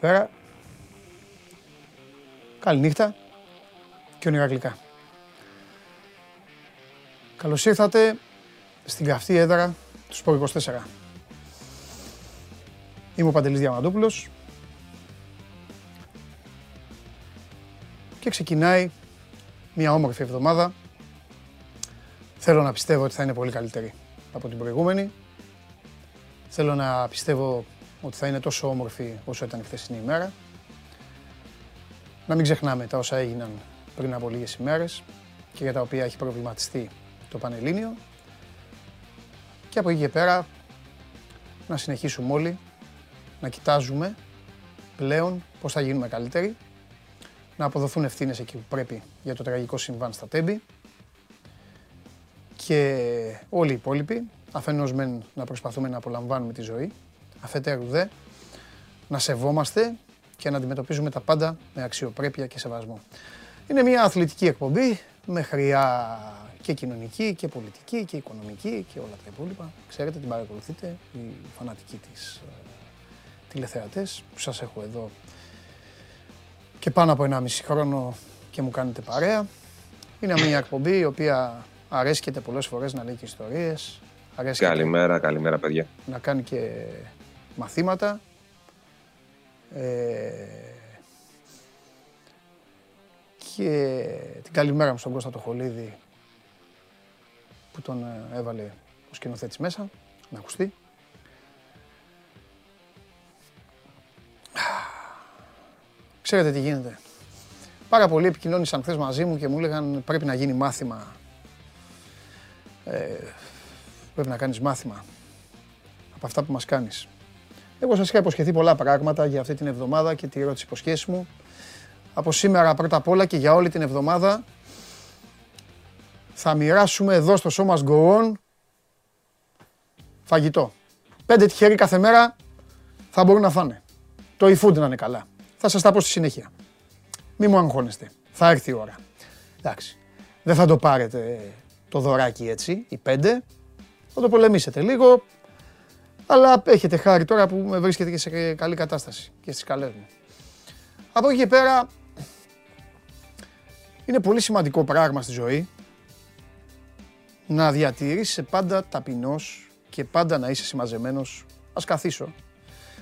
Καλημέρα. Καλησπέρα. Καληνύχτα και όνειρα γλυκά. Καλώς ήρθατε στην καυτή έδρα του Σπορ 24. Είμαι ο Παντελής Διαμαντούπουλος και ξεκινάει μια όμορφη εβδομάδα. Θέλω να πιστεύω ότι θα είναι πολύ καλύτερη από την προηγούμενη. Θέλω να πιστεύω ότι θα είναι τόσο όμορφη όσο ήταν η χθεσινή ημέρα. Να μην ξεχνάμε τα όσα έγιναν πριν από λίγες ημέρες και για τα οποία έχει προβληματιστεί το Πανελλήνιο. Και από εκεί και πέρα να συνεχίσουμε όλοι να κοιτάζουμε πλέον πώς θα γίνουμε καλύτεροι, να αποδοθούν ευθύνες εκεί που πρέπει για το τραγικό συμβάν στα Τέμπη και όλοι οι υπόλοιποι, αφενός μεν να προσπαθούμε να απολαμβάνουμε τη ζωή, αφετέρου δε να σεβόμαστε και να αντιμετωπίζουμε τα πάντα με αξιοπρέπεια και σεβασμό. Είναι μια αθλητική εκπομπή με χρειά και κοινωνική και πολιτική και οικονομική και όλα τα υπόλοιπα. Ξέρετε, την παρακολουθείτε, οι φανατικοί της ε, τηλεθεατές που σας έχω εδώ και πάνω από 1,5 χρόνο και μου κάνετε παρέα. Είναι μια εκπομπή η οποία αρέσκεται πολλές φορές να λέει και ιστορίες. Καλημέρα, καλημέρα παιδιά. Να κάνει και μαθήματα. Ε, και την καλημέρα μου στον Κώστα το Χολίδη που τον ε, έβαλε ο σκηνοθέτης μέσα, να ακουστεί. Ξέρετε τι γίνεται. Πάρα πολλοί επικοινώνησαν χθες μαζί μου και μου έλεγαν πρέπει να γίνει μάθημα. Ε, πρέπει να κάνεις μάθημα από αυτά που μας κάνεις. Εγώ σας είχα υποσχεθεί πολλά πράγματα για αυτή την εβδομάδα και τη ερώτηση υποσχέσης μου. Από σήμερα πρώτα απ' όλα και για όλη την εβδομάδα θα μοιράσουμε εδώ στο σώμα Go φαγητό. Πέντε τυχεροί κάθε μέρα θα μπορούν να φάνε. Το e-food να είναι καλά. Θα σας τα πω στη συνέχεια. Μη μου αγχώνεστε. Θα έρθει η ώρα. Εντάξει. Δεν θα το πάρετε το δωράκι έτσι, οι πέντε. Θα το πολεμήσετε λίγο. Αλλά έχετε χάρη τώρα που με βρίσκετε και σε καλή κατάσταση και στις καλές μου. Από εκεί και πέρα είναι πολύ σημαντικό πράγμα στη ζωή να διατηρήσει πάντα ταπεινός και πάντα να είσαι συμμαζεμένος. Ας καθίσω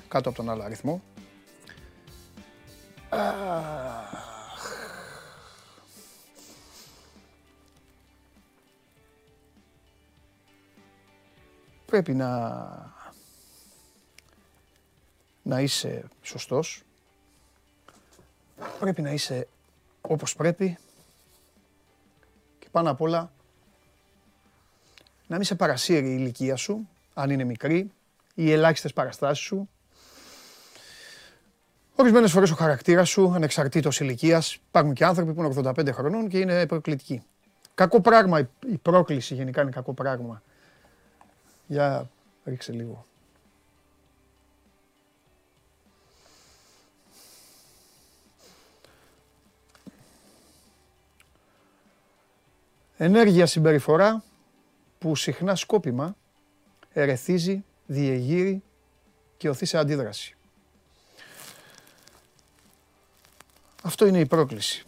κάτω από τον άλλο αριθμό. Πρέπει να, να είσαι σωστός. Πρέπει να είσαι όπως πρέπει. Και πάνω απ' όλα να μην σε παρασύρει η ηλικία σου, αν είναι μικρή, ή οι ελάχιστες παραστάσεις σου, Ορισμένες φορές ο χαρακτήρας σου, ανεξαρτήτως ηλικίας, υπάρχουν και άνθρωποι που είναι 85 χρονών και είναι προκλητικοί. Κακό πράγμα η πρόκληση γενικά είναι κακό πράγμα. Για ρίξε λίγο. Ενέργεια συμπεριφορά που συχνά σκόπιμα ερεθίζει, διεγείρει και οθεί σε αντίδραση. Αυτό είναι η πρόκληση.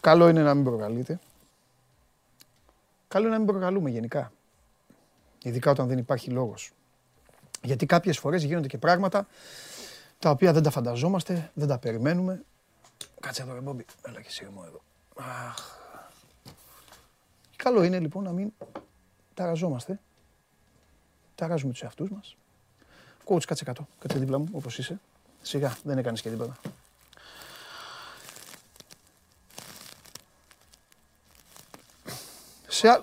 Καλό είναι να μην προκαλείτε. Καλό είναι να μην προκαλούμε γενικά. Ειδικά όταν δεν υπάρχει λόγος. Γιατί κάποιες φορές γίνονται και πράγματα τα οποία δεν τα φανταζόμαστε, δεν τα περιμένουμε. Κάτσε εδώ ρε Μπόμπι, έλα και σύρμο εδώ. Αχ. Καλό είναι λοιπόν να μην ταραζόμαστε. Ταράζουμε τους εαυτούς μας. Coach, κάτσε κάτω. Κάτσε δίπλα μου, όπως είσαι. Σιγά, δεν έκανες και τίποτα. Σε α...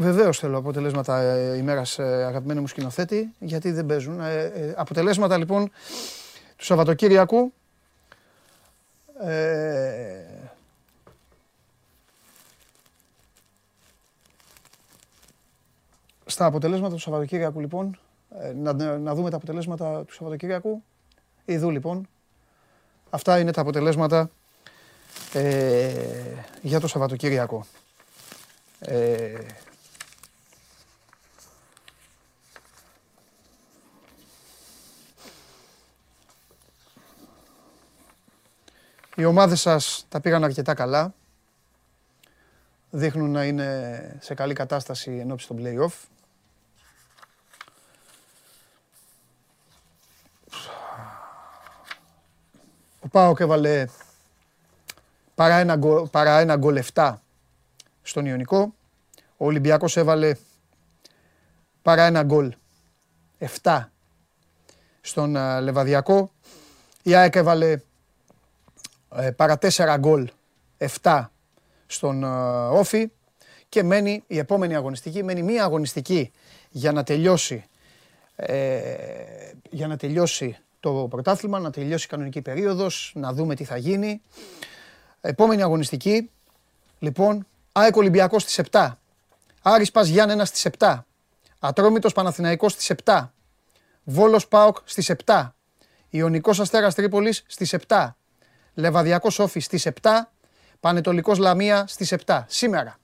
Βεβαίως θέλω αποτελέσματα ε, ημέρα, ε, αγαπημένοι μου σκηνοθέτη, γιατί δεν παίζουν. Ε, αποτελέσματα λοιπόν του Σαββατοκύριακου. στα αποτελέσματα του Σαββατοκύριακου λοιπόν, ε, να, να δούμε τα αποτελέσματα του Σαββατοκύριακου. Ιδού λοιπόν. Αυτά είναι τα αποτελέσματα ε, για το Σαββατοκύριακο. Ε, Οι ομάδες σας τα πήγαν αρκετά καλά. Δείχνουν να είναι σε καλή κατάσταση εν ώψη των play-off. Ο Πάοκ έβαλε παρά ένα, γκολ, παρά ένα γκολ 7 στον Ιωνικό. Ο Ολυμπιακός έβαλε παρά ένα γκολ 7 στον uh, Λεβαδιακό. Η ΑΕΚ έβαλε ε, παρά 4 γκολ 7 στον uh, Όφη και μένει η επόμενη αγωνιστική, μένει μία αγωνιστική για να τελειώσει ε, για να τελειώσει το πρωτάθλημα, να τελειώσει η κανονική περίοδος, να δούμε τι θα γίνει. Επόμενη αγωνιστική, λοιπόν, ΑΕΚ Ολυμπιακός στις 7. Άρης Πας Γιάννενα στις 7. Ατρόμητος Παναθηναϊκός στις 7. Βόλος ΠΑΟΚ στις 7. Ιωνικός Αστέρας Τρίπολης στις 7. Λεβαδιακός Όφης στις 7. Πανετολικός Λαμία στις 7. Σήμερα.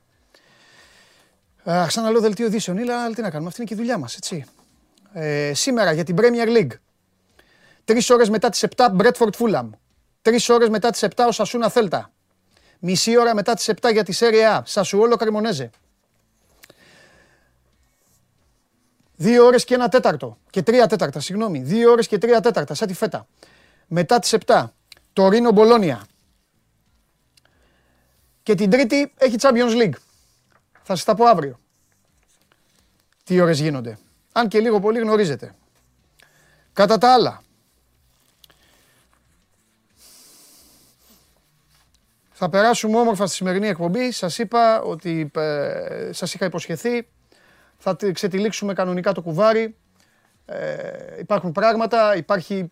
ξαναλέω δελτίο ειδήσεων, αλλά τι να κάνουμε, αυτή είναι και η δουλειά μας, έτσι. Ε, σήμερα για την Premier League. Τρεις ώρες μετά τις 7 Μπρέτφορντ Φούλαμ. Τρεις ώρες μετά τις 7 ο Σασούνα Θέλτα. Μισή ώρα μετά τις 7 για τη Σέρια Σασουόλο Καρμονέζε. Δύο ώρες και ένα τέταρτο. Και τρία τέταρτα, συγγνώμη. Δύο ώρες και τρία τέταρτα, σαν τη φέτα. Μετά τις 7 το Ρήνο Μπολόνια. Και την Τρίτη έχει Champions League. Θα σας τα πω αύριο. Τι ώρες γίνονται. Αν και λίγο πολύ γνωρίζετε. Κατά τα άλλα, Θα περάσουμε όμορφα στη σημερινή εκπομπή. Σας είπα ότι ε, σας είχα υποσχεθεί. Θα ξετυλίξουμε κανονικά το κουβάρι. Ε, υπάρχουν πράγματα, υπάρχει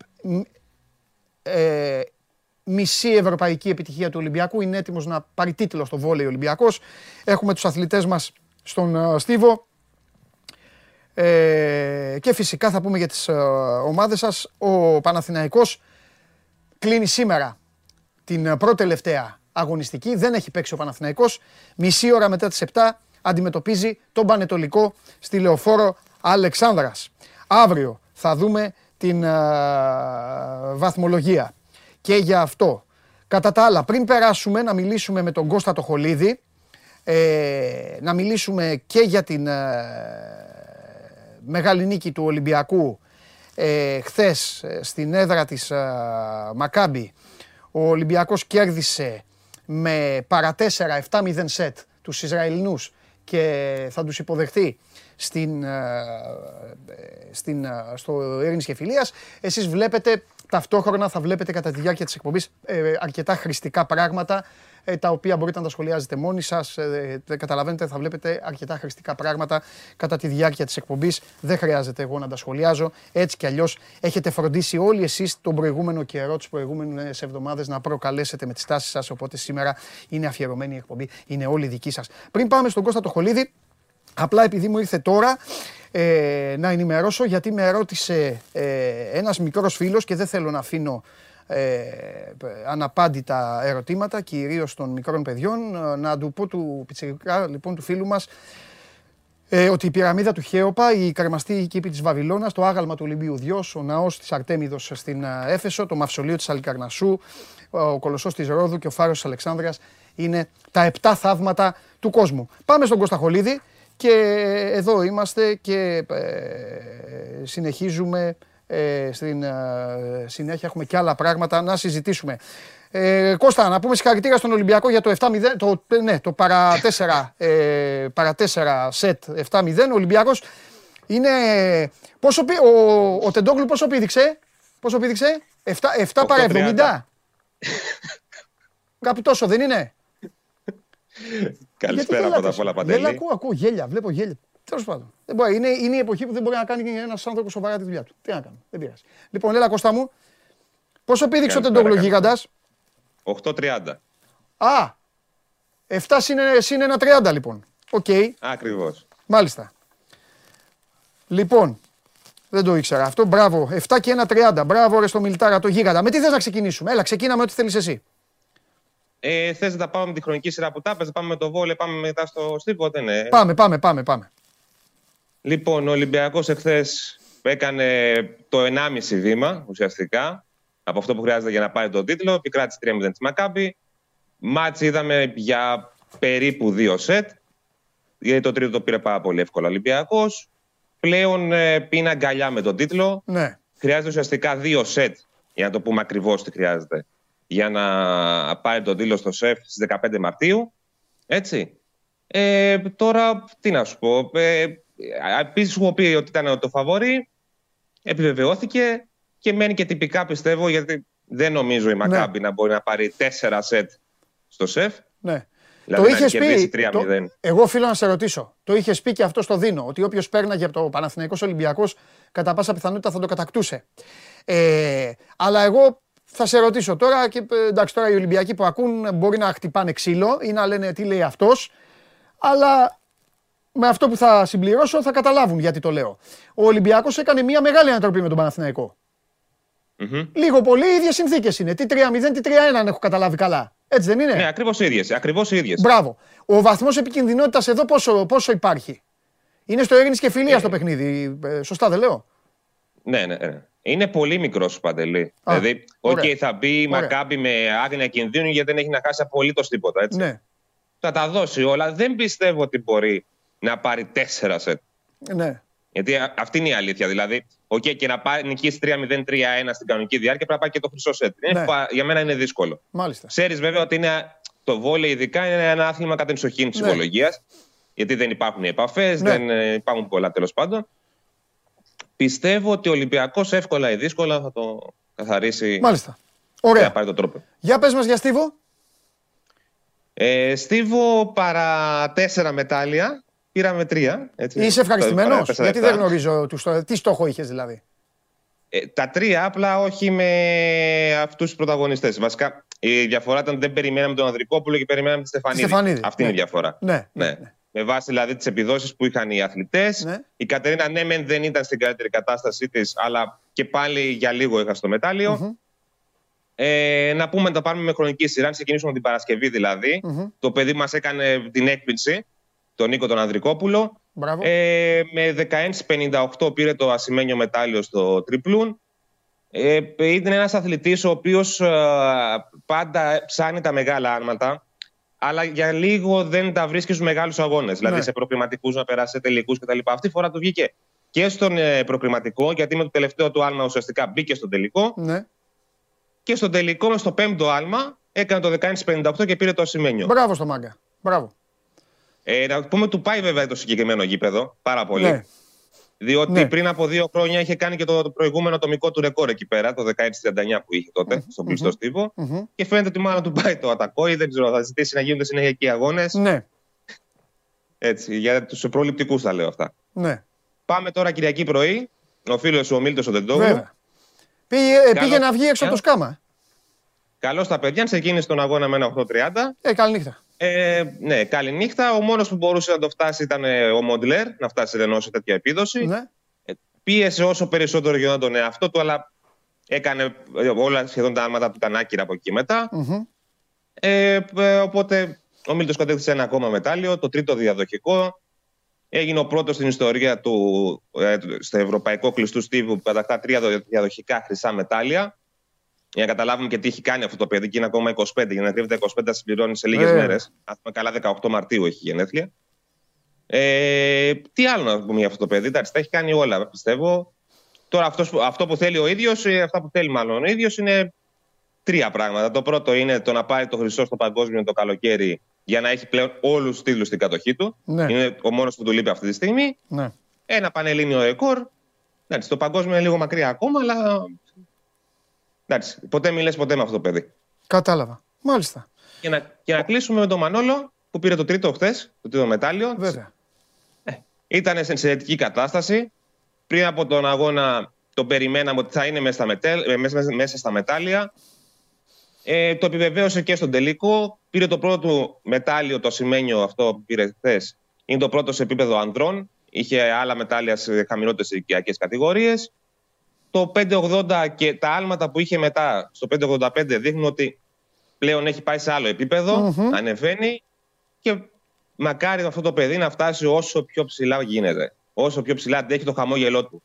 ε, μισή ευρωπαϊκή επιτυχία του Ολυμπιακού. Είναι έτοιμος να πάρει τίτλο στο βόλεϊ Ολυμπιακός. Έχουμε τους αθλητές μας στον ε, Στίβο. Ε, και φυσικά θα πούμε για τις ε, ομάδες σας. Ο Παναθηναϊκός κλείνει σήμερα την πρώτη τελευταία αγωνιστική. Δεν έχει παίξει ο Παναθηναϊκός. Μισή ώρα μετά τις 7 αντιμετωπίζει τον Πανετολικό στη Λεωφόρο Αλεξάνδρας. Αύριο θα δούμε την βαθμολογία. Και για αυτό. Κατά τα άλλα, πριν περάσουμε να μιλήσουμε με τον Κώστα το Χολίδη, ε, να μιλήσουμε και για την μεγάλη νίκη του Ολυμπιακού ε, χθες ε, στην έδρα της Μακάμπη. Ο Ολυμπιακός κέρδισε με παρά 4-7-0 σετ τους Ισραηλινούς και θα τους υποδεχθεί στην, ε, στην, ε, στο Ειρήνης και Φιλίας. Εσείς βλέπετε, ταυτόχρονα θα βλέπετε κατά τη διάρκεια της εκπομπής ε, αρκετά χρηστικά πράγματα ε, τα οποία μπορείτε να τα σχολιάζετε μόνοι σας. Ε, καταλαβαίνετε, θα βλέπετε αρκετά χρηστικά πράγματα κατά τη διάρκεια της εκπομπής. Δεν χρειάζεται εγώ να τα σχολιάζω. Έτσι κι αλλιώς έχετε φροντίσει όλοι εσείς τον προηγούμενο καιρό, τις προηγούμενες εβδομάδες να προκαλέσετε με τις τάσεις σας. Οπότε σήμερα είναι αφιερωμένη η εκπομπή. Είναι όλη δική σας. Πριν πάμε στον Κώστα το Χολίδη, Απλά επειδή μου ήρθε τώρα ε, να ενημερώσω γιατί με ρώτησε ε, ένας μικρός φίλος και δεν θέλω να αφήνω ε, αναπάντητα ερωτήματα, κυρίως των μικρών παιδιών. Να του πω του πιτσιρικά, λοιπόν, του φίλου μας, ε, ότι η πυραμίδα του Χέοπα, η καρμαστή κήπη της Βαβυλώνας, το άγαλμα του Ολυμπίου Διός, ο ναός της Αρτέμιδος στην Έφεσο, το μαυσολείο της Αλικαρνασού, ο κολοσσός της Ρόδου και ο φάρος της Αλεξάνδρειας είναι τα επτά θαύματα του κόσμου. Πάμε στον Κωσταχολίδη και εδώ είμαστε και ε, συνεχίζουμε ε, στην ε, συνέχεια έχουμε και άλλα πράγματα να συζητήσουμε. Ε, Κώστα, να πούμε συγχαρητήρια στον Ολυμπιακό για το 7-0, το, ναι, το παρα 4, ε, παρα 4 σετ 7-0. Ο Ολυμπιακός είναι, πόσο, ο, ο Τεντόγλου πόσο πήδηξε, πόσο πήδηξε, 7, 7 παρα 70. Κάπου τόσο δεν είναι; Καλησπέρα πρώτα απ' όλα Παντελή. Δεν ακούω, ακούω γέλια, βλέπω γέλια. Τέλος πάντων. Δεν μπορεί. Είναι, είναι η εποχή που δεν μπορεί να κάνει ένας άνθρωπος σοβαρά τη δουλειά του. Τι να κάνω. Δεν πειράζει. Λοιπόν, έλα Κώστα μου. Πόσο πήδηξε ο Τεντόγλου γίγαντας; 8.30. Α! 7 συν ένα 30 λοιπόν. Ok. Okay. Ακριβώς. Μάλιστα. Λοιπόν, δεν το ήξερα αυτό. Μπράβο. 7 και 1 30. Μπράβο, ρε στο Μιλτάρα το γίγαντα. Με τι θες να ξεκινήσουμε; Έλα, ξεκίναμε ό,τι θέλεις εσύ. Ε, Θες να τα πάμε με τη χρονική σειρά που τα πες, πάμε με το βόλε, πάμε μετά στο στίβο, δεν είναι. Πάμε, πάμε, πάμε, πάμε. Λοιπόν, ο Ολυμπιακός εχθές έκανε το 1,5 βήμα ουσιαστικά. από αυτό που χρειάζεται για να πάρει τον τίτλο. Επικράτησε 3-0 της Μακάμπη. Μάτς είδαμε για περίπου δύο σετ. Γιατί το τρίτο το πήρε πάρα πολύ εύκολα ο Ολυμπιακός. Πλέον ε, πίνει αγκαλιά με τον τίτλο. Ναι. Χρειάζεται ουσιαστικά δύο σετ, για να το πούμε ακριβώς τι χρειάζεται, για να πάρει τον τίτλο στο ΣΕΦ στις 15 Μαρτίου. Έτσι. Ε, τώρα, τι να σου πω. Ε, Επίσης, σου πει ότι ήταν το φαβόρι. Επιβεβαιώθηκε και μένει και τυπικά πιστεύω, γιατί δεν νομίζω η Μακάμπη ναι. να μπορεί να πάρει τέσσερα σετ στο ΣΕΦ. Ναι. Δηλαδή το είχες πει. Το, εγώ οφείλω να σε ρωτήσω. Το είχες πει και αυτό στο Δίνο. Ότι όποιος πέρναγε από το Παναθηναϊκός Ολυμπιακός, κατά πάσα πιθανότητα θα το κατακτούσε. Ε, αλλά εγώ θα σε ρωτήσω τώρα. Και ε, εντάξει, τώρα οι Ολυμπιακοί που ακούν μπορεί να χτυπάνε ξύλο ή να λένε τι λέει αυτός. Αλλά με αυτό που θα συμπληρώσω θα καταλάβουν γιατί το λέω. Ο Ολυμπιακός έκανε μια μεγάλη ανατροπή με τον Παναθηναϊκό. Mm-hmm. Λίγο πολύ οι ίδιες συνθήκες είναι. Τι 3-0, τι 3-1, αν έχω καταλάβει καλά. Έτσι δεν είναι; Ναι, ακριβώς οι ίδιες. Ακριβώς οι ίδιες. Μπράβο. Ο βαθμός επικινδυνότητας εδώ πόσο, πόσο υπάρχει; Είναι στο ειρήνη και φιλία στο παιχνίδι. Ε, σωστά δεν λέω; Ναι, ναι. ναι. Είναι πολύ μικρό ο Παντελή. Α, δηλαδή, ok, okay, θα μπει η Μακάμπη με άγνοια κινδύνου γιατί δεν έχει να χάσει απολύτως τίποτα. Έτσι. Ναι. Θα τα δώσει όλα. Δεν πιστεύω ότι μπορεί να πάρει τέσσερα σετ. Ναι. Γιατί αυτή είναι η αλήθεια. Δηλαδή, okay, και να πάει νικήσει 3-0-3-1 στην κανονική διάρκεια πρέπει να πάει και το χρυσό σετ. Ναι. Για μένα είναι δύσκολο. Μάλιστα. Ξέρεις βέβαια ότι είναι, το βόλεϊ ειδικά είναι ένα άθλημα κατά την ψυχή τη ναι. Γιατί δεν υπάρχουν επαφές, ναι. δεν ε, υπάρχουν πολλά τέλος πάντων. Πιστεύω ότι ο Ολυμπιακός εύκολα ή δύσκολα θα το καθαρίσει. Μάλιστα. Ωραία. πάρει τον τρόπο. Για πες μας για Στίβο. Ε, Στίβο παρά τέσσερα μετάλλια. Πήραμε τρία. Έτσι. Είσαι ευχαριστημένος; Γιατί δεν γνωρίζω τι στόχο είχες δηλαδή; Ε, τα τρία απλά όχι με αυτούς τους πρωταγωνιστές. Βασικά η διαφορά ήταν ότι δεν περιμέναμε τον Ανδρικόπουλο και περιμέναμε τη Στεφανίδη. Στεφανίδη. Αυτή είναι η ναι. διαφορά. Ναι, ναι. ναι. Με βάση δηλαδή τις επιδόσεις που είχαν οι αθλητές. Ναι. Η Κατερίνα ναι, δεν ήταν στην καλύτερη κατάστασή της, αλλά και πάλι για λίγο είχα στο μεταλλιο mm-hmm. Ε, να πούμε να τα πάρουμε με χρονική σειρά, να ξεκινήσουμε την Παρασκευή δηλαδή. Mm-hmm. Το παιδί μας έκανε την έκπληξη τον Νίκο τον Ανδρικόπουλο. Ε, με 16-58 πήρε το ασημένιο μετάλλιο στο τριπλούν. Ε, είναι ένας αθλητής ο οποίος ε, πάντα ψάνει τα μεγάλα άρματα αλλά για λίγο δεν τα βρίσκεις στους μεγάλους αγώνες. Δηλαδή ναι. σε προκριματικούς να περάσει σε τελικούς κτλ. Αυτή τη φορά το βγήκε και στον ε, προκριματικό, γιατί με το τελευταίο του άλμα ουσιαστικά μπήκε στον τελικό. Ναι. Και στον τελικό, με στο πέμπτο άλμα, έκανε το 16-58 και πήρε το ασημένιο. Μπράβο στο μάγκα. Μπράβο. Ε, να πούμε του πάει βέβαια το συγκεκριμένο γήπεδο πάρα πολύ. Ναι. Διότι ναι. πριν από δύο χρόνια είχε κάνει και το, προηγούμενο ατομικό του ρεκόρ εκεί πέρα, το 1639 που είχε τότε, mm-hmm. στον πληστό στίβο. Mm-hmm. Και φαίνεται ότι μάλλον του πάει το ατακό ή δεν ξέρω, θα ζητήσει να γίνονται συνέχεια εκεί αγώνες. Ναι. Έτσι, για τους προληπτικούς τα λέω αυτά. Ναι. Πάμε τώρα Κυριακή πρωί. Ο φίλος ο Μίλτος ο Τεντόγλου. Πήγε, πήγε να βγει έξω από το σκάμα. Καλώς τα παιδιά, ξεκίνησε τον αγώνα με ένα 8.30. Ε, καλή νύχτα. Ε, ναι, καλή νύχτα. Ο μόνος που μπορούσε να το φτάσει ήταν ε, ο Μοντλέρ, να φτάσει ενώ σε τέτοια επίδοση. Ναι. Ε, πίεσε όσο περισσότερο γινόταν τον εαυτό του, αλλά έκανε ε, όλα σχεδόν τα άλματα που ήταν άκυρα από εκεί μετά. Mm-hmm. Ε, οπότε ο Μίλτος κατέκτησε ένα ακόμα μετάλλιο, το τρίτο διαδοχικό. Έγινε ο πρώτος στην ιστορία του ε, στο ευρωπαϊκό κλειστού στίβου που κατακτά τρία διαδοχικά χρυσά μετάλλια. Για να καταλάβουμε και τι έχει κάνει αυτό το παιδί, και είναι ακόμα 25. Για να κρύβεται 25 θα συμπληρώνει σε λίγες ε. μέρες. Αν πούμε καλά, 18 Μαρτίου έχει γενέθλια. Ε, τι άλλο να πούμε για αυτό το παιδί. Εντάξει, τα έχει κάνει όλα, πιστεύω. Τώρα αυτός, αυτό που θέλει ο ίδιος, ε, αυτά που θέλει μάλλον ο ίδιος, είναι τρία πράγματα. Το πρώτο είναι το να πάρει το χρυσό στο παγκόσμιο το καλοκαίρι για να έχει πλέον όλους τους τίτλους στην κατοχή του. Ναι. Είναι ο μόνος που του λείπει αυτή τη στιγμή. Ναι. Ένα πανελλήνιο ρεκόρ. Εντάξει, το παγκόσμιο είναι λίγο μακριά ακόμα, αλλά Εντάξει, ποτέ μιλέ ποτέ με αυτό το παιδί. Κατάλαβα. Μάλιστα. Και να, και να κλείσουμε με τον Μανόλο που πήρε το τρίτο χθες, το τρίτο μετάλλιο. Βέβαια. Ε, ήταν σε ενσαιρετική κατάσταση. Πριν από τον αγώνα τον περιμέναμε ότι θα είναι μέσα στα, μετέλ, ε, μέσα, μέσα στα μετάλλια. Ε, το επιβεβαίωσε και στον τελικό. Πήρε το πρώτο μετάλλιο, το ασημένιο αυτό που πήρε χθες. Είναι το πρώτο σε επίπεδο ανδρών. Είχε άλλα μετάλλια σε χαμηλότερες ηλικιακές κατηγορίες το 580 και τα άλματα που είχε μετά στο 585 δείχνουν ότι πλέον έχει πάει σε άλλο ανεβαίνει και μακάρι αυτό το παιδί να φτάσει όσο πιο ψηλά γίνεται. Όσο πιο ψηλά αντέχει το χαμόγελό του.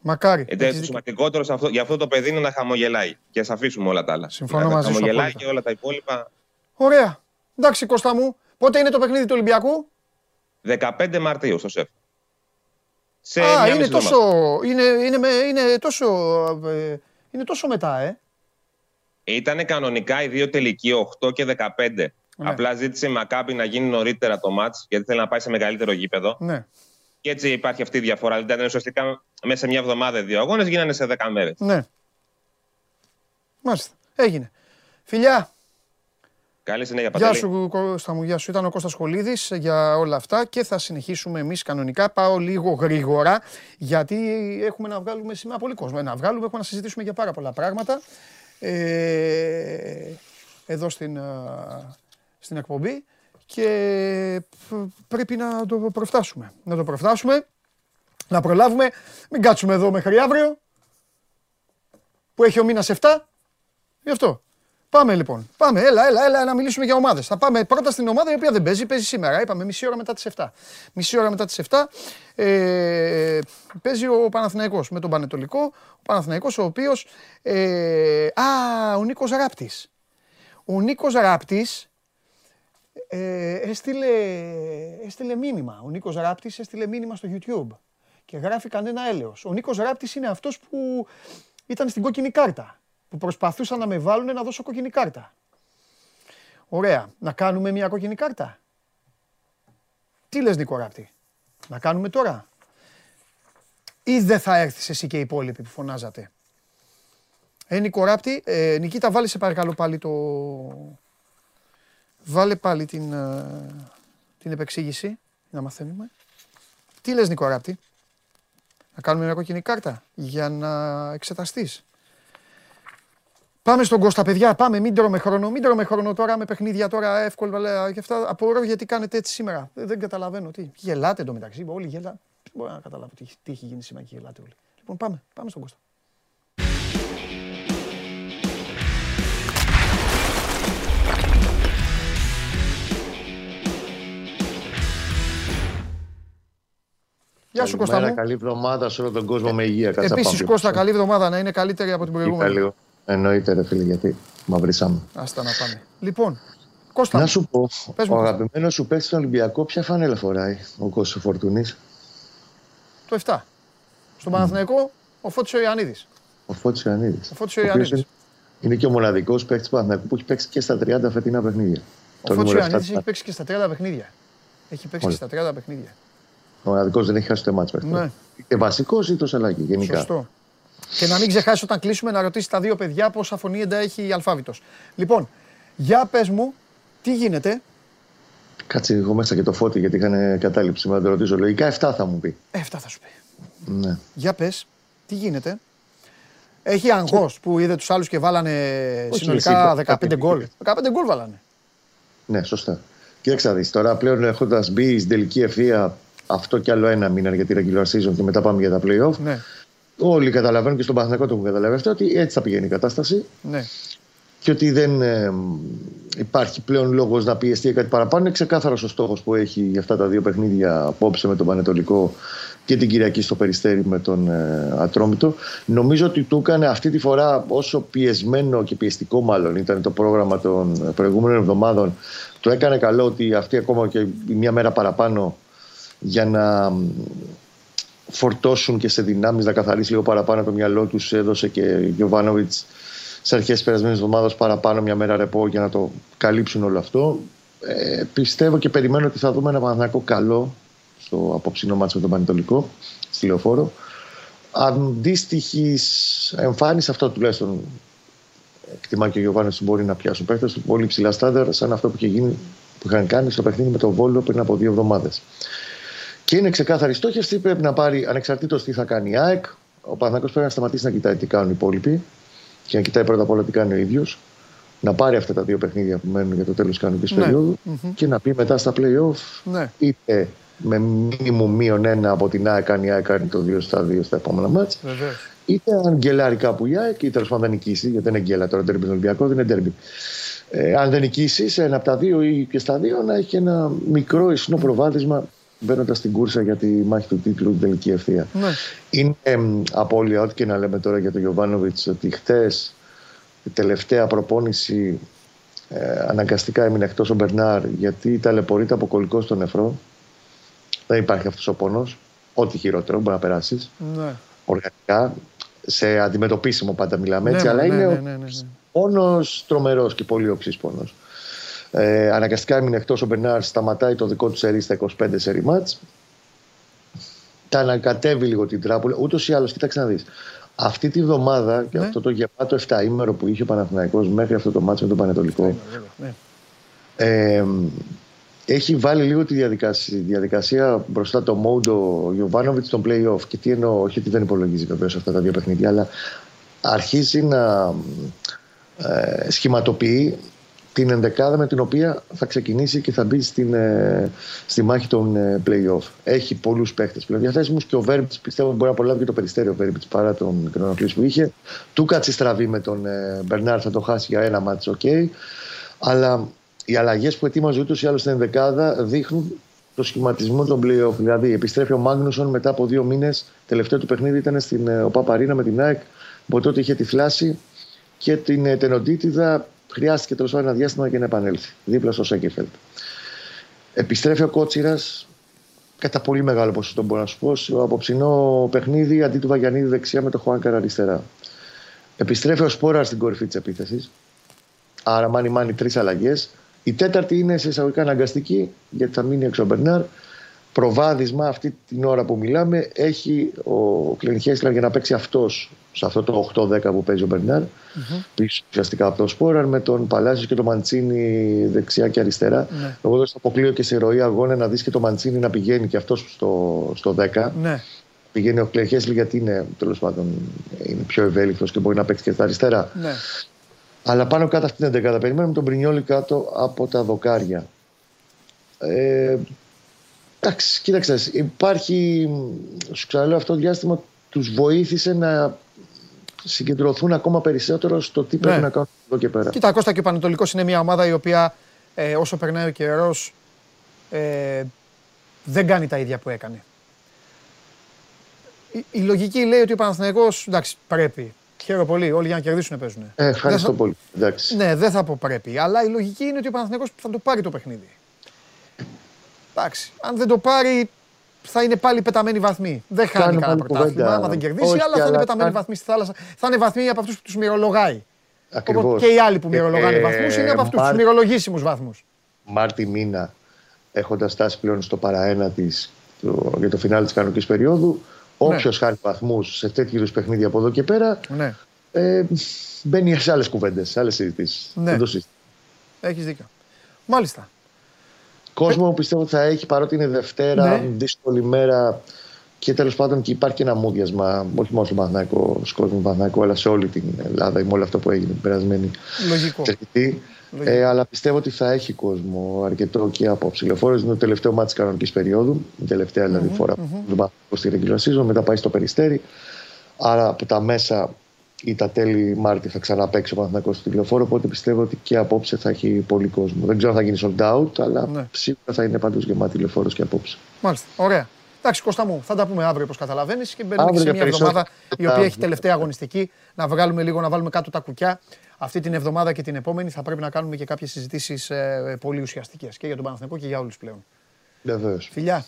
Μακάρι. Γιατί το σημαντικότερο σε αυτό, για αυτό το παιδί είναι να χαμογελάει και να αφήσουμε όλα τα άλλα. Συμφωνώ μαζί σου. Να χαμογελάει και όλα τα υπόλοιπα. Ωραία. Εντάξει, Κώστα μου. Πότε είναι το παιχνίδι του Ολυμπιακού; 15 Μαρτίου στο ΣΕΦ. Σε Α, είναι τόσο, είναι, είναι, είναι, τόσο, ε, είναι τόσο μετά, ε. Ήταν κανονικά οι δύο τελικοί 8 και 15. Ναι. Απλά ζήτησε η Μακάμπη να γίνει νωρίτερα το μάτς, γιατί θέλει να πάει σε μεγαλύτερο γήπεδο. Ναι. Και έτσι υπάρχει αυτή η διαφορά. Δηλαδή ήταν ουσιαστικά μέσα σε μια εβδομάδα δύο αγώνες, γίνανε σε 10 μέρες. Ναι. Μάλιστα. Έγινε. Φιλιά. Καλή συνέχεια, Γεια σου, Κώστα μου. Γεια σου. Ήταν ο Κώστας Χολίδης για όλα αυτά και θα συνεχίσουμε εμείς κανονικά. Πάω λίγο γρήγορα γιατί έχουμε να βγάλουμε σήμερα πολύ κόσμο. Να βγάλουμε, έχουμε να συζητήσουμε για πάρα πολλά πράγματα. Ε, εδώ στην, στην εκπομπή και πρέπει να το προφτάσουμε. Να το προφτάσουμε, να προλάβουμε, μην κάτσουμε εδώ μέχρι αύριο που έχει ο μήνας 7. Γι' αυτό. Πάμε λοιπόν. Πάμε, έλα, έλα, έλα να μιλήσουμε για ομάδες. Θα πάμε πρώτα στην ομάδα η οποία δεν παίζει, παίζει σήμερα. Είπαμε μισή ώρα μετά τις 7. Μισή ώρα μετά τις 7 ε, παίζει ο Παναθηναϊκός με τον Πανετολικό. Ο Παναθηναϊκός ο οποίος. Ε, α, ο Νίκος Ράπτης. Ο Νίκος Ράπτης ε, έστειλε, έστειλε μήνυμα. Ο Νίκος Ράπτης έστειλε μήνυμα στο YouTube και γράφει κανένα έλεος. Ο Νίκος Ράπτης είναι αυτός που ήταν στην κόκκινη κάρτα, που προσπαθούσαν να με βάλουν να δώσω κόκκινη κάρτα. Ωραία. Να κάνουμε μια κόκκινη κάρτα. Τι λες Νίκο Ράπτη; Να κάνουμε τώρα; Ή δεν θα έρθεις εσύ και οι υπόλοιποι που φωνάζατε; Ε, Νίκο Ράπτη, ε, Νικήτα βάλει σε παρακαλώ πάλι το, Βάλε πάλι την, ε, την επεξήγηση, να μαθαίνουμε. Τι λες Νικοράπτη, να κάνουμε μια κόκκινη κάρτα για να εξεταστείς. Πάμε στον Κώστα, παιδιά. Πάμε. Μην τρώμε χρόνο. Μην τρώμε χρόνο τώρα με παιχνίδια τώρα εύκολα και αυτά. Απορώ γιατί κάνετε έτσι σήμερα. Δεν, καταλαβαίνω τι. Γελάτε εντωμεταξύ. Όλοι γελάτε. Δεν μπορώ να καταλάβω τι, τι έχει γίνει σήμερα και γελάτε όλοι. Λοιπόν, πάμε. Πάμε στον Κώστα. Γεια σου Κώστα μου. Καλή εβδομάδα σε όλο τον κόσμο με υγεία. Επίσης Κώστα, καλή εβδομάδα να είναι καλύτερη από την προηγούμενη. Καλή. Εννοείται ρε φίλε, γιατί μαυρίσαμε. Άστα να πάμε. Λοιπόν, Κώστα Να σου πω, Πες ο αγαπημένος σου παίκτης στον Ολυμπιακό, ποια φανέλα φοράει ο Κώστας Φορτούνη. Το 7. Στον Παναθηναϊκό, ο Φώτης ο Ιωαννίδης. Ο Φώτης ο Ιωαννίδης. Ο Φώτης ο Ιωαννίδης. Είναι και ο μοναδικός παίκτης του Παναθηναϊκού που έχει παίξει και στα 30 φετινά παιχνίδια. Ο Φώτης ο Ιωαννίδης έχει παίξει και στα 30 παιχνίδια. Έχει παίξει και στα 30 παιχνίδια. Ο μοναδικός δεν έχει χάσει το μάτσο Ναι. Είτε βασικό είτε το σελάκι γενικά. Σωστό. Και να μην ξεχάσεις όταν κλείσουμε να ρωτήσεις τα δύο παιδιά πόσα φωνήεντα έχει η Αλφάβητος. Λοιπόν, για πες μου, τι γίνεται; Κάτσε εγώ μέσα και το φώτι γιατί είχαν κατάληψη. Να το ρωτήσω. Λογικά 7 θα μου πει. 7 θα σου πει. Ναι. Για πες, τι γίνεται; Έχει αγχώ που είδε τους άλλους και βάλανε Όχι, συνολικά 15 γκολ. 15 γκολ βάλανε. Ναι, σωστά. Κοίταξε δεις τώρα πλέον έχοντας μπει στην τελική ευθεία αυτό κι άλλο ένα μήνα για τη regular season και μετά πάμε για τα playoff. Ναι. Όλοι καταλαβαίνουν και στον Παναθηναϊκό το έχουν καταλάβει αυτό ότι έτσι θα πηγαίνει η κατάσταση. Ναι. Και ότι δεν ε, υπάρχει πλέον λόγος να πιεστεί για κάτι παραπάνω. Είναι ξεκάθαρος ο στόχος που έχει για αυτά τα δύο παιχνίδια απόψε με τον Πανετολικό και την Κυριακή στο Περιστέρι με τον ε, Ατρόμητο. Νομίζω ότι του έκανε αυτή τη φορά όσο πιεσμένο και πιεστικό μάλλον ήταν το πρόγραμμα των προηγούμενων εβδομάδων. Το έκανε καλό ότι αυτή ακόμα και μια μέρα παραπάνω για να φορτώσουν και σε δυνάμεις να καθαρίσει λίγο παραπάνω το μυαλό τους. Έδωσε και ο Γιωβάνοβιτς σε αρχές τη περασμένης εβδομάδας παραπάνω μια μέρα ρεπό για να το καλύψουν όλο αυτό. Ε, πιστεύω και περιμένω ότι θα δούμε ένα Παναθηναϊκό καλό στο απόψινό μάτσο με τον Πανετολικό στη λεωφόρο. Αντίστοιχη εμφάνιση, αυτό τουλάχιστον εκτιμά και ο Γιωβάνο μπορεί να πιάσουν παίχτε πολύ ψηλά στάνταρ, σαν αυτό που, είχε γίνει, που είχαν κάνει στο παιχνίδι με τον Βόλο πριν από δύο εβδομάδες. Και είναι ξεκάθαρη στόχευση. Πρέπει να πάρει ανεξαρτήτως τι θα κάνει η ΑΕΚ. Ο Παναγιώ πρέπει να σταματήσει να κοιτάει τι κάνουν οι υπόλοιποι και να κοιτάει πρώτα απ' όλα τι κάνει ο ίδιο. Να πάρει αυτά τα δύο παιχνίδια που μένουν για το τέλος της κανονικής ναι. περίοδου και να πει μετά στα playoff ναι. είτε με μήνυμο μείον ένα από την ΑΕΚ, αν η ΑΕΚ κάνει το 2 στα 2 στα επόμενα μάτια. Είτε αν γκελάρει κάπου η ΑΕΚ, ή τέλος πάντων νικήσει, γιατί δεν είναι γκέλα τώρα, τέρμπι Ολυμπιακό, δεν είναι τέρμπι. Ε, αν δεν νικήσει ένα από τα δύο ή και στα δύο, να έχει ένα μικρό ισνό προβάδισμα μπαίνοντας στην κούρσα για τη μάχη του τίτλου την τελική ευθεία. Ναι. Είναι ε, απώλεια, ό,τι και να λέμε τώρα για τον Γιωβάνοβιτς, ότι χθες η τελευταία προπόνηση ε, αναγκαστικά έμεινε εκτός ο Μπερνάρ γιατί ταλαιπωρείται από κολλικό στο νεφρό. Δεν υπάρχει αυτός ο πόνος. Ό,τι χειρότερο μπορεί να περάσεις. Ναι. Οργανικά. Σε αντιμετωπίσιμο πάντα μιλάμε έτσι, ναι, αλλά ναι, είναι ναι, ναι, ναι, πόνος τρομερός και πολύ οξύς πόνος. Ε, αναγκαστικά έμεινε εκτός ο Μπερνάρ, σταματάει το δικό του σερί στα 25 σερί μάτς. Τα ανακατεύει λίγο την τράπουλα. Ούτως ή άλλως, κοίταξε να δεις. Αυτή τη βδομάδα και ναι. αυτό το γεμάτο 7 ήμερο που είχε ο Παναθηναϊκός μέχρι αυτό το μάτσο με τον Πανετολικό. Ναι. Ε, έχει βάλει λίγο τη διαδικασία, διαδικασία μπροστά το Μόντο Γιωβάνοβιτς στον playoff. Και τι εννοώ, όχι ότι δεν υπολογίζει βεβαίως αυτά τα δύο παιχνίδια, αλλά αρχίζει να ε, σχηματοποιεί την ενδεκάδα με την οποία θα ξεκινήσει και θα μπει στην, ε, στη μάχη των ε, play-off. Έχει πολλούς παίχτε πλέον διαθέσιμου και ο Βέρμπιτς πιστεύω μπορεί να απολαύει και το περιστέριο Βέρμπιτς παρά τον κρονοκλής που είχε. Του κάτσει στραβή με τον ε, Μπερνάρ, θα το χάσει για ένα μάτσο, ok. Okay. Αλλά οι αλλαγές που ετοίμαζε ούτως ή άλλως στην ενδεκάδα δείχνουν το σχηματισμό των play-off. Δηλαδή, επιστρέφει ο Μάγνουσον μετά από δύο μήνες. Τελευταίο του παιχνίδι ήταν στην ε, OPAP Arena με την ΑΕΚ. Από τότε είχε τη θλάση και την ε, τενοντίτιδα χρειάστηκε τέλος πάντων ένα διάστημα για να επανέλθει δίπλα στο Σένκεφελντ. Επιστρέφει ο Κότσιρας κατά πολύ μεγάλο ποσοστό, μπορώ να σου πω, στο απόψινό παιχνίδι αντί του Βαγιανίδη δεξιά με το Χουάνκαρ αριστερά. Επιστρέφει ο Σπόρα στην κορυφή της επίθεσης. Άρα, μάνι μάνι τρεις αλλαγές. Η τέταρτη είναι σε εισαγωγικά αναγκαστική, γιατί θα μείνει έξω ο Μπερνάρ προβάδισμα αυτή την ώρα που μιλάμε έχει ο Κλέν Χέσλερ για να παίξει αυτός σε αυτό το 8-10 που παίζει ο Μπερνάρ. Mm-hmm. Πίσω ουσιαστικά από το Σπόραρ με τον Παλάσιο και τον Μαντσίνη δεξιά και αριστερά. Mm-hmm. Εγώ εδώ στο αποκλείω και σε ροή αγώνα να δεις και το Μαντσίνη να πηγαίνει και αυτός στο, στο 10. Mm-hmm. Πηγαίνει ο Κλέν Χέσλερ γιατί είναι τέλος πάντων είναι πιο ευέλικτος και μπορεί να παίξει και στα αριστερά. Ναι. Αλλά πάνω κάτω αυτή την 11 περιμένουμε τον Πρινιόλη κάτω από τα δοκάρια. Ε, Εντάξει, κοίταξε, υπάρχει, σου ξαναλέω αυτό το διάστημα τους βοήθησε να συγκεντρωθούν ακόμα περισσότερο στο τι πρέπει ναι. να κάνουν εδώ και πέρα. Κοίτα, Κώστα και ο Πανετολικός είναι μια ομάδα η οποία ε, όσο περνάει ο καιρός ε, δεν κάνει τα ίδια που έκανε. Η, η λογική λέει ότι ο Παναθηναϊκός, εντάξει, πρέπει. Χαίρομαι πολύ. Όλοι για να κερδίσουν παίζουν. Ε, ευχαριστώ πολύ. Εντάξει. Ναι, δεν θα πω πρέπει. Αλλά η λογική είναι ότι ο Παναθηναϊκός θα το πάρει το παιχνίδι. Εντάξει. Αν δεν το πάρει, θα είναι πάλι πεταμένοι βαθμοί. Δεν χάνει κανένα πρωτάθλημα, άμα δεν κερδίσει, Όχι, αλλά θα είναι πεταμένοι βαθμοί στη θάλασσα. Θα είναι βαθμοί από αυτούς που τους μυρολογάει. Ακριβώς. Και οι άλλοι που μυρολογάνε ε, βαθμούς είναι από αυτούς τους μυρολογήσιμους βαθμούς. Μάρτι μήνα, έχοντας φτάσει πλέον στο παραένα τη για το φινάλι της κανονικής περίοδου, όποιος ναι. χάνει βαθμούς σε τέτοιου είδους παιχνίδια από εδώ και πέρα, ναι. ε, μπαίνει σε άλλες κουβέντες, σε άλλες συζητήσεις. Ναι. Έχεις δίκιο. Μάλιστα. Κόσμο πιστεύω ότι θα έχει παρότι είναι Δευτέρα, ναι. δύσκολη μέρα και τέλος πάντων και υπάρχει και ένα μούδιασμα, όχι μόνο στον Παναθηναϊκό, κόσμο Παναθηναϊκό, αλλά σε όλη την Ελλάδα με όλο αυτό που έγινε την περασμένη Λογικό. Ε, αλλά πιστεύω ότι θα έχει κόσμο αρκετό και απόψε. Λεωφόρο είναι το τελευταίο μάτι της κανονικής περίοδου, η τελευταία δηλαδή, mm-hmm, φορά mm-hmm. που στη regular μετά πάει στο περιστέρι. Άρα από τα μέσα ή τα τέλη Μάρτη θα ξαναπέξει ο Παναθηναϊκός στο τηλεφόρο. Οπότε πιστεύω ότι και απόψε θα έχει πολύ κόσμο. Δεν ξέρω αν θα γίνει sold out, αλλά ναι. σίγουρα θα είναι παντού γεμάτη τηλεφόρος και απόψε. Μάλιστα. Ωραία. Εντάξει, Κώστα μου, θα τα πούμε αύριο όπως καταλαβαίνεις και μπαίνουμε σε μια εβδομάδα η οποία έχει τελευταία αγωνιστική. Να βγάλουμε λίγο, να βάλουμε κάτω τα κουκιά. Αυτή την εβδομάδα και την επόμενη θα πρέπει να κάνουμε και κάποιες συζητήσεις ε, πολύ ουσιαστικές και για τον Παναθηναϊκό και για όλους πλέον. Βεβαίως. Φιλιά.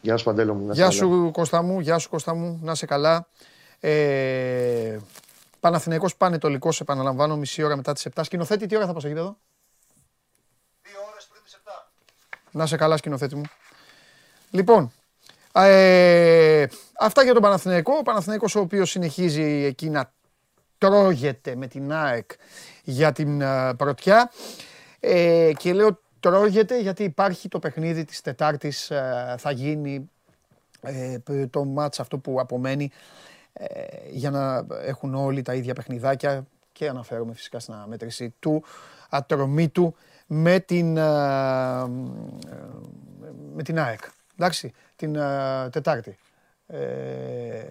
Γεια σου Παντέλο μου. Γεια σου Κώστα μου, γεια σου Κώστα μου, να σε καλά. Ε, Παναθηναϊκός Πανετολικός, επαναλαμβάνω, μισή ώρα μετά τις 7. Σκηνοθέτη, τι ώρα θα πας εκεί εδώ; Δύο ώρες πριν τις 7. Να σε καλά, σκηνοθέτη μου. Λοιπόν, ε, αυτά για τον Παναθηναϊκό. Ο Παναθηναϊκός ο οποίος συνεχίζει εκεί να τρώγεται με την ΑΕΚ για την uh, πρωτιά. Ε, και λέω τρώγεται γιατί υπάρχει το παιχνίδι της Τετάρτης, uh, θα γίνει ε, το μάτς αυτό που απομένει ε, για να έχουν όλοι τα ίδια παιχνιδάκια και αναφέρομαι φυσικά στην αναμέτρηση του Ατρομήτου με την, ε, ε, με την ΑΕΚ. Εντάξει, την Τετάρτη. Ε,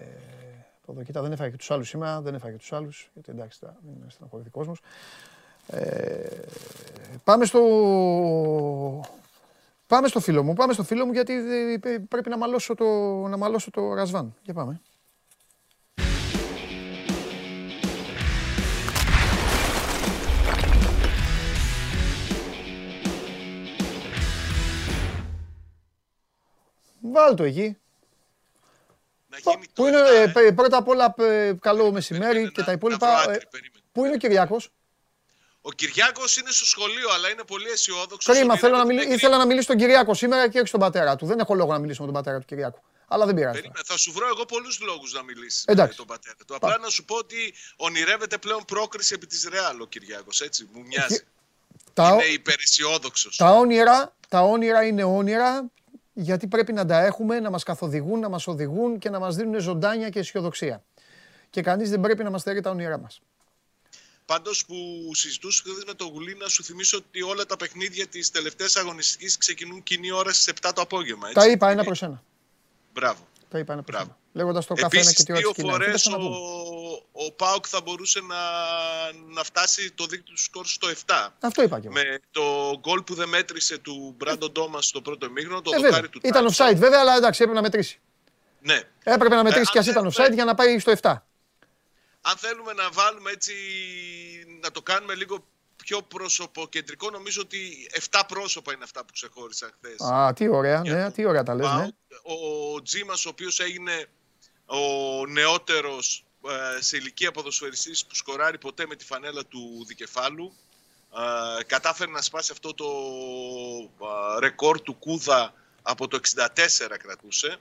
εδώ κοίτα, δεν έφαγε και τους άλλους σήμερα, δεν έφαγε και τους άλλους, γιατί εντάξει, δεν είναι στεναχωρηθεί κόσμος. Ε, πάμε στο... Πάμε στο φίλο μου, πάμε στο φίλο μου γιατί ε, πρέπει να μαλώσω το, να μαλώσω το Ρασβάν. Για πάμε. Βάλ το εκεί. Να γίνει Πού το είναι, 7, ε, ε. πε- πρώτα απ' όλα ε, καλό μεσημέρι Περίμενε και να- τα να υπόλοιπα. βρω ε, άκρη, περίμενε. Πού είναι ο Κυριάκος. Ο Κυριάκος είναι στο σχολείο, αλλά είναι πολύ αισιόδοξος. Κρίμα, θέλω να μιλήσω, ήθελα να μιλήσω στον Κυριάκο σήμερα και όχι στον πατέρα του. Δεν έχω λόγο να μιλήσω με τον πατέρα του Κυριάκου. Αλλά δεν πειράζει. Περίμενε, θα σου βρω εγώ πολλούς λόγους να μιλήσεις Εντάξει. με τον πατέρα του. Απλά να σου πω ότι ονειρεύεται πλέον πρόκριση επί της Ρεάλ ο Κυριάκος. Έτσι, μου μοιάζει. Τα, Είναι υπεραισιόδοξος. τα, όνειρα, τα όνειρα είναι όνειρα γιατί πρέπει να τα έχουμε, να μας καθοδηγούν, να μας οδηγούν και να μας δίνουν ζωντάνια και αισιοδοξία. Και κανείς δεν πρέπει να μας στερεί τα όνειρά μας. Πάντως που συζητούσες χθες με τον Γουλή, να σου θυμίσω ότι όλα τα παιχνίδια της τελευταίας αγωνιστικής ξεκινούν κοινή ώρα στις 7 το απόγευμα. Έτσι. Τα είπα ένα προς ένα. Μπράβο. Τα είπα ένα προς Μπράβο. ένα. Λέγοντας το καθένα Επίσης, και τι ώρα δύο της κυλάει. φορές Δεν θα ο, τα πούμε; ο Πάουκ θα μπορούσε να, να φτάσει το δίκτυο του σκορ στο 7. Αυτό είπα και εγώ. Με το γκολ που δεν μέτρησε του Μπράντον Τόμας στο πρώτο ημίχρονο, το Ε, βέβαια. δοκάρι του Ήταν Τάτσο. offside βέβαια, αλλά εντάξει, έπρεπε να μετρήσει. Ναι. Έπρεπε να μετρήσει αν κι ας ήταν θέλουμε- offside για να πάει στο 7. Αν θέλουμε να βάλουμε έτσι, να το κάνουμε λίγο πιο προσωποκεντρικό, νομίζω ότι 7 πρόσωπα είναι αυτά που ξεχώρισαν χθες. Α, τι ωραία, Για ναι, το τι ωραία τα λες, ναι. Ο Τζίμας, ο οποίος έγινε ο νεότερος ε, σε ηλικία ποδοσφαιριστής που σκοράρει ποτέ με τη φανέλα του δικεφάλου. Ε, κατάφερε να σπάσει αυτό το ε, ρεκόρ του Κούδα από το 64 κρατούσε.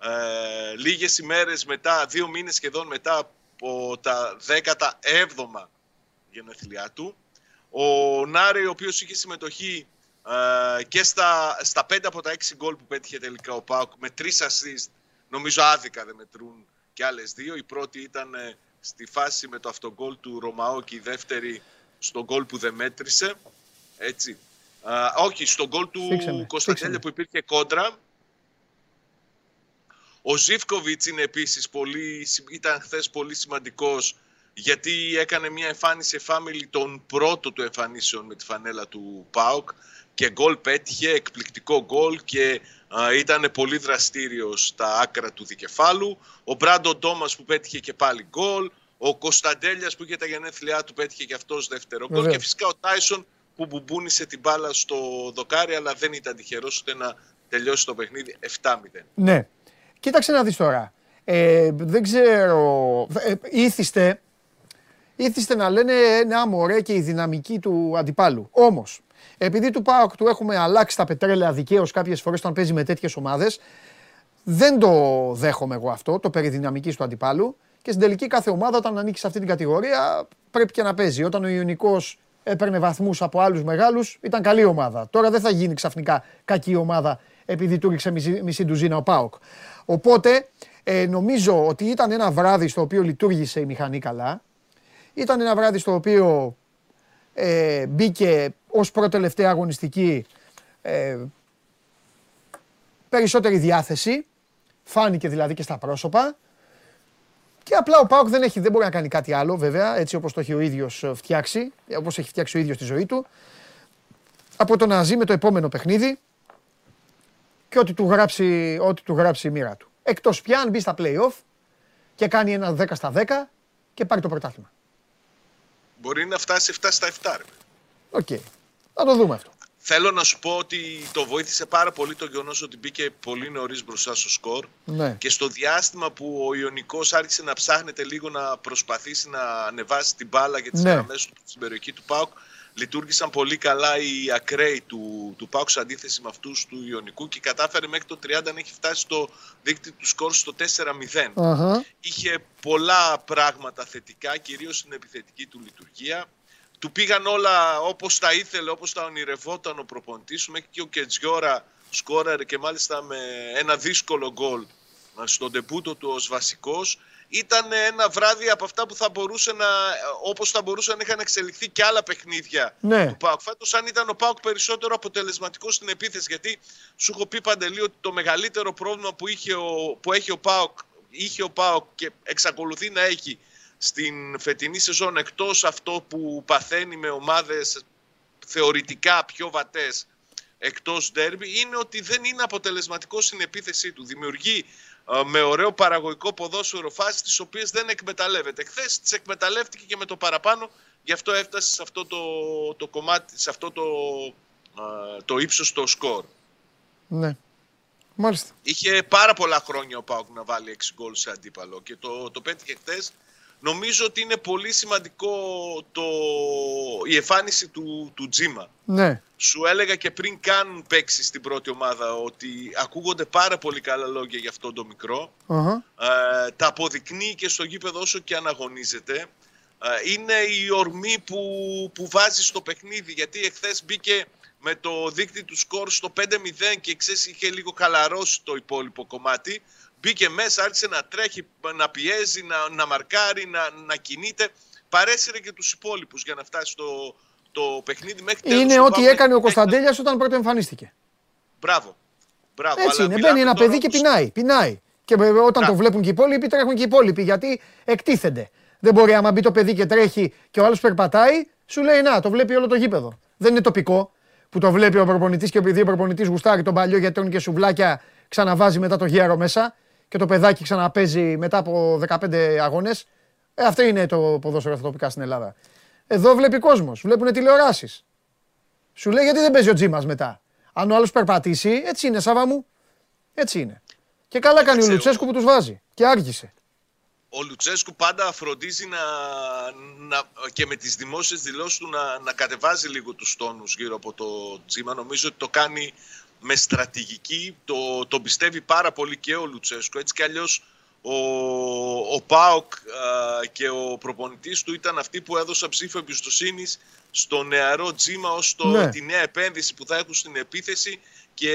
Ε, λίγες ημέρες μετά, δύο μήνες σχεδόν μετά από τα 17 γενέθλιά του. Ο Νάρη, ο οποίος είχε συμμετοχή ε, και στα, στα 5 από τα 6 γκολ που πέτυχε τελικά ο Πάουκ με 3 assist, νομίζω άδικα δεν μετρούν και άλλες δύο. Η πρώτη ήταν ε, στη φάση με το αυτογκόλ του Ρωμαό και η δεύτερη στο γκολ που δεν μέτρησε. Έτσι. Ε, όχι, στο γκολ του Σφίξε με, Κωνσταντέλια σφίξε που υπήρχε κόντρα. Ο Ζίβκοβιτς είναι επίσης πολύ, ήταν χθες πολύ σημαντικός γιατί έκανε μια εμφάνιση εφάμιλη τον πρώτο του εμφανίσεων με τη φανέλα του ΠΑΟΚ και γκολ πέτυχε, εκπληκτικό γκολ και α, ήταν πολύ δραστήριος στα άκρα του δικεφάλου. Ο Μπράντον Τόμας που πέτυχε και πάλι γκολ. Ο Κωνσταντέλιας που είχε τα γενέθλιά του πέτυχε και αυτός δεύτερο γκολ. Βεβαίως. Και φυσικά ο Τάισον που μπουμπούνισε την μπάλα στο δοκάρι αλλά δεν ήταν τυχερός ούτε να τελειώσει το παιχνίδι 7-0. Ναι. Κοίταξε να δεις τώρα. Ε, δεν ξέρω. Ε, ήθιστε, ήθιστε να λένε ένα μωρέ και η δυναμική του αντιπάλου. Όμως, επειδή του ΠΑΟΚ του έχουμε αλλάξει τα πετρέλαια δικαίως κάποιες φορές όταν παίζει με τέτοιες ομάδες, δεν το δέχομαι εγώ αυτό, το περί δυναμικής του αντιπάλου. Και στην τελική κάθε ομάδα όταν ανήκει σε αυτή την κατηγορία πρέπει και να παίζει. Όταν ο Ιωνικός έπαιρνε βαθμούς από άλλους μεγάλους ήταν καλή ομάδα. Τώρα δεν θα γίνει ξαφνικά κακή ομάδα επειδή του ρίξε μισή, μισή ντουζίνα ο ΠΑΟΚ. Οπότε ε, νομίζω ότι ήταν ένα βράδυ στο οποίο λειτουργήσε η μηχανή καλά. Ήταν ένα βράδυ στο οποίο ε, μπήκε ως προτελευταία αγωνιστική ε, περισσότερη διάθεση. Φάνηκε δηλαδή και στα πρόσωπα. Και απλά ο Πάοκ δεν, έχει, δεν μπορεί να κάνει κάτι άλλο, βέβαια, έτσι όπως το έχει ο ίδιος ε, φτιάξει, όπως έχει φτιάξει ο ίδιος τη ζωή του, από το να ζει με το επόμενο παιχνίδι και ό,τι του γράψει, ό,τι του γράψει η μοίρα του. Εκτός πια αν μπει στα play-off και κάνει ένα 10 στα 10 και πάρει το πρωτάθλημα. Μπορεί να φτάσει 7 στα 7. Ρε. Οκ. Θα το δούμε αυτό. Θέλω να σου πω ότι το βοήθησε πάρα πολύ το γεγονός ότι μπήκε πολύ νωρίς μπροστά στο σκορ. Ναι. Και στο διάστημα που ο Ιωνικός άρχισε να ψάχνεται λίγο να προσπαθήσει να ανεβάσει την μπάλα για τις Ναι. γραμμές του στην περιοχή του ΠΑΟΚ, λειτουργήσαν πολύ καλά οι ακραίοι του, του ΠΑΟΚ σε αντίθεση με αυτούς του Ιωνικού και κατάφερε μέχρι το 30 να έχει φτάσει στο δίκτυο του σκορ στο 4-0 Αχα. είχε πολλά πράγματα θετικά, κυρίως στην επιθετική του λειτουργία. Του πήγαν όλα όπως τα ήθελε, όπως τα ονειρευόταν ο προπονητής του. Μέχρι και ο Κετζιόρα σκόραρε και μάλιστα με ένα δύσκολο γκολ στον τεπούτο του ως βασικός. Ήταν ένα βράδυ από αυτά που θα μπορούσε να, όπως θα μπορούσαν να είχαν εξελιχθεί και άλλα παιχνίδια Ναι. του ΠΑΟΚ. Φέτος αν ήταν ο ΠΑΟΚ περισσότερο αποτελεσματικός στην επίθεση, γιατί σου έχω πει Παντελή ότι το μεγαλύτερο πρόβλημα που, είχε ο, που έχει ο ΠΑΟΚ, είχε ο ΠΑΟΚ και εξακολουθεί να έχει στην φετινή σεζόν εκτός αυτό που παθαίνει με ομάδες θεωρητικά πιο βατές εκτός ντέρμπι είναι ότι δεν είναι αποτελεσματικός στην επίθεσή του. Δημιουργεί ε, με ωραίο παραγωγικό ποδόσφαιρο φάσεις τις οποίες δεν εκμεταλλεύεται. Χθες τις εκμεταλλεύτηκε και με το παραπάνω, γι' αυτό έφτασε σε αυτό το, το κομμάτι, σε αυτό το, ε, το ύψος το σκορ. Ναι. Μάλιστα. Είχε πάρα πολλά χρόνια ο Πάουκ να βάλει 6 γκολ σε αντίπαλο και το, το πέτυχε χθες. Νομίζω ότι είναι πολύ σημαντικό το, η εμφάνιση του, του Τζίμα. Ναι. Σου έλεγα και πριν καν παίξει στην πρώτη ομάδα ότι ακούγονται πάρα πολύ καλά λόγια για αυτόν τον μικρό. Αχα. Ε, τα αποδεικνύει και στο γήπεδο όσο και αναγωνίζεται. Ε, είναι η ορμή που, που βάζει στο παιχνίδι γιατί εχθές μπήκε με το δίκτυο του σκορ στο 5-0 και ξέρεις είχε λίγο χαλαρώσει το υπόλοιπο κομμάτι. Μπήκε μέσα, άρχισε να τρέχει, να πιέζει, να, να μαρκάρει, να, να κινείται. Παρέσυρε και τους υπόλοιπους για να φτάσει στο το παιχνίδι μέχρι τέλος. Είναι του ό,τι Παύλου. έκανε ο Κωνσταντέλιας όταν πρώτο εμφανίστηκε. Μπράβο. Μπράβο. Έτσι αλλά είναι. μιλάμε Μπαίνει ένα τώρα παιδί και όμως- πεινάει. πεινάει. Και ε, όταν το Μπράβο. βλέπουν και οι υπόλοιποι, τρέχουν και οι υπόλοιποι. Γιατί εκτίθενται. Δεν μπορεί άμα μπει το παιδί και τρέχει και ο άλλος περπατάει, σου λέει να, το βλέπει όλο το γήπεδο. Δεν είναι τοπικό που το βλέπει ο προπονητής και επειδή ο προπονητής γουστάρει τον παλιό γιατί τρώνε και σουβλάκια, ξαναβάζει μετά το γέρο μέσα και το παιδάκι ξαναπέζει μετά από 15 αγώνες. Ε, αυτό είναι το ποδόσφαιρο στα τοπικά στην Ελλάδα. Εδώ βλέπει κόσμος, βλέπουν τηλεοράσεις. Σου λέει γιατί δεν παίζει ο Τζίμας μετά; Αν ο άλλος περπατήσει, έτσι είναι, Σάβα μου. Έτσι είναι. Και καλά κάνει ο Κοίταξε, Λουτσέσκου που τους βάζει. Και άργησε. ο Λουτσέσκου πάντα φροντίζει να, να, και με τις δημόσιες δηλώσεις του να, να κατεβάζει λίγο τους τόνους γύρω από το τζίμα. Νομίζω ότι το κάνει με στρατηγική, το, το πιστεύει πάρα πολύ και ο Λουτσέσκου. Έτσι κι αλλιώς ο, ο ΠΑΟΚ α, και ο προπονητής του ήταν αυτοί που έδωσαν ψήφο εμπιστοσύνη στο νεαρό τζίμα ως το, Ναι. τη νέα επένδυση που θα έχουν στην επίθεση και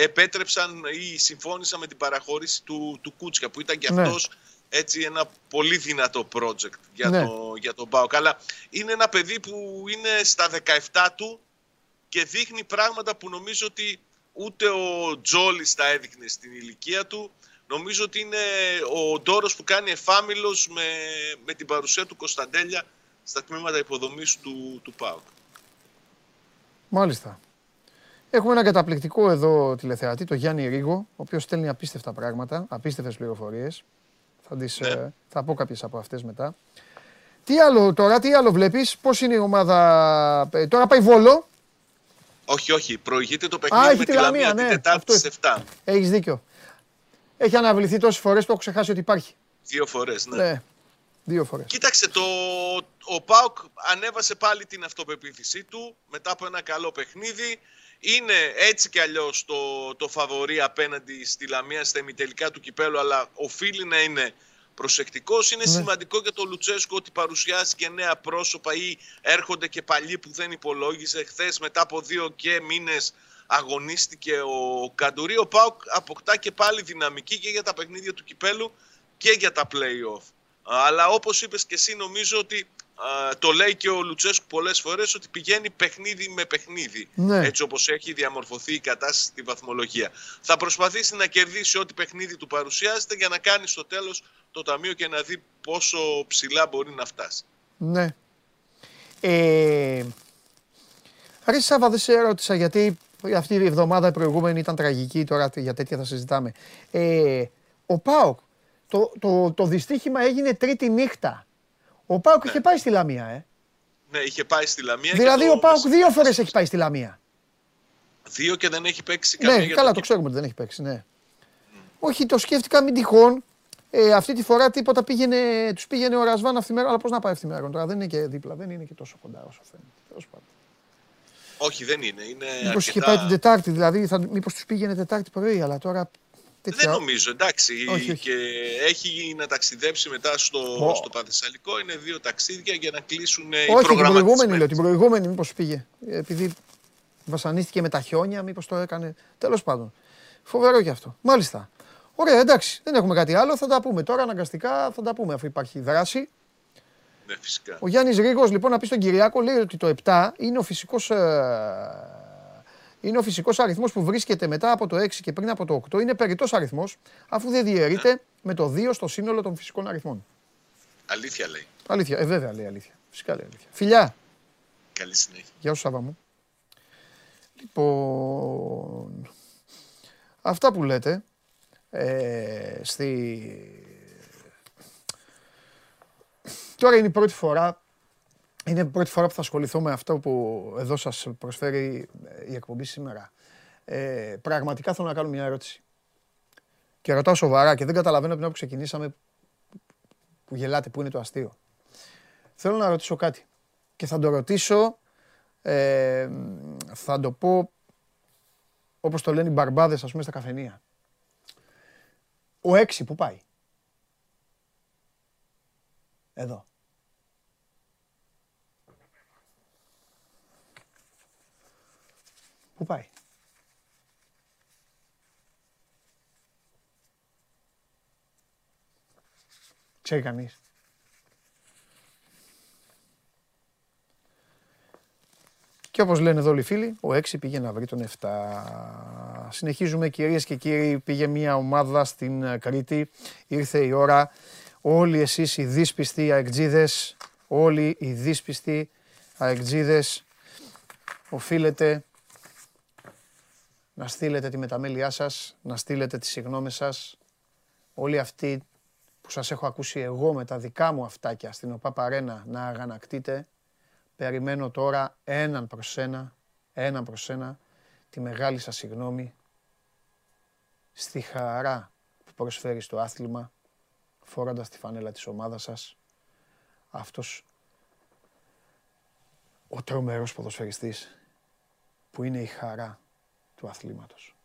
επέτρεψαν ή συμφώνησαν με την παραχώρηση του, του Κούτσια που ήταν και Ναι. αυτός έτσι ένα πολύ δυνατό project για, Ναι. το, για τον ΠΑΟΚ. Αλλά είναι ένα παιδί που είναι στα 17 του και δείχνει πράγματα που νομίζω ότι ούτε ο Τζόλης τα έδειχνε στην ηλικία του. Νομίζω ότι είναι ο Ντόρος που κάνει εφάμιλος με, με την παρουσία του Κωνσταντέλια στα τμήματα υποδομής του, του ΠΑΟΚ. Μάλιστα. Έχουμε ένα καταπληκτικό εδώ τηλεθεατή, το Γιάννη Ρίγο, ο οποίος στέλνει απίστευτα πράγματα, απίστευτες πληροφορίες. Θα, τις, Ναι. ε, θα πω κάποιες από αυτές μετά. Τι άλλο τώρα, τι άλλο βλέπεις, πώς είναι η ομάδα, ε, τώρα πάει Βόλο, Όχι, όχι. Προηγείται το παιχνίδι έχει με τη τη Λαμία, Λαμία ναι, την Τετάρτη αυτό στις 7. έχεις δίκιο. Έχει αναβληθεί τόσες φορές, το έχω ξεχάσει ότι υπάρχει. Δύο φορές, ναι. Ναι, δύο φορές. Κοίταξε, το, ο Πάουκ ανέβασε πάλι την αυτοπεποίθησή του μετά από ένα καλό παιχνίδι. Είναι έτσι κι αλλιώς το, το φαβορί απέναντι στη Λαμία στα ημιτελικά του κυπέλου, αλλά οφείλει να είναι προσεκτικός. Είναι Ναι. σημαντικό για το Λουτσέσκο ότι παρουσιάζει και νέα πρόσωπα ή έρχονται και παλιοί που δεν υπολόγιζε. Χθες μετά από δύο και μήνες αγωνίστηκε ο Καντουρί. Ο Πάουκ αποκτά και πάλι δυναμική και για τα παιχνίδια του κυπέλου και για τα play-off. Αλλά όπως είπες και εσύ νομίζω ότι α, το λέει και ο Λουτσέσκου πολλές φορές ότι πηγαίνει παιχνίδι με παιχνίδι. Ναι. Έτσι όπως έχει διαμορφωθεί η κατάσταση στη βαθμολογία. Θα προσπαθήσει να κερδίσει ό,τι παιχνίδι του παρουσιάζεται για να κάνει στο τέλος το ταμείο και να δει πόσο ψηλά μπορεί να φτάσει. Ναι. Ε, Ρε Σάβα, δεν σε ρώτησα γιατί αυτή η εβδομάδα η προηγούμενη ήταν τραγική, τώρα για τέτοια θα συζητάμε. Ε, ο Πάοκ, το, το, το δυστύχημα έγινε τρίτη νύχτα. Ο Πάοκ είχε πάει στη Λαμία, ε. Ναι, είχε πάει στη Λαμία. Δηλαδή και το ο Πάοκ μεσημέρι δύο φορές έχει πάει στη Λαμία. Δύο και δεν έχει παίξει καμία Ναι, για καλά, το το ξέρουμε ότι δεν έχει παίξει, ναι. Όχι, το σκέφτηκα μην τυχόν. Ε, αυτή τη φορά τίποτα πήγαινε, τους πήγαινε ο Ρασβάν αυθημερών, αλλά πώς να πάει αυθημερών τώρα, δεν είναι και δίπλα, δεν είναι και τόσο κοντά όσο φαίνεται. Τέλος πάντων. Όχι, δεν είναι. είναι Μήπως είχε αρκετά- πάει την Τετάρτη, δηλαδή θα, μήπως τους πήγαινε Τετάρτη πρωί, αλλά τώρα τέτοια... Δεν νομίζω, εντάξει. Όχι, όχι. Και έχει να ταξιδέψει μετά στο, Ω. στο Πανθεσσαλικό. Είναι δύο ταξίδια για να κλείσουν ε, οι Όχι, την προηγούμενη προγραμματισμένες. λέω, την προηγούμενη μήπως πήγε. Ε, Επειδή βασανίστηκε με τα χιόνια, μήπως το έκανε. Τέλος πάντων. Φοβερό και αυτό. Μάλιστα. Ωραία, εντάξει, δεν έχουμε κάτι άλλο. Θα τα πούμε τώρα αναγκαστικά, θα τα πούμε αφού υπάρχει δράση. Ναι, φυσικά. Ο Γιάννης Ρίγος, λοιπόν, να πει στον Κυριάκο, λέει ότι το 7 είναι ο φυσικός, ε, είναι ο φυσικός αριθμός που βρίσκεται μετά από το 6 και πριν από το 8. Είναι περιττός αριθμός, αφού δεν διαιρείται με το 2 στο σύνολο των φυσικών αριθμών. Αλήθεια λέει. Αλήθεια, ε, βέβαια λέει αλήθεια. Φυσικά λέει αλήθεια. Φιλιά, Καλή συνέχεια. γεια σου Σάβα μου. Λοιπόν, αυτά που λέτε ε, στη... Τώρα είναι η πρώτη φορά είναι η πρώτη φορά που θα ασχοληθώ με αυτό που εδώ σας προσφέρει η εκπομπή σήμερα. Ε, πραγματικά θέλω να κάνω μια ερώτηση. Και ρωτάω σοβαρά και δεν καταλαβαίνω από την που ξεκινήσαμε που γελάτε, που είναι το αστείο. Θέλω να ρωτήσω κάτι. Και θα το ρωτήσω, ε, θα το πω όπως το λένε οι μπαρμπάδες ας πούμε στα καφενεία. Ο έξι που πάει; Εδώ. Πού πάει; Ξέρει κανείς; Και όπως λένε εδώ όλοι οι φίλοι, ο 6 πήγε να βρει τον 7. Συνεχίζουμε κυρίες και κύριοι, πήγε μια ομάδα στην ε, Κρήτη, ήρθε η ώρα. Όλοι εσείς οι δύσπιστοι αεκτζίδες, όλοι οι δύσπιστοι αεκτζίδες, οφείλετε να στείλετε τη μεταμέλειά σας, να στείλετε τις συγγνώμες σας. Όλοι αυτοί που σας έχω ακούσει εγώ με τα δικά μου αυτάκια στην ΟΠΑ Παρένα να αγανακτείτε, περιμένω τώρα έναν προς ένα, έναν προς ένα, τη μεγάλη σας συγγνώμη στη χαρά που προσφέρει στο άθλημα, φόροντας τη φανέλα της ομάδας σας, αυτός ο τρομερός ποδοσφαιριστής που είναι η χαρά του αθλήματος.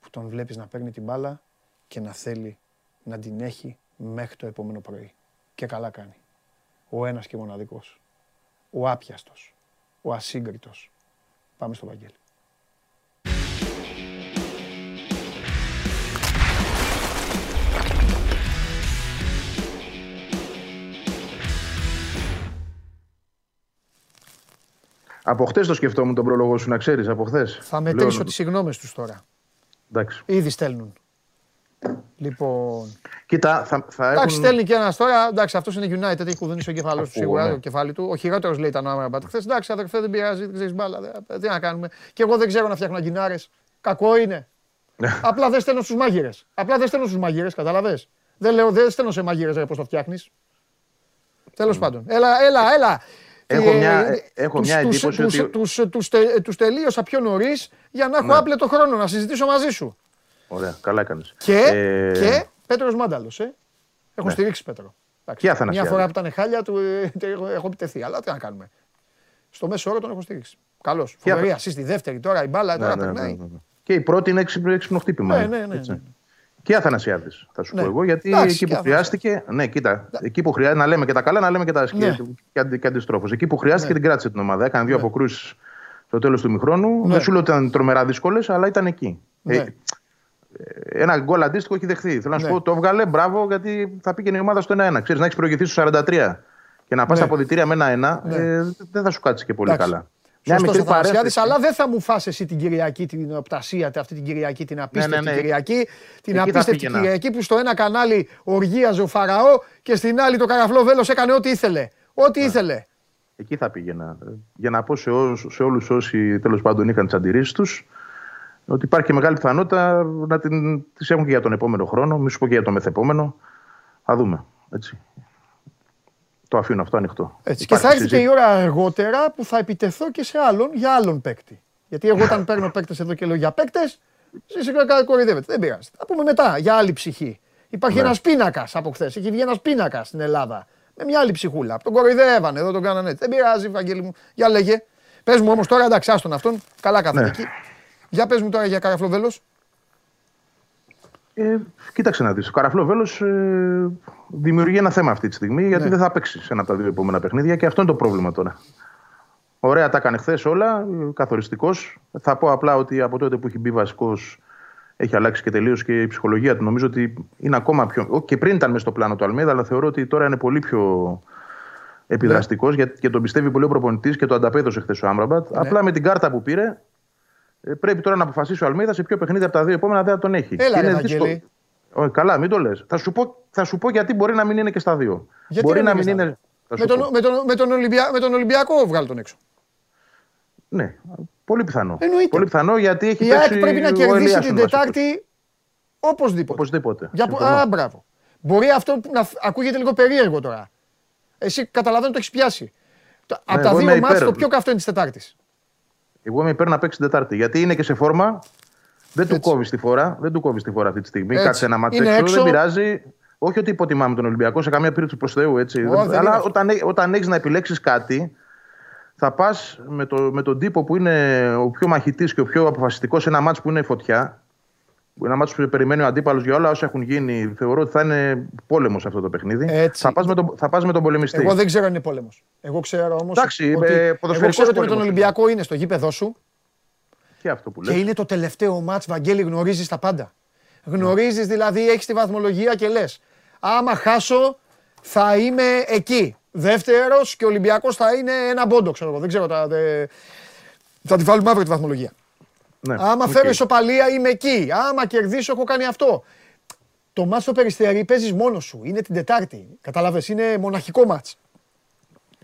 Που τον βλέπεις να παίρνει την μπάλα και να θέλει να την έχει μέχρι το επόμενο πρωί. Και καλά κάνει. Ο ένας και μοναδικός. Ο άπιαστος. Ο ασύγκριτος. Πάμε στο Βαγγέλη. Από χτε το σκεφτόμουν τον πρόλογο σου, να ξέρεις, από χθες. Θα μετρήσω τις συγγνώμε τους τώρα. Εντάξει. Ήδη στέλνουν. Λοιπόν. Κοίτα, θα, θα Εντάξει, έχουν... στέλνει και ένας τώρα. Εντάξει, αυτός είναι United, έχει κουδουνίσει ο κεφάλαιο του σίγουρα. Το κεφάλι του. Ο χειρότερος λέει ήταν ο Άμραμπατ. Χθες εντάξει, αδερφέ δεν πειράζει, δεν ξέρεις μπάλα. Τι να κάνουμε. Και εγώ δεν ξέρω να φτιάχνω αγκινάρες. Κακό είναι. Απλά δεν στέλνω στους μάγειρες. Απλά δεν στέλνω στους μάγειρες, καταλαβέ. Δεν λέω, δεν στέλνω σε μάγειρες πώς το φτιάχνεις. Τέλος πάντων. Έλα, έλα, έλα. Έχω μια, έχω μια εντύπωση τους, ότι... Τους, τους, τους τελείωσα πιο νωρίς για να έχω Ναι. άπλετο χρόνο να συζητήσω μαζί σου. Ωραία, καλά έκανες. Και, Ε, και Πέτρος Μάνταλος, ε. Έχω Ναι. στηρίξει Πέτρο. Εντάξει, Και Αθανασιάδη. Μια φορά που ήταν χάλια του ε, έχω, έχω επιτεθεί, αλλά τι να κάνουμε. Στο μέσο όρο τον έχω στηρίξει. Καλώ. Φοβερή Αθα- assist, η δεύτερη τώρα, η μπάλα ναι, τώρα ναι, ναι, περνάει. ναι, ναι. Και η πρώτη είναι έξυπνο, έξυπνο χτύπημα. Ναι, ναι, ναι, έτσι. ναι. Και Αθανασιάδης, θα σου Ναι. πω εγώ, γιατί Εντάξει, εκεί και που χρειάστηκε. Ναι, κοίτα, εκεί που χρειάζεται να λέμε και τα καλά, να λέμε και τα άσχημα. Ναι. Και, αντι, και αντιστρόφως. Εκεί που χρειάστηκε Ναι. την κράτησε την ομάδα. Έκανε δύο Ναι. αποκρούσεις στο τέλος του μηχρόνου. Ναι. Δεν σου λέω ότι ήταν τρομερά δύσκολες, αλλά ήταν εκεί. Ναι. Ε, ένα γκολ αντίστοιχο έχει δεχθεί. Θέλω να σου Ναι. πω, το έβγαλε, μπράβο, γιατί θα πήγαινε η ομάδα στο 1-1. Ξέρεις, να έχεις προηγηθεί στο 43 και να πας Ναι. στα αποδητήρια με 1-1, Ναι. ε, δεν θα σου κάτσει και πολύ Εντάξει. καλά. Μια Σωστός μικρή Αθανασιάδης, παρένθεση. αλλά δεν θα μου φας εσύ την Κυριακή την οπτασία, αυτή την Κυριακή, την απίστευτη ναι, ναι. Κυριακή. Την Εκεί θα απίστευτη πήγαινα. Κυριακή που στο ένα κανάλι οργίαζε ο Φαραώ και στην άλλη το καραφλό βέλος έκανε ό,τι ήθελε. Ό,τι Ναι. ήθελε. Εκεί θα πήγαινα. Για να πω σε, όσους, σε όλους όσοι τέλος πάντων είχαν τις αντιρρήσεις τους ότι υπάρχει και μεγάλη πιθανότητα να την, τις έχουν και για τον επόμενο χρόνο, μη σου πω και για το μεθεπόμενο. Θα δούμε. Έτσι. Το αφήνω αυτό ανοιχτό. Έτσι. Και Υπάρχει θα έρθει και η συζήτηση. ώρα αργότερα που θα επιτεθώ και σε άλλον για άλλον παίκτη. Γιατί εγώ όταν παίρνω παίκτες εδώ και λέω για παίκτες, εσεί κοροϊδεύετε. Δεν πειράζει. Θα πούμε μετά για άλλη ψυχή. Υπάρχει Ναι. ένας πίνακας από χθες. Έχει βγει ένας πίνακας στην Ελλάδα. Με μια άλλη ψυχούλα. Τον κοροϊδεύανε, εδώ τον κάνανε έτσι. Δεν πειράζει, Βαγγέλη μου. Για λέγε. Πες μου όμως τώρα, εντάξει, άστον αυτόν. Καλά κάθεται Ναι. εκεί. Για πες μου τώρα για καραφλοβέλος. Ε, κοίταξε να δεις. Ο Καραφλό Βέλος ε, δημιουργεί ένα θέμα αυτή τη στιγμή γιατί Ναι. δεν θα παίξει σε ένα από τα δύο επόμενα παιχνίδια και αυτό είναι το πρόβλημα τώρα. Ωραία, τα έκανε χθες όλα, καθοριστικός. Θα πω απλά ότι από τότε που έχει μπει βασικός έχει αλλάξει και τελείως και η ψυχολογία του. Νομίζω ότι είναι ακόμα πιο. ό, Και πριν ήταν μέσα στο πλάνο του Αλμίδα, αλλά θεωρώ ότι τώρα είναι πολύ πιο επιδραστικός Ναι. γιατί και τον πιστεύει πολύ ο προπονητής και το ανταπέδωσε χθες ο Άμραμπατ. Απλά με την κάρτα που πήρε, ε, πρέπει τώρα να αποφασίσει ο Αλμίδας σε ποιο παιχνίδι από τα δύο επόμενα δεν θα τον έχει. Έλα, Και ρε, είναι δύσκολο. Βαγγέλη. Όχι, καλά, μην το λες. Θα, σου πω- θα σου πω γιατί μπορεί να μην είναι και στα δύο. Γιατί μπορεί δεν να είναι μην στα είναι. θα Με σου τον, πω. με, τον, με, τον Ολυμπια, με τον Ολυμπιακό βγάλει τον έξω. Ναι. Πολύ πιθανό. Εννοείται. Πολύ πιθανό γιατί έχει Η ΑΕΚ παίξει πρέπει να ο κερδίσει Ελίασον την βασικός. Τετάρτη οπωσδήποτε. Οπωσδήποτε. Για... Συμφωνώ. Α, μπράβο. Μπορεί αυτό που να φ- ακούγεται λίγο περίεργο τώρα. Εσύ καταλαβαίνω το έχεις πιάσει. Το- Από τα εγώ δύο είμαι μάτς υπέρ. το πιο καυτό είναι της Τετάρτης. Εγώ είμαι υπέρ να παίξει την Τετάρτη. Γιατί είναι και σε φόρμα. Δεν του Έτσι. κόβεις τη φορά. Δεν του κόβεις τη φορά αυτή τη στιγμή. Έτσι. Κάτσε ένα μάτσο Είναι έξω, έξω. Δεν πειράζει. Όχι ότι υποτιμάμε τον Ολυμπιακό σε καμία περίπτωση προς Θεού. Έτσι. Ω, Δεν- δεν είναι Αλλά αυτό. όταν, έ- όταν έχεις να επιλέξεις κάτι, θα πας με, το, με τον τύπο που είναι ο πιο μαχητής και ο πιο αποφασιστικός σε ένα μάτσο που είναι φωτιά. Ένα μάτσο που περιμένει ο αντίπαλος για όλα όσα έχουν γίνει. Θεωρώ ότι θα είναι πόλεμος αυτό το παιχνίδι. Έτσι. Θα πας με, τον- θα πας με τον πολεμιστή. Εγώ δεν ξέρω αν είναι πόλεμος. Εγώ ξέρω όμως. Εντάξει, ότι, ε, εγώ ποδοσφαιρικός ξέρω ότι με τον πόλεμος. Ολυμπιακό είναι στο γήπεδο σου Και αυτό που και λες. είναι το τελευταίο ματς, Βαγγέλη, γνωρίζεις τα πάντα. Γνωρίζεις δηλαδή, έχεις τη βαθμολογία και λες άμα χάσω θα είμαι εκεί. Δεύτερος και ο Ολυμπιακός θα είναι ένα πόντο, ξέρω εγώ. Δεν ξέρω, τα, δε- θα τη βάλουμε αύριο τη βαθμολογία. Ναι, Άμα οκ. φέρω ισοπαλία είμαι εκεί. Άμα κερδίσω έχω κάνει αυτό. Το μάτς στο Περιστέρι παίζεις μόνος σου. Είναι την Τετάρτη. Καταλάβες, είναι μοναχικό μάτς.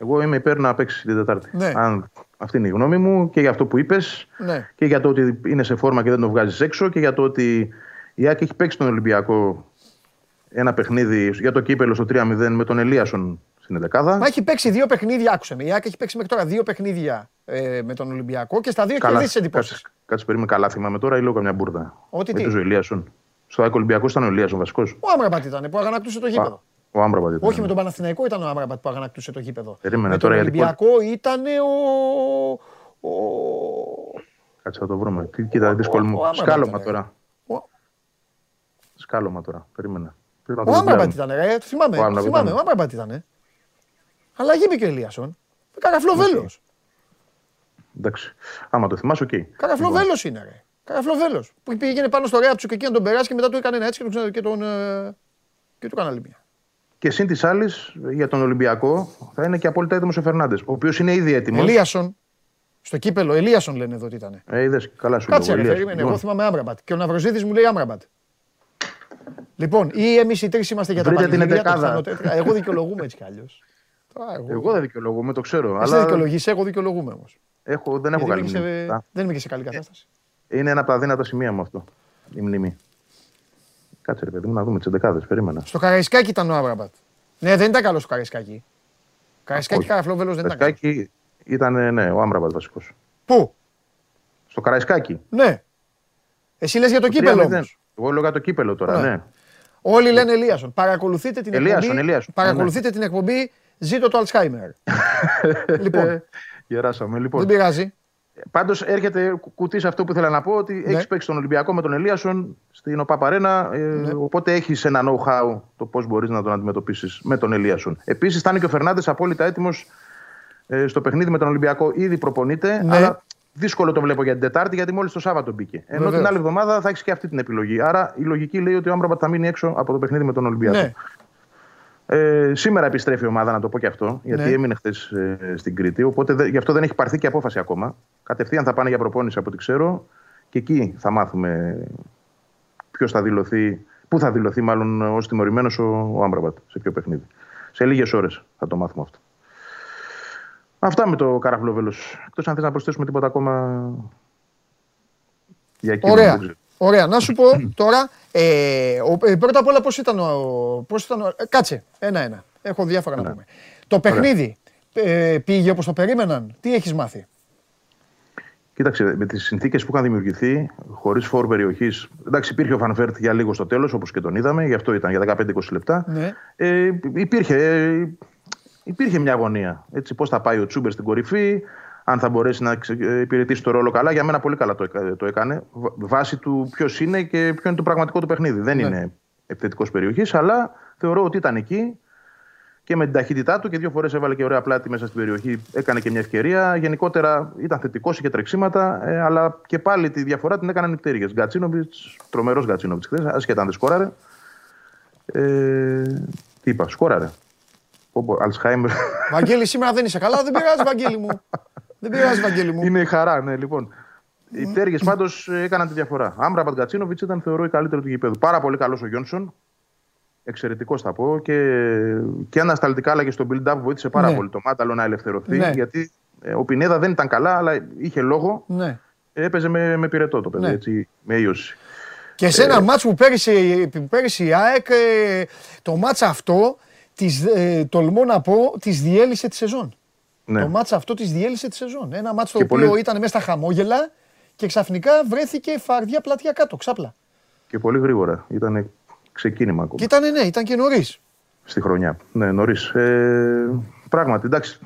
Εγώ είμαι υπέρ να παίξεις την Τετάρτη. Ναι. Αν, αυτή είναι η γνώμη μου και για αυτό που είπες Ναι. και για το ότι είναι σε φόρμα και δεν το βγάζεις έξω και για το ότι η Άκη έχει παίξει τον Ολυμπιακό ένα παιχνίδι για το κύπελο στο 3-0 με τον Ελίασον στην 11. Μα έχει παίξει δύο παιχνίδια, άκουσε με. Η ΑΕΚ έχει παίξει μέχρι τώρα δύο παιχνίδια ε, με τον Ολυμπιακό και στα δύο έχει κερδίσεις εντυπώσεις. κάτσε, κάτσε περίμενε καλά, θυμάμαι τώρα ή λέω καμιά μπουρδα. Ότι τι; Παίζει ο Ελίασον. Στο Άκη Ολυμπιακός ήταν ο Ελίασον βασικός. Ο Άμραμπατ ήταν που αγανακτούσε το γήπεδο. Ο Άμπραμπατ ήταν. Όχι με τον Παναθηναϊκό ήταν ο Άμραμπατ που αγανακτούσε το γήπεδο. Περίμενε με τώρα, τον γιατί Ολυμπιακό ήταν ο. ο... Κάτσε θα το βρούμε. Τι, κοίτα, δύσκολο ο μου. Άμραμπατ Σκάλωμα ήταν, τώρα. ο- Σκάλωμα τώρα. Περίμενε. Πρέπει να το Ο Άμραμπατ βγάλουμε. ήταν, ρε. Το θυμάμαι. Ο Άμραμπατ θυμάμαι. ήταν. Ο Άμραμπατ ήταν. Αλλά γύμπη και ο Ελίασον. Καραφλό βέλος. Εντάξει. Άμα το θυμάσαι, οκ. Καραφλό Λοιπόν. βέλος είναι, ρε. Καραφλό βέλος. Που πήγαινε πάνω στο ρέα του και εκεί να τον περάσει και μετά του έκανε ένα έτσι και τον. Και τον, ε, και του έκανε άλλη μια. Και συν της άλλης, για τον Ολυμπιακό θα είναι και απόλυτα έτοιμος ο Φερνάντες. Ο οποίος είναι ήδη έτοιμος. Ελίασον. Στο κύπελο, Ελίασον λένε εδώ ότι ήταν. Ε, είδες, καλά σου Κάτσε, λέω. ρε, Ηλίας. περίμενε. Λοιπόν, Εγώ θυμάμαι Άμραμπατ. Και ο Ναυροζίδης μου λέει Άμραμπατ. Λοιπόν, ή εμείς οι τρεις είμαστε για τα Βρείτε την πανηγύρια, το εντεκάδα. πιθανότερο. Εγώ δικαιολογούμε έτσι κι αλλιώς. Εγώ δεν δικαιολογούμε, το ξέρω. Εσύ αλλά δικαιολογείς, εγώ δικαιολογούμε όμως. έχω, δεν έχω καλή μνήμη. Α, Δεν είμαι και σε καλή κατάσταση. Είναι ένα από τα δύνατα σημεία μου αυτό. Η μνήμη. Κάτσε ρε παιδί μου να δούμε τις εντεκάδε. Περίμενα. Στο Καραϊσκάκι ήταν ο Άμραμπατ. Ναι, δεν ήταν καλό στο Καραϊσκάκι. Καραϊσκάκι Όχι. καραφλό βέλο δεν ήταν. καλός. Καραϊσκάκι ήταν, ναι, ο Άμραμπατ βασικός. Πού, Στο Καραϊσκάκι. ναι. Εσύ λες για το κύπελο 3-0. όμως. Εγώ λέω για το κύπελο τώρα, Ναι. ναι. Όλοι λένε Ελίασον. Παρακολουθείτε την Ελίασον, εκπομπή. Ελίασον. Παρακολουθείτε την εκπομπή. Ζήτω το Αλτσχάιμερ. λοιπόν, Γεράσαμε. Λοιπόν, δεν πειράζει. Πάντως έρχεται κου- κουτί σε αυτό που ήθελα να πω ότι Ναι. έχει παίξει τον Ολυμπιακό με τον Ελίασον στην ΟΠΑΠΑΡΕΝΑ. Ε, Ναι. Οπότε έχεις ένα know-how το πώς μπορείς να τον αντιμετωπίσεις με τον Ελίασον. Επίσης θα είναι και ο Φερνάνδε απόλυτα έτοιμος ε, στο παιχνίδι με τον Ολυμπιακό. Ήδη προπονείται, Ναι. αλλά δύσκολο το βλέπω για την Τετάρτη γιατί μόλις το Σάββατο μπήκε. Ενώ Βεβαίως. την άλλη εβδομάδα θα έχεις και αυτή την επιλογή. Άρα η λογική λέει ότι ο Άμπραμπατ θα μείνει έξω από το παιχνίδι με τον Ολυμπιακό. Ναι. Ε, σήμερα επιστρέφει η ομάδα, να το πω και αυτό, γιατί Ναι. έμεινε χθες στην Κρήτη. Οπότε δε- γι' αυτό δεν έχει πάρθει και απόφαση ακόμα. Κατευθείαν θα πάνε για προπόνηση από ό,τι ξέρω και εκεί θα μάθουμε ποιος θα δηλωθεί, πού θα δηλωθεί μάλλον ως τιμωρημένος ο, ο Άμπραμπατ, σε ποιο παιχνίδι. Σε λίγες ώρες θα το μάθουμε αυτό. Αυτά με το καραφλόβελο. Εκτός αν θες να προσθέσουμε τίποτα ακόμα για εκείνο. Ωραία. Δεν ξέρω. Ωραία. Να σου πω τώρα, ε, ο, ε, πρώτα απ' όλα πώς ήταν ο... Πώς ήταν ο ε, κάτσε, ένα-ένα. Έχω διάφορα να πούμε. Το παιχνίδι ε, πήγε όπως το περίμεναν. Τι έχεις μάθει; Κοίταξε, με τις συνθήκες που είχαν δημιουργηθεί, χωρίς φορ περιοχής. Εντάξει, υπήρχε ο Φαν Βέερτ για λίγο στο τέλος, όπως και τον είδαμε, γι' αυτό ήταν για 15-20 λεπτά. Ναι. Ε, υπήρχε, ε, υπήρχε μια αγωνία. Έτσι, πώς θα πάει ο Τσούμπερ στην κορυφή, αν θα μπορέσει να ξε- ε, υπηρετήσει το ρόλο καλά. Για μένα πολύ καλά το, έκα- το έκανε. Β- Βάσει του ποιος είναι και ποιο είναι το πραγματικό του παιχνίδι. Δεν Ναι. είναι επιθετικός περιοχής, αλλά θεωρώ ότι ήταν εκεί και με την ταχύτητά του και δύο φορές έβαλε και ωραία πλάτη μέσα στην περιοχή. Έκανε και μια ευκαιρία. Γενικότερα ήταν θετικός, είχε τρεξίματα, ε, αλλά και πάλι τη διαφορά την έκαναν οι πτέρυγες. Γκατσίνοβιτς, τρομερός Γκατσίνοβιτς χθες, ασχετά αν δεν σκόραρε. Ε, τι είπα, σκόραρε. Πω, πω, Αλσχάιμερ. Βαγγέλη, σήμερα δεν είσαι καλά. Δεν πειράζει, Βαγγέλη μου. δεν πειράζει, Βαγγέλη μου. Είναι η χαρά, ναι, λοιπόν. Οι πτέρυγε πάντως έκαναν τη διαφορά. Άμπραμπατ Γκατσίνοβιτ ήταν, θεωρώ, η καλύτερη του γηπέδου. Πάρα πολύ καλός ο Γιόνσον. Εξαιρετικός θα πω. Και, και ανασταλτικά αλλά και στο build-up βοήθησε πάρα Ναι. πολύ το Μάταλο να ελευθερωθεί. Ναι. Γιατί Ε, ο Πινέδα δεν ήταν καλά, αλλά είχε λόγο. Ναι. Έπαιζε με, με πυρετό το παιδί, Ναι. έτσι, με ίωση. Και σε ένα μάτς που πέρυσι, που πέρυσι η ΑΕΚ, ε, το μάτς αυτό, της, ε, τολμώ να πω, της διέλυσε τη σεζόν. Ναι. Το μάτς αυτό της διέλυσε τη σεζόν. Ένα μάτς το Και οποίο πολύ- ήταν μέσα στα χαμόγελα και ξαφνικά βρέθηκε φαρδιά πλατεία κάτω, ξάπλα. Και πολύ γρήγορα. Ήταν ξεκίνημα ακόμα Και ήταν ναι, ήταν και νωρίς. στη χρονιά. Ναι, νωρίς. Ε, πράγματι, εντάξει.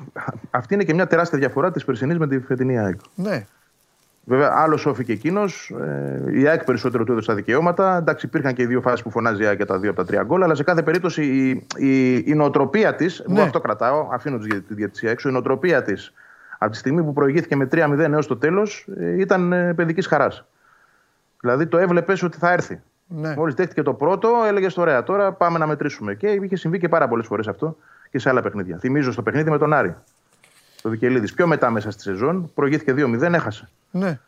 Αυτή είναι και μια τεράστια διαφορά της περσινής με τη φετινή ΑΕΚ. Ναι. Βέβαια, άλλο σώφη και εκείνος. Ε, η ΑΕΚ περισσότερο του έδωσε τα δικαιώματα. Εντάξει, υπήρχαν και οι δύο φάσεις που φωνάζει η ΑΕΚ για τα δύο από τα τρία γκολ. Αλλά σε κάθε περίπτωση η, η, η νοοτροπία της. Ναι. Εγώ αυτό κρατάω, αφήνω τη διαιτησία έξω. Η νοοτροπία της από τη στιγμή που προηγήθηκε με 3-0 έως το τέλος ήταν ε, παιδικής χαράς. Δηλαδή το έβλεπες ότι θα έρθει. ναι. Μόλις δέχτηκε το πρώτο, έλεγε ωραία, τώρα πάμε να μετρήσουμε. Και είχε συμβεί και πάρα πολλές φορές αυτό και σε άλλα παιχνίδια. Θυμίζω στο παιχνίδι με τον Άρη. Το Βικελίδης. Πιο μετά μέσα στη σεζόν, προηγήθηκε 2-0, έχασε. Ναι.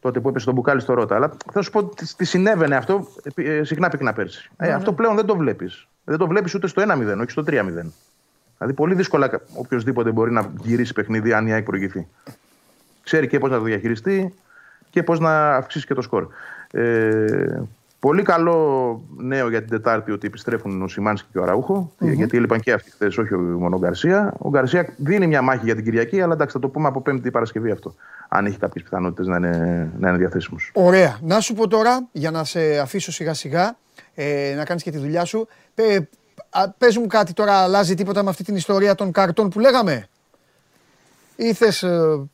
Τότε που έπεσε τον μπουκάλι στο Ρότα. Αλλά θα σου πω τι, τι συνέβαινε αυτό ε, ε, συχνά πυκνά πέρσι. Ναι, Ε, αυτό πλέον δεν το βλέπεις. Δεν το βλέπεις ούτε στο 1-0, όχι στο 3-0. Δηλαδή πολύ δύσκολα οποιοδήποτε μπορεί να γυρίσει παιχνίδι αν η ΑΕΚ προηγηθεί. Ξέρει και πώς να το διαχειριστεί και πώς να αυξήσει και το σκορ. Ε, πολύ καλό νέο για την Τετάρτη ότι επιστρέφουν ο Σιμάνσκι και ο αραουχο γιατί έλειπαν και αυτοί χθες, όχι μόνο ο Γκαρσία. Ο Γκαρσία δίνει μια μάχη για την Κυριακή, αλλά εντάξει, θα το πούμε από Πέμπτη Παρασκευή αυτό. Αν έχει κάποιες πιθανότητες να είναι, να είναι διαθέσιμος. Ωραία. Να σου πω τώρα, για να σε αφήσω σιγά σιγά, ε, να κάνεις και τη δουλειά σου. Πε, α, πες μου κάτι τώρα, αλλάζει τίποτα με αυτή την ιστορία των καρτών που λέγαμε; Ή θες ε,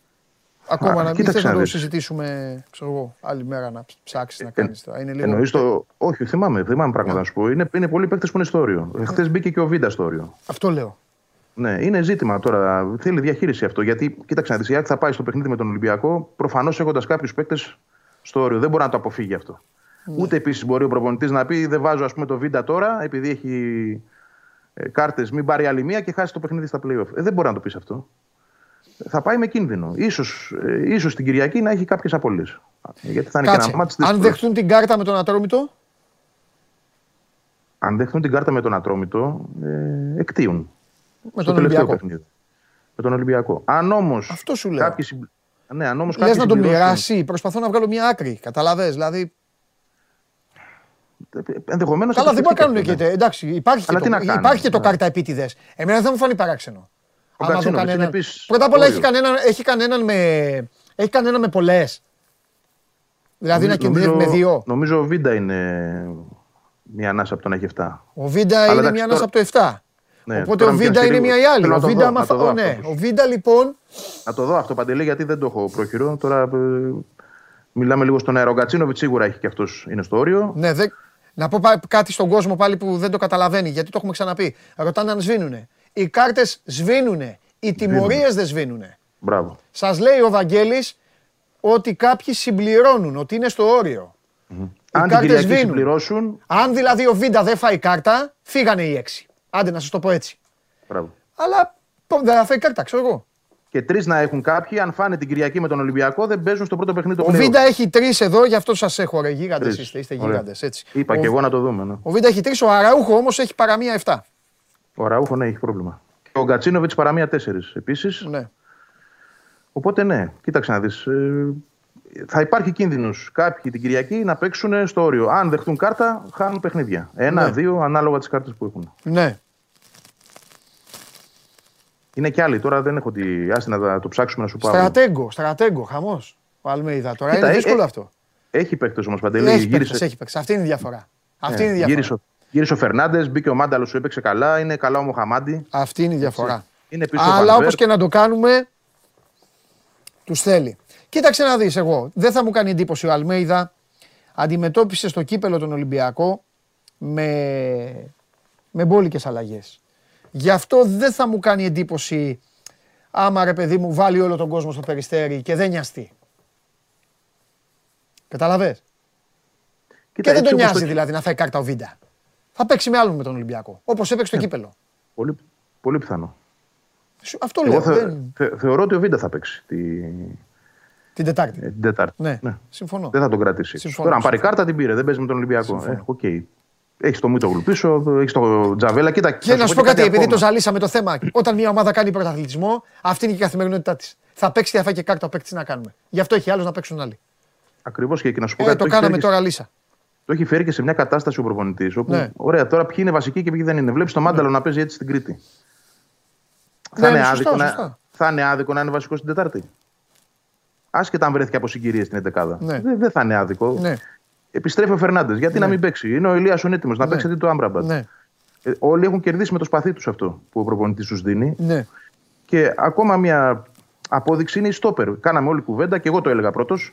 ακόμα Α, να, ή κοίταξε θες να να το δεις. συζητήσουμε, ξέρω εγώ, άλλη μέρα να ψάξεις να κάνεις τώρα. Είναι λίγο... Εννοείς το. Όχι, θυμάμαι, θυμάμαι πράγματα να σου πω. Είναι, είναι πολλοί παίκτες που είναι στο όριο. Χθες μπήκε και ο Βίντα στο όριο. Αυτό λέω. Ναι, είναι ζήτημα τώρα. Θέλει διαχείριση αυτό. Γιατί, κοίταξε να δεις, η ΑΕΚ θα πάει στο παιχνίδι με τον Ολυμπιακό προφανώς έχοντας κάποιους παίκτες στο όριο. Δεν μπορεί να το αποφύγει αυτό. Ούτε επίσης μπορεί ο προπονητής να πει: Δεν βάζω ας πούμε, το Βίντα τώρα, επειδή έχει ε, κάρτες, μην πάρει άλλη μία και χάσει το παιχνίδι στα playoff. Ε, δεν μπορεί να το πεις αυτό. Θα πάει με κίνδυνο. Ίσως, ε, ίσως την Κυριακή να έχει κάποιες απολύσεις. Γιατί θα είναι Κάτσε, και ένα μάτι αν δεχτούν την κάρτα με τον Ατρόμητο, αν δέχτουν την κάρτα με τον Ατρόμητο, ε, εκτίουν. με στο τον τελευταίο Ολυμπιακό. παιχνίδι. Με τον Ολυμπιακό. Αν όμως. Αυτό σου λέω. Κάποιοι, συμπ- ναι, αν όμως Λες κάποιοι να τον συμπληρώσουν- μοιράσει, προσπαθώ να βγάλω μια άκρη, καταλαβες, δηλαδή... Ενδεχομένως Καλά, θα δεν το μπορεί να κάνουν σκεφτεί και. αυτό, Εντάξει, υπάρχει και, Αλλά το, τι να κάνουν, υπάρχει και το ναι. κάρτα επίτηδες. Εμένα δεν θα μου φανεί παράξενο. Ο Άμα δω Γκατσίνοβιτς είναι κανέναν- επίσης Πρώτα απ' όλα έχει όριο. κανέναν, έχει κανέναν με, έχει κανέναν με πολλές. Δηλαδή να Νομίζω- κινδυνεύει με δύο. Νομίζω ο Βίντα είναι μια ανάσα από τον έχει 7. Ο Βίντα Αλλά είναι εντάξει, μια τώρα- ανάσα από το 7. Ναι, Οπότε τώρα ο μου Βίντα πιάνεις είναι και μια ή λίγο- άλλη. Θέλω Ο να το Βίντα, δω, άμα να το φα- δω ο, ναι. αυτός. ο Βίντα λοιπόν. Να το δω αυτό παντελή γιατί δεν το έχω πρόχειρο. Τώρα ε, μιλάμε λίγο στον αέρα. Ο Γκατσίνοβιτς σίγουρα έχει και αυτός είναι στο όριο. Ναι, δεν- να πω πα- κάτι στον κόσμο πάλι που δεν το καταλαβαίνει, γιατί το έχουμε ξαναπεί. Ρωτάνε αν σβήνουνε. Οι κάρτες σβήνουνε. Οι τιμωρίες δεν σβήνουνε. Μπράβο. Σας λέει ο Βαγγέλης ότι κάποιοι συμπληρώνουν, ότι είναι στο όριο. Οι Αν την κάρτες Κυριακή σβήνουν. συμπληρώσουν. Αν δηλαδή ο Βίντα δεν φάει κάρτα, φύγανε οι έξι. Άντε να σας το πω έτσι. Μπράβο. Αλλά πω, δεν θα φάει κάρτα, ξέρω εγώ. Και τρεις να έχουν κάποιοι, αν φάνε την Κυριακή με τον Ολυμπιακό, δεν παίζουν στο πρώτο παιχνίδι το Ο play-off. Βίντα έχει τρεις εδώ, γι' αυτό σας έχω ρε. Γίγαντες Τρεις. είστε, είστε Ωραία. γίγαντες. Έτσι. Είπα ο, και εγώ να το δούμε. Ναι. ο Βίντα έχει τρεις, ο Αραούχο όμως έχει παραμία 7. Ο Ραούχο ναι, έχει πρόβλημα. Και ο Γκατσίνοβιτς παραμία 4 επίσης. Ναι. Οπότε ναι, κοίταξε να δεις. θα υπάρχει κίνδυνος κάποιοι την Κυριακή να παίξουν στο όριο. Αν δεχτούν κάρτα, χάνουν παιχνίδια. Ένα, Ναι. δύο, ανάλογα τις κάρτες που έχουν. ναι. Είναι και άλλοι. Τώρα δεν έχω τη. Άστε να τα- το ψάξουμε να σου πω. αύριο. Στρατέγκο, στρατέγκο, χαμός. Ο Αλμέιδα τώρα. Κοίτα, είναι ε, δύσκολο ε, αυτό. Έχει παίκτες όμως παντελή. Έχει παίκτες, Γύρισε, έχει παίκτες. Αυτή είναι η διαφορά. Αυτή ναι, είναι η διαφορά. γύρισε, ο- γύρισε ο Φερνάντες, μπήκε ο Μάνταλο, σου έπαιξε καλά. Είναι καλά ο Μοχαμάντι. Αυτή είναι η διαφορά. Είναι πίσω ο Αλλά Βανβέρ. όπως και να το κάνουμε, τους θέλει. Κοίταξε να δεις εγώ. Δεν θα μου κάνει εντύπωση ο Αλμέιδα. Αντιμετώπισε στο κύπελο τον Ολυμπιακό με, με μπόλικες αλλαγές. Γι' αυτό δεν θα μου κάνει εντύπωση άμα ρε παιδί μου βάλει όλο τον κόσμο στο περιστέρι και δεν νοιαστεί. Καταλαβες; Κοίτα, και δεν έτσι τον όπως νοιάζει το- δηλαδή να φάει κάρτα ο Βίντα. Θα παίξει με άλλον με τον Ολυμπιακό. Όπως έπαιξε στο κύπελο. Πολύ, πολύ πιθανό. Σου- Αυτό Εγώ λέω. θε- δεν- θε- θεωρώ ότι ο Βίντα θα παίξει τη, Την Τετάρτη. ε, την Τετάρτη. Ναι, συμφωνώ. Δεν θα τον κρατήσει. Συμφωνώ, Τώρα, αν πάρει συμφωνώ. κάρτα, την πήρε. Δεν παίζει με τον Ολυμπιακό. Συμφωνώ. Ε, οκ. Έχεις το Μίτογλου πίσω, έχεις το Τζαβέλα. Κοίτα, Και να σου πω κάτι, επειδή ακόμα. το ζαλίσαμε το θέμα. Όταν μια ομάδα κάνει πρωταθλητισμό, αυτή είναι και η καθημερινότητά της. Θα παίξει και θα φάει και κάρτα ο παίκτης να κάνουμε. Γι' αυτό έχει άλλο να παίξουν άλλοι. Ακριβώς και, και να σου πω Ε, κάτι. το έχεις κάναμε φέρει και- τώρα λύσα. Το έχει φέρει και σε μια κατάσταση ο προπονητής. Όπου, Ναι. ωραία, τώρα ποιοι είναι βασικοί και ποιοι δεν είναι. Βλέπεις το Μάνταλο να παίζει έτσι στην Κρήτη. Ναι, θα, είναι σωστά, άδικο σωστά. να, θα είναι άδικο να είναι βασικό στην Τετάρτη. Άσχετα αν βρέθηκε από συγκυρίες στην 11. Ναι. Δεν, δεν θα είναι άδικο. Ναι, Επιστρέφει ο Φερνάντες. Γιατί να μην παίξει; Είναι ο Ηλίας ο έτοιμο να Ναι. παίξει αντί του Άμπραμπατ. ναι, Ε, όλοι έχουν κερδίσει με το σπαθί τους αυτό που ο προπονητής τους δίνει. ναι. Και ακόμα μια απόδειξη είναι η στόπερ. Κάναμε όλη κουβέντα και εγώ το έλεγα πρώτος.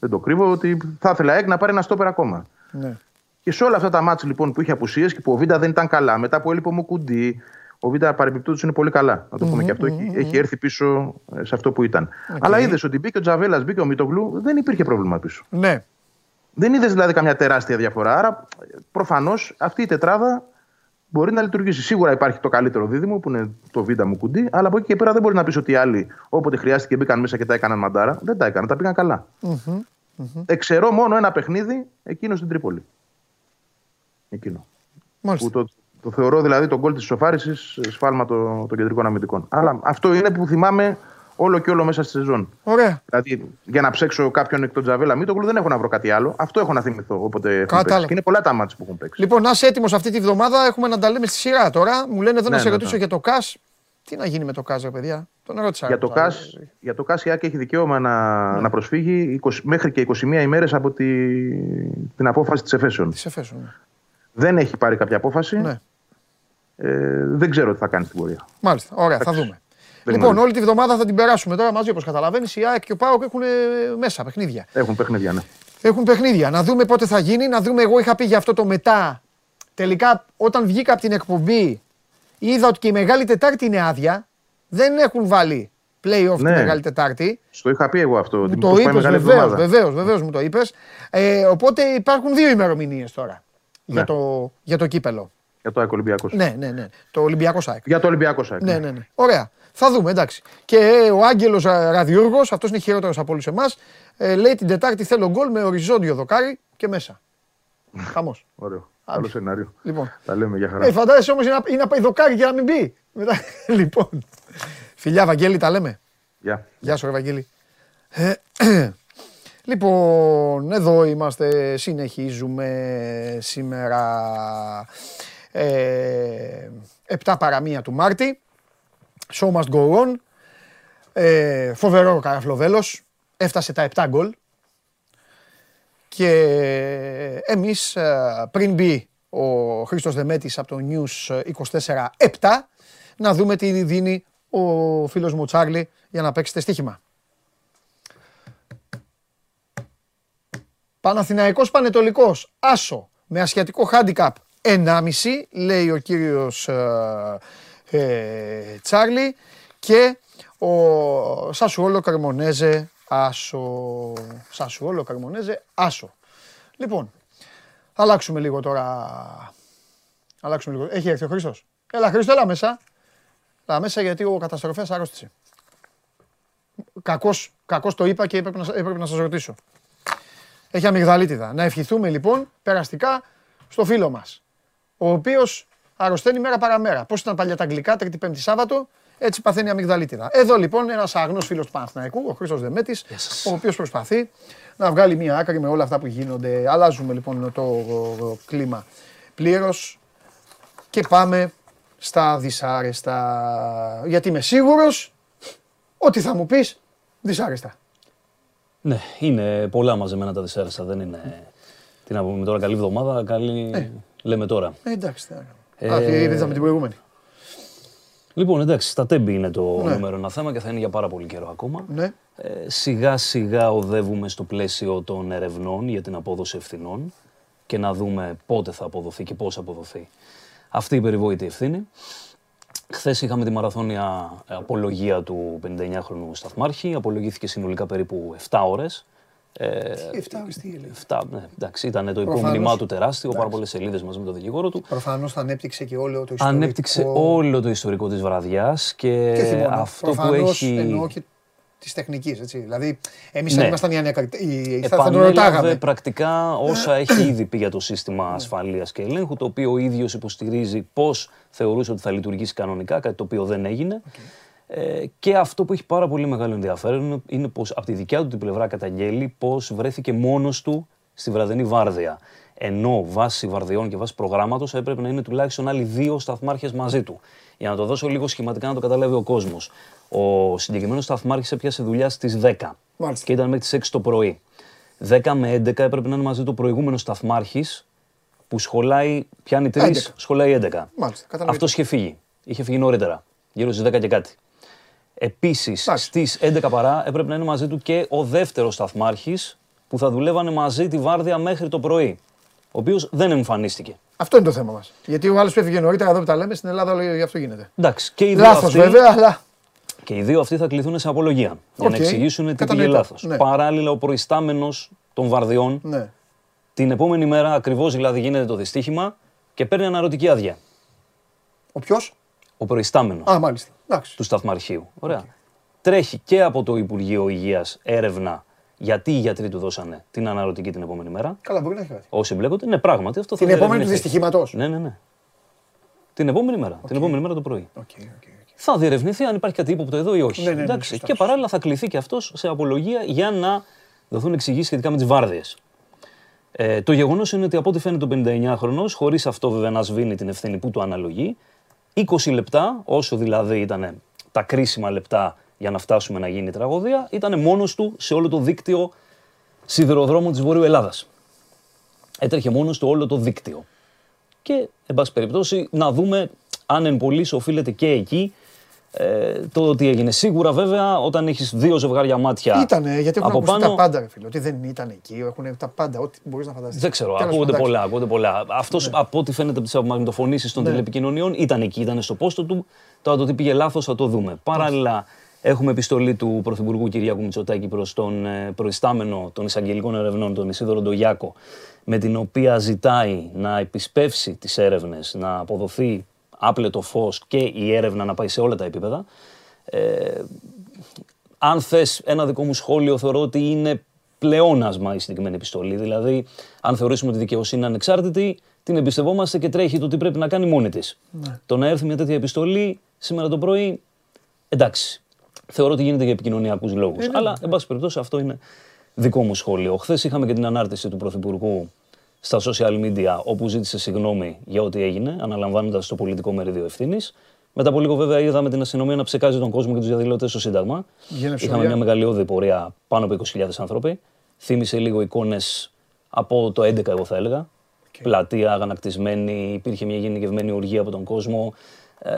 Δεν το κρύβω ότι θα ήθελα ΑΕΚ να πάρει ένα στόπερ ακόμα. Ναι. Και σε όλα αυτά τα μάτια λοιπόν που είχε απουσίες και που ο Βίντα δεν ήταν καλά, μετά που έλειπε ο Μουκουντή, ο Βίντα παρεμπιπτόντως είναι πολύ καλά. Να το πούμε και αυτό. Έχει, έχει έρθει πίσω ε, σε αυτό που ήταν. Αλλά είδες ότι μπήκε ο Τζαβέλας, μπήκε ο Μητογλου, δεν υπήρχε πρόβλημα πίσω. ναι. Δεν είδες δηλαδή καμιά τεράστια διαφορά. Άρα προφανώς αυτή η τετράδα μπορεί να λειτουργήσει. Σίγουρα υπάρχει το καλύτερο δίδυμο που είναι το Βίντα Μουκουντή, αλλά από εκεί και πέρα δεν μπορεί να πεις ότι οι άλλοι όποτε χρειάστηκε μπήκαν μέσα και τα έκαναν μαντάρα. Δεν τα έκαναν, τα πήγαν καλά. Εξαιρώ μόνο ένα παιχνίδι εκείνο στην Τρίπολη. Εκείνο. Μάλιστα. Που το, το θεωρώ δηλαδή τον γκολ της ισοφάρισης σφάλμα των, των κεντρικών αμυντικών. Αλλά αυτό είναι που θυμάμαι όλο και όλο μέσα στη σεζόν. Ωραία. Δηλαδή, για να ψέξω κάποιον εκ των Τζαβέλα Μίτογλου δεν έχω να βρω κάτι άλλο. Αυτό έχω να θυμηθώ όποτε έχουν Κατάλαβα. παίξει. Και είναι πολλά τα μάτια που έχουν παίξει. Λοιπόν, να είσαι έτοιμος αυτή τη βδομάδα. Έχουμε να τα λέμε στη σειρά τώρα. Μου λένε εδώ να Ναι, σε ναι, ρωτήσω ναι. για το ΚΑΣ. Τι να γίνει με το ΚΑΣ, ρε παιδιά; Τον ρώτησα. Για το, τώρα. ΚΑΣ, για το ΚΑΣ η ΑΚ έχει δικαίωμα να, Ναι. να προσφύγει 20 μέχρι και 21 ημέρες από τη, την απόφαση της εφέσεων. Τι σε φέσω. Ναι. Δεν έχει πάρει κάποια απόφαση. ναι. Ε, δεν ξέρω τι θα κάνει στην πορεία. Μάλιστα. Ωραία, θα δούμε. Δεν λοιπόν, γνωρίζω. όλη τη βδομάδα θα την περάσουμε τώρα μαζί, όπως καταλαβαίνεις. Η ΑΕΚ και ο ΠΑΟΚ έχουν ε, μέσα παιχνίδια. Έχουν παιχνίδια, ναι. Έχουν παιχνίδια. Να δούμε πότε θα γίνει. Να δούμε. Εγώ είχα πει για αυτό το μετά. Τελικά, όταν βγήκα από την εκπομπή, είδα ότι και η Μεγάλη Τετάρτη είναι άδεια. Δεν έχουν βάλει play-off τη Ναι. Μεγάλη Τετάρτη. Στο είχα πει εγώ αυτό. Μου ότι το μήπως πάει είπες, μεγάλη βεβαίως, εβδομάδα. βεβαίως, βεβαίως μου το είπες. Ε, οπότε υπάρχουν δύο ημερομηνίες τώρα για, Ναι. το, για το κύπελο. Για το ΑΕΚ Ολυμπιακός. Ναι, ναι, ναι. Το Ολυμπιακό ΣΑΕΚ. Για το Ολυμπιακό ΣΑΕΚ. Ναι, ναι, ναι. Ωραία. Θα δούμε, εντάξει. Και ε, ο Άγγελος Ραδιούργος, αυτός είναι χειρότερος από όλους εμάς, ε, λέει την Τετάρτη θέλω γκολ με οριζόντιο δοκάρι και μέσα. Χαμός. Ωραίο. Άλλο σενάριο. Λοιπόν. Τα λέμε για χαρά. Ε, φαντάζεσαι όμως είναι, να- είναι να πάει δοκάρι και να μην μπει. Μετά, λοιπόν. Φιλιά, Βαγγέλη, τα λέμε. Γεια. Γεια σου, ρε Βαγγέλη. Ε, λοιπόν, εδώ είμαστε, συνεχίζουμε σήμερα ε, 7 παρα 1 του Μάρτη. Show must go on. Ε, φοβερό ο Καραφλοβέλος. Έφτασε τα 7 γκολ. Και εμείς ε, πριν μπει ο Χρήστος Δεμέτης από το News 24-7 να δούμε τι δίνει ο φίλος μου ο Τσάρλι για να παίξετε στοίχημα. Παναθηναϊκός Πανετολικός, Άσο, με ασιατικό χάντικαπ 1,5, λέει ο κύριος ε, ε, Τσάρλι και ο Σασουόλο Καρμονέζε, Άσο. Σασουόλο Καρμονέζε, Άσο. Λοιπόν, θα αλλάξουμε λίγο τώρα. Αλλάξουμε λίγο. Έχει έρθει ο Χρήστος. Έλα Χρήστο, έλα μέσα. Έλα μέσα γιατί ο καταστροφέας άρρωστησε. Κακώς, κακώς το είπα και έπρεπε να, έπρεπε να σας ρωτήσω. Έχει αμυγδαλίτιδα. Να ευχηθούμε λοιπόν περαστικά στο φίλο μας. Ο οποίος αρρωσταίνει μέρα παραμέρα. Πώς ήταν παλιά τα αγγλικά, Τρίτη, Πέμπτη, Σάββατο, έτσι παθαίνει αμυγδαλίτιδα. Εδώ λοιπόν ένας αγνός φίλος του Παναθηναϊκού, ο Χρήστος Δεμέτης, ο οποίος προσπαθεί να βγάλει μία άκρη με όλα αυτά που γίνονται. Αλλάζουμε λοιπόν το κλίμα πλήρως και πάμε στα δυσάρεστα. Γιατί είμαι σίγουρος ότι θα μου πεις δυσάρεστα. Ναι, είναι πολλά μαζεμένα τα δυσάρεστα. Δεν είναι. Τι να πούμε τώρα, καλή εβδομάδα, καλή. Λέμε τώρα. Ε, εντάξει. τι να Ε, κάνουμε. Α, είδαμε την προηγούμενη. Λοιπόν, εντάξει, στα τέμπη είναι το Ναι. νούμερο ένα θέμα και θα είναι για πάρα πολύ καιρό ακόμα. Ναι. Ε, σιγά σιγά οδεύουμε στο πλαίσιο των ερευνών για την απόδοση ευθυνών και να δούμε πότε θα αποδοθεί και πώς θα αποδοθεί αυτή η περιβόητη ευθύνη. Χθες είχαμε τη μαραθώνια απολογία του 59χρονου Σταθμάρχη. Απολογήθηκε συνολικά περίπου 7 ώρες. Ε, Τι 7 ώρες τι έλεγες; 7, ναι, εντάξει, ήταν το Προφανώς. υπόμνημά του τεράστιο, πάρα πολλές σελίδες μαζί με τον δικηγόρο του. Προφανώς θα ανέπτυξε και όλο το ιστορικό. Ανέπτυξε όλο το ιστορικό της βραδιάς και, Και θυμώνω. αυτό που Προφανώς έχει... εννοώ και της τεχνικής. Δηλαδή, εμείς Ναι. αν ήμασταν οι ανιακριτοί, θα, θα τον Επανέλαβε ρωτάγαμε. πρακτικά όσα έχει ήδη πει για το σύστημα ασφαλείας και ελέγχου, το οποίο ο ίδιος υποστηρίζει πώς θεωρούσε ότι θα λειτουργήσει κανονικά, κάτι το οποίο δεν έγινε. Ε, και αυτό που έχει πάρα πολύ μεγάλο ενδιαφέρον είναι- είναι πως από τη δικιά του την πλευρά καταγγέλει πως βρέθηκε μόνος του στη βραδινή βάρδια. Ενώ βάσει βαρδιών και βάσει προγράμματος έπρεπε να είναι τουλάχιστον άλλοι δύο σταθμάρχες μαζί του. Για να το δώσω λίγο σχηματικά να το καταλάβει ο κόσμος. Ο συγκεκριμένος σταθμάρχης έπιασε δουλειά στις 10 Μάλιστα. και ήταν μέχρι τις 6 το πρωί. 10 με 11 έπρεπε να είναι μαζί του ο προηγούμενος σταθμάρχης που σχολάει, πιάνει 3, 11. σχολάει 11. Μάλιστα, κατανοητό. Αυτός είχε φύγει. Είχε φύγει νωρίτερα, γύρω στις 10 και κάτι. Επίσης, Εντάξει. στις 11 παρά έπρεπε να είναι μαζί του και ο δεύτερος σταθμάρχης που θα δουλεύανε μαζί τη βάρδια μέχρι το πρωί. Ο οποίος δεν εμφανίστηκε. Αυτό είναι το θέμα μας. Γιατί ο άλλος που έφυγε νωρίτερα εδώ που τα λέμε στην Ελλάδα, όλο γι' αυτό γίνεται. Εντάξει, και οι δύο Λάθος αυτοί- βέβαια, αλλά. Και οι δύο αυτοί θα κληθούν σε απολογία. Για να Οκ. εξηγήσουν τι πήγε Κατανοητό. λάθος. Ναι. Παράλληλα, ο προϊστάμενος των βαρδιών Ναι. Την επόμενη μέρα ακριβώς δηλαδή γίνεται το δυστύχημα και παίρνει αναρρωτική άδεια. Ο ποιος; Ο προϊστάμενος Α, μάλιστα. Εντάξει. του σταθμαρχείου. Ωραία. Τρέχει και από το Υπουργείο Υγείας έρευνα γιατί οι γιατροί του δώσανε την αναρρωτική την επόμενη μέρα. Καλά, μπορεί να έχει κάτι. Όσοι μπλέκονται, ναι, πράγματι αυτό θα Την επόμενη του διερευνηθεί. δυστυχήματος. Ναι, ναι, ναι. Την επόμενη μέρα. Την επόμενη μέρα το πρωί. OK, OK, OK. Θα διερευνηθεί αν υπάρχει κάτι ύποπτο εδώ ή όχι. Ναι, ναι, ναι, Εντάξει. σωστά, και σωστά. παράλληλα θα κληθεί και αυτός σε απολογία για να δοθούν εξηγήσεις σχετικά με τις βάρδιες. Ε, το γεγονός είναι ότι από ό,τι φαίνεται ο 59χρονο, χωρίς αυτό βέβαια να σβήνει την ευθύνη που του αναλογεί, 20 λεπτά, όσο δηλαδή ήταν τα κρίσιμα λεπτά για να φτάσουμε να γίνει η τραγωδία, ήταν μόνος του σε όλο το δίκτυο σιδηροδρόμου της Βορείου Ελλάδας. Έτρεχε μόνος του όλο το δίκτυο. Και, εν πάση περιπτώσει, να δούμε αν εν πωλής οφείλεται και εκεί ε, το ότι έγινε. Σίγουρα, βέβαια, όταν έχεις δύο ζευγάρια μάτια. Ήτανε, γιατί έχουν από ακουστεί πάνω, τα πάντα, ρε φίλε. Ότι δεν ήταν εκεί, έχουν τα πάντα, ό,τι μπορείς να φανταστείς. Δεν ξέρω, ακούγονται πολλά, ακούγονται πολλά. Αυτός από ό,τι φαίνεται από τις απομαγνητοφωνήσεις των Ναι. τηλεπικοινωνιών ήταν εκεί, ήταν στο πόστο του. Τώρα το τι πήγε λάθος θα το δούμε. Παράλληλα, έχουμε επιστολή του Πρωθυπουργού Κυριάκου Μητσοτάκη προς τον ε, προϊστάμενο των εισαγγελικών ερευνών, τον Ισίδωρο Ντογιάκο, με την οποία ζητάει να επισπεύσει τις έρευνες, να αποδοθεί άπλετο φως και η έρευνα να πάει σε όλα τα επίπεδα. Ε, αν θες ένα δικό μου σχόλιο, θεωρώ ότι είναι πλεόνασμα η συγκεκριμένη επιστολή. Δηλαδή, αν θεωρήσουμε ότι η δικαιοσύνη είναι ανεξάρτητη, την εμπιστευόμαστε και τρέχει το τι πρέπει να κάνει μόνη της. Το να έρθει μια τέτοια επιστολή σήμερα το πρωί, εντάξει. Θεωρώ ότι γίνεται για επικοινωνιακούς λόγους. Αλλά, εν πάση περιπτώσει, αυτό είναι δικό μου σχόλιο. Χθες είχαμε και την ανάρτηση του Πρωθυπουργού στα social media, όπου ζήτησε συγγνώμη για ό,τι έγινε, αναλαμβάνοντας το πολιτικό μερίδιο ευθύνης. Μετά από λίγο, βέβαια, είδαμε την αστυνομία να ψεκάζει τον κόσμο και τους διαδηλωτές στο Σύνταγμα. Γίνανε Είχαμε ψωριά. μια μεγαλειώδη πορεία πάνω από 20.000 άνθρωποι. Θύμισε λίγο εικόνες από το 11, εγώ θα έλεγα. Πλατεία αγανακτισμένη, υπήρχε μια γενικευμένη οργή από τον κόσμο. Ε,